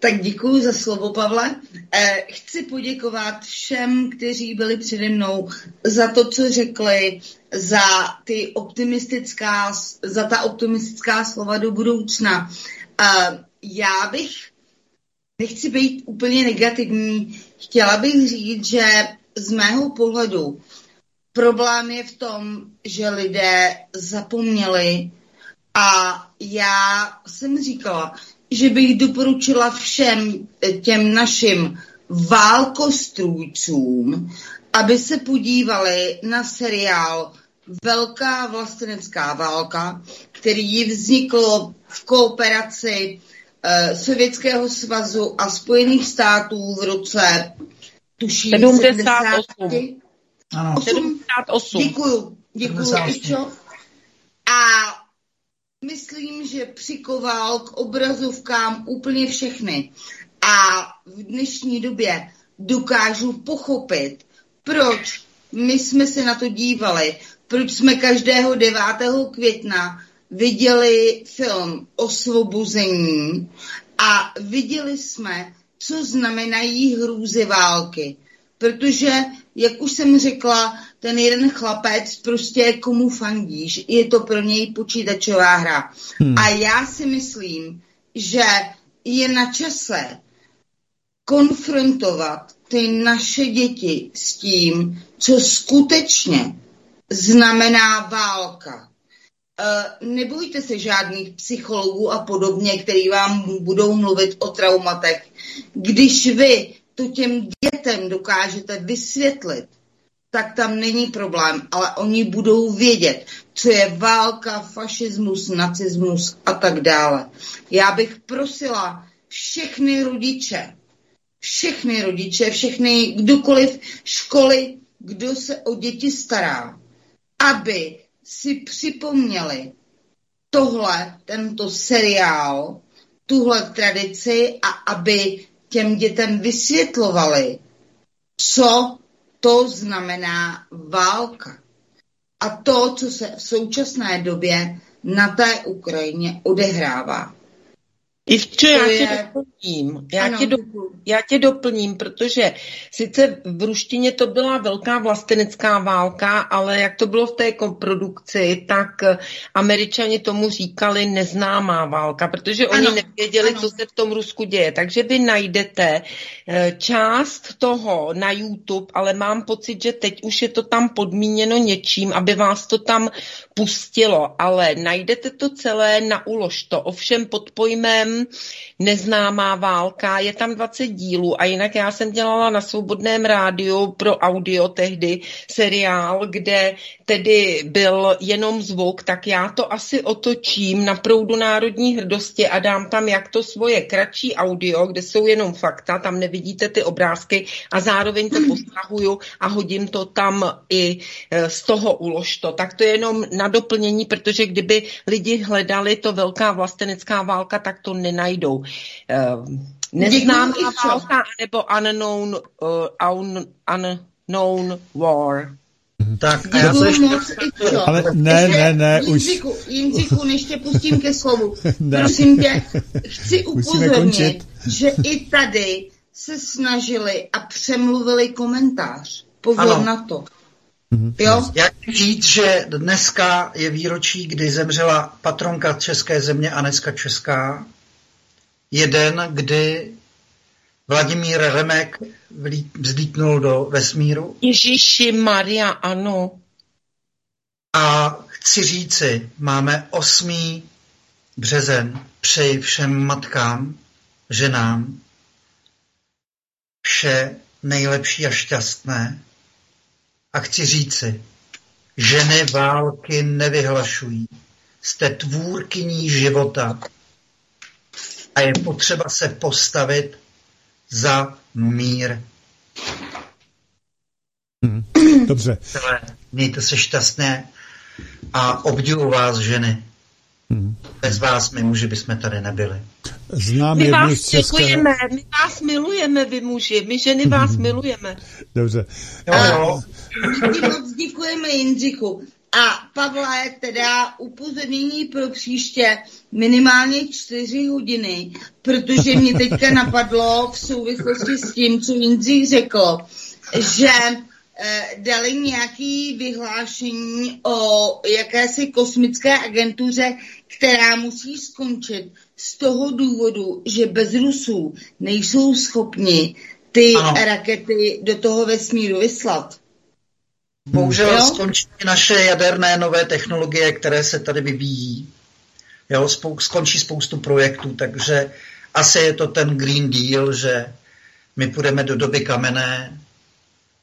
Tak děkuji za slovo, Pavle. Eh, chci poděkovat všem, kteří byli přede mnou za to, co řekli, za, ty optimistická, za ta optimistická slova do budoucna. Eh, já bych, nechci být úplně negativní, chtěla bych říct, že z mého pohledu problém je v tom, že lidé zapomněli a já jsem říkala, že bych doporučila všem těm našim válkostrůjcům, aby se podívali na seriál Velká vlastenecká válka, který vznikl v kooperaci uh, Sovětského svazu a Spojených států v roce tuším 78. Ano. 78. Děkuju, děkuju, Ičo. A myslím, že přikoval k obrazovkám úplně všechny. A v dnešní době dokážu pochopit, proč my jsme se na to dívali, proč jsme každého 9. května viděli film Osvobození a viděli jsme, co znamenají hrůzy války. Protože, jak už jsem řekla, ten jeden chlapec prostě komu fandíš, je to pro něj počítačová hra. Hmm. A já si myslím, že je na čase konfrontovat ty naše děti s tím, co skutečně znamená válka. E, nebojte se žádných psychologů a podobně, který vám budou mluvit o traumatech. Když vy to těm dětem dokážete vysvětlit, tak tam není problém, ale oni budou vědět, co je válka, fašismus, nacismus a tak dále. Já bych prosila všechny rodiče, všechny rodiče, všechny, kdokoliv, školy, kdo se o děti stará, aby si připomněli tohle, tento seriál, tuhle tradici a aby těm dětem vysvětlovali, co to znamená válka. A to, co se v současné době na té Ukrajině odehrává. Ivčo, já je... doplním. Já, ano. tě do, já tě doplním, protože sice v ruštině to byla velká vlastenecká válka, ale jak to bylo v té produkci, tak američani tomu říkali neznámá válka, protože oni ano. nevěděli, ano. co se v tom Rusku děje. Takže vy najdete eh, část toho na YouTube, ale mám pocit, že teď už je to tam podmíněno něčím, aby vás to tam pustilo, ale najdete to celé na ulož to, ovšem pod pojmem neznámá válka, je tam 20 dílů a jinak já jsem dělala na svobodném rádiu pro audio tehdy seriál, kde tedy byl jenom zvuk, tak já to asi otočím na proudu národní hrdosti a dám tam jak to svoje kratší audio, kde jsou jenom fakta, tam nevidíte ty obrázky a zároveň to postahuju a hodím to tam i e, z toho uložto. Tak to je jenom na doplnění, protože kdyby lidi hledali to velká vlastenecká válka, tak to nenajdou. Uh, neznámá válka nebo unknown, uh, unknown war. Tak a já se ještě... Ale ne, ne, ne, už... Jindřichu, než tě pustím ke slovu. ne. Prosím tě, chci upozornit, že i tady se snažili a přemluvili komentář. Pozor ano. na to. Mhm. Jo? Já chci říct, že dneska je výročí, kdy zemřela patronka České země Aneska Česká. Jeden, kdy Vladimír Remek vzlítnul do vesmíru. Ježíši Maria, ano. A chci říci, máme 8. březen. Přeji všem matkám, ženám vše nejlepší a šťastné. A chci říci, ženy války nevyhlašují. Jste tvůrkyní života a je potřeba se postavit za mír. Hmm. Dobře. Mějte se šťastné a obdivu vás ženy. Hmm. Bez vás my muži bychom tady nebyli. Znám my vás děkujeme, my vás milujeme, vy muži, my ženy vás milujeme. Dobře. Jo, jo. My moc děkujeme Jindřichu. A Pavle, teda upozornění pro příště minimálně čtyři hodiny, protože mě teďka napadlo v souvislosti s tím, co Jindřich řekl, že eh, dali nějaké vyhlášení o jakési kosmické agentuře, která musí skončit z toho důvodu, že bez Rusů nejsou schopni ty ano. rakety do toho vesmíru vyslat. Bohužel jo? skončí naše jaderné nové technologie, které se tady vyvíjí. Jo, spou- skončí spoustu projektů, takže asi je to ten Green Deal, že My půjdeme do doby kamenné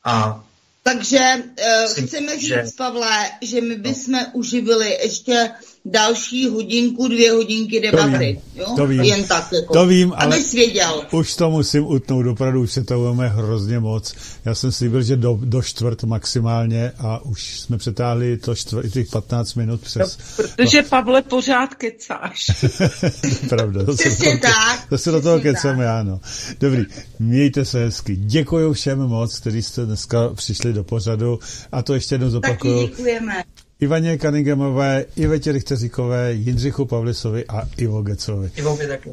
a takže uh, chceme říct, že... Pavle, že my bychom no. uživili ještě další hodinku, dvě hodinky debaty. To vím, jo? To vím, Jen tak, jako, to vím ale věděl. už to musím utnout, opravdu už se to máme hrozně moc. Já jsem slíbil, že do, do čtvrt maximálně a už jsme přetáhli to čtvrt, těch 15 minut přes... No, protože Pavle pořád kecáš. Pravda, to se, do toho, to se do toho kecáme, ano. Dobrý, mějte se hezky. Děkuji všem moc, kteří jste dneska přišli do pořadu a to ještě jednou zopakuju. Taky děkujeme. Ivaně Kaningemové, Ivetě Richteříkové, Jindřichu Pavlisovi a Ivo Gecovi. Ivo taky.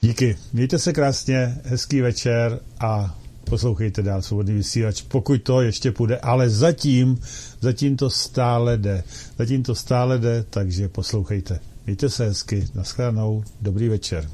Díky. Mějte se krásně, hezký večer a poslouchejte dál svobodný vysílač, pokud to ještě půjde, ale zatím, zatím to stále jde. Zatím to stále jde, takže poslouchejte. Mějte se hezky, naschledanou, dobrý večer.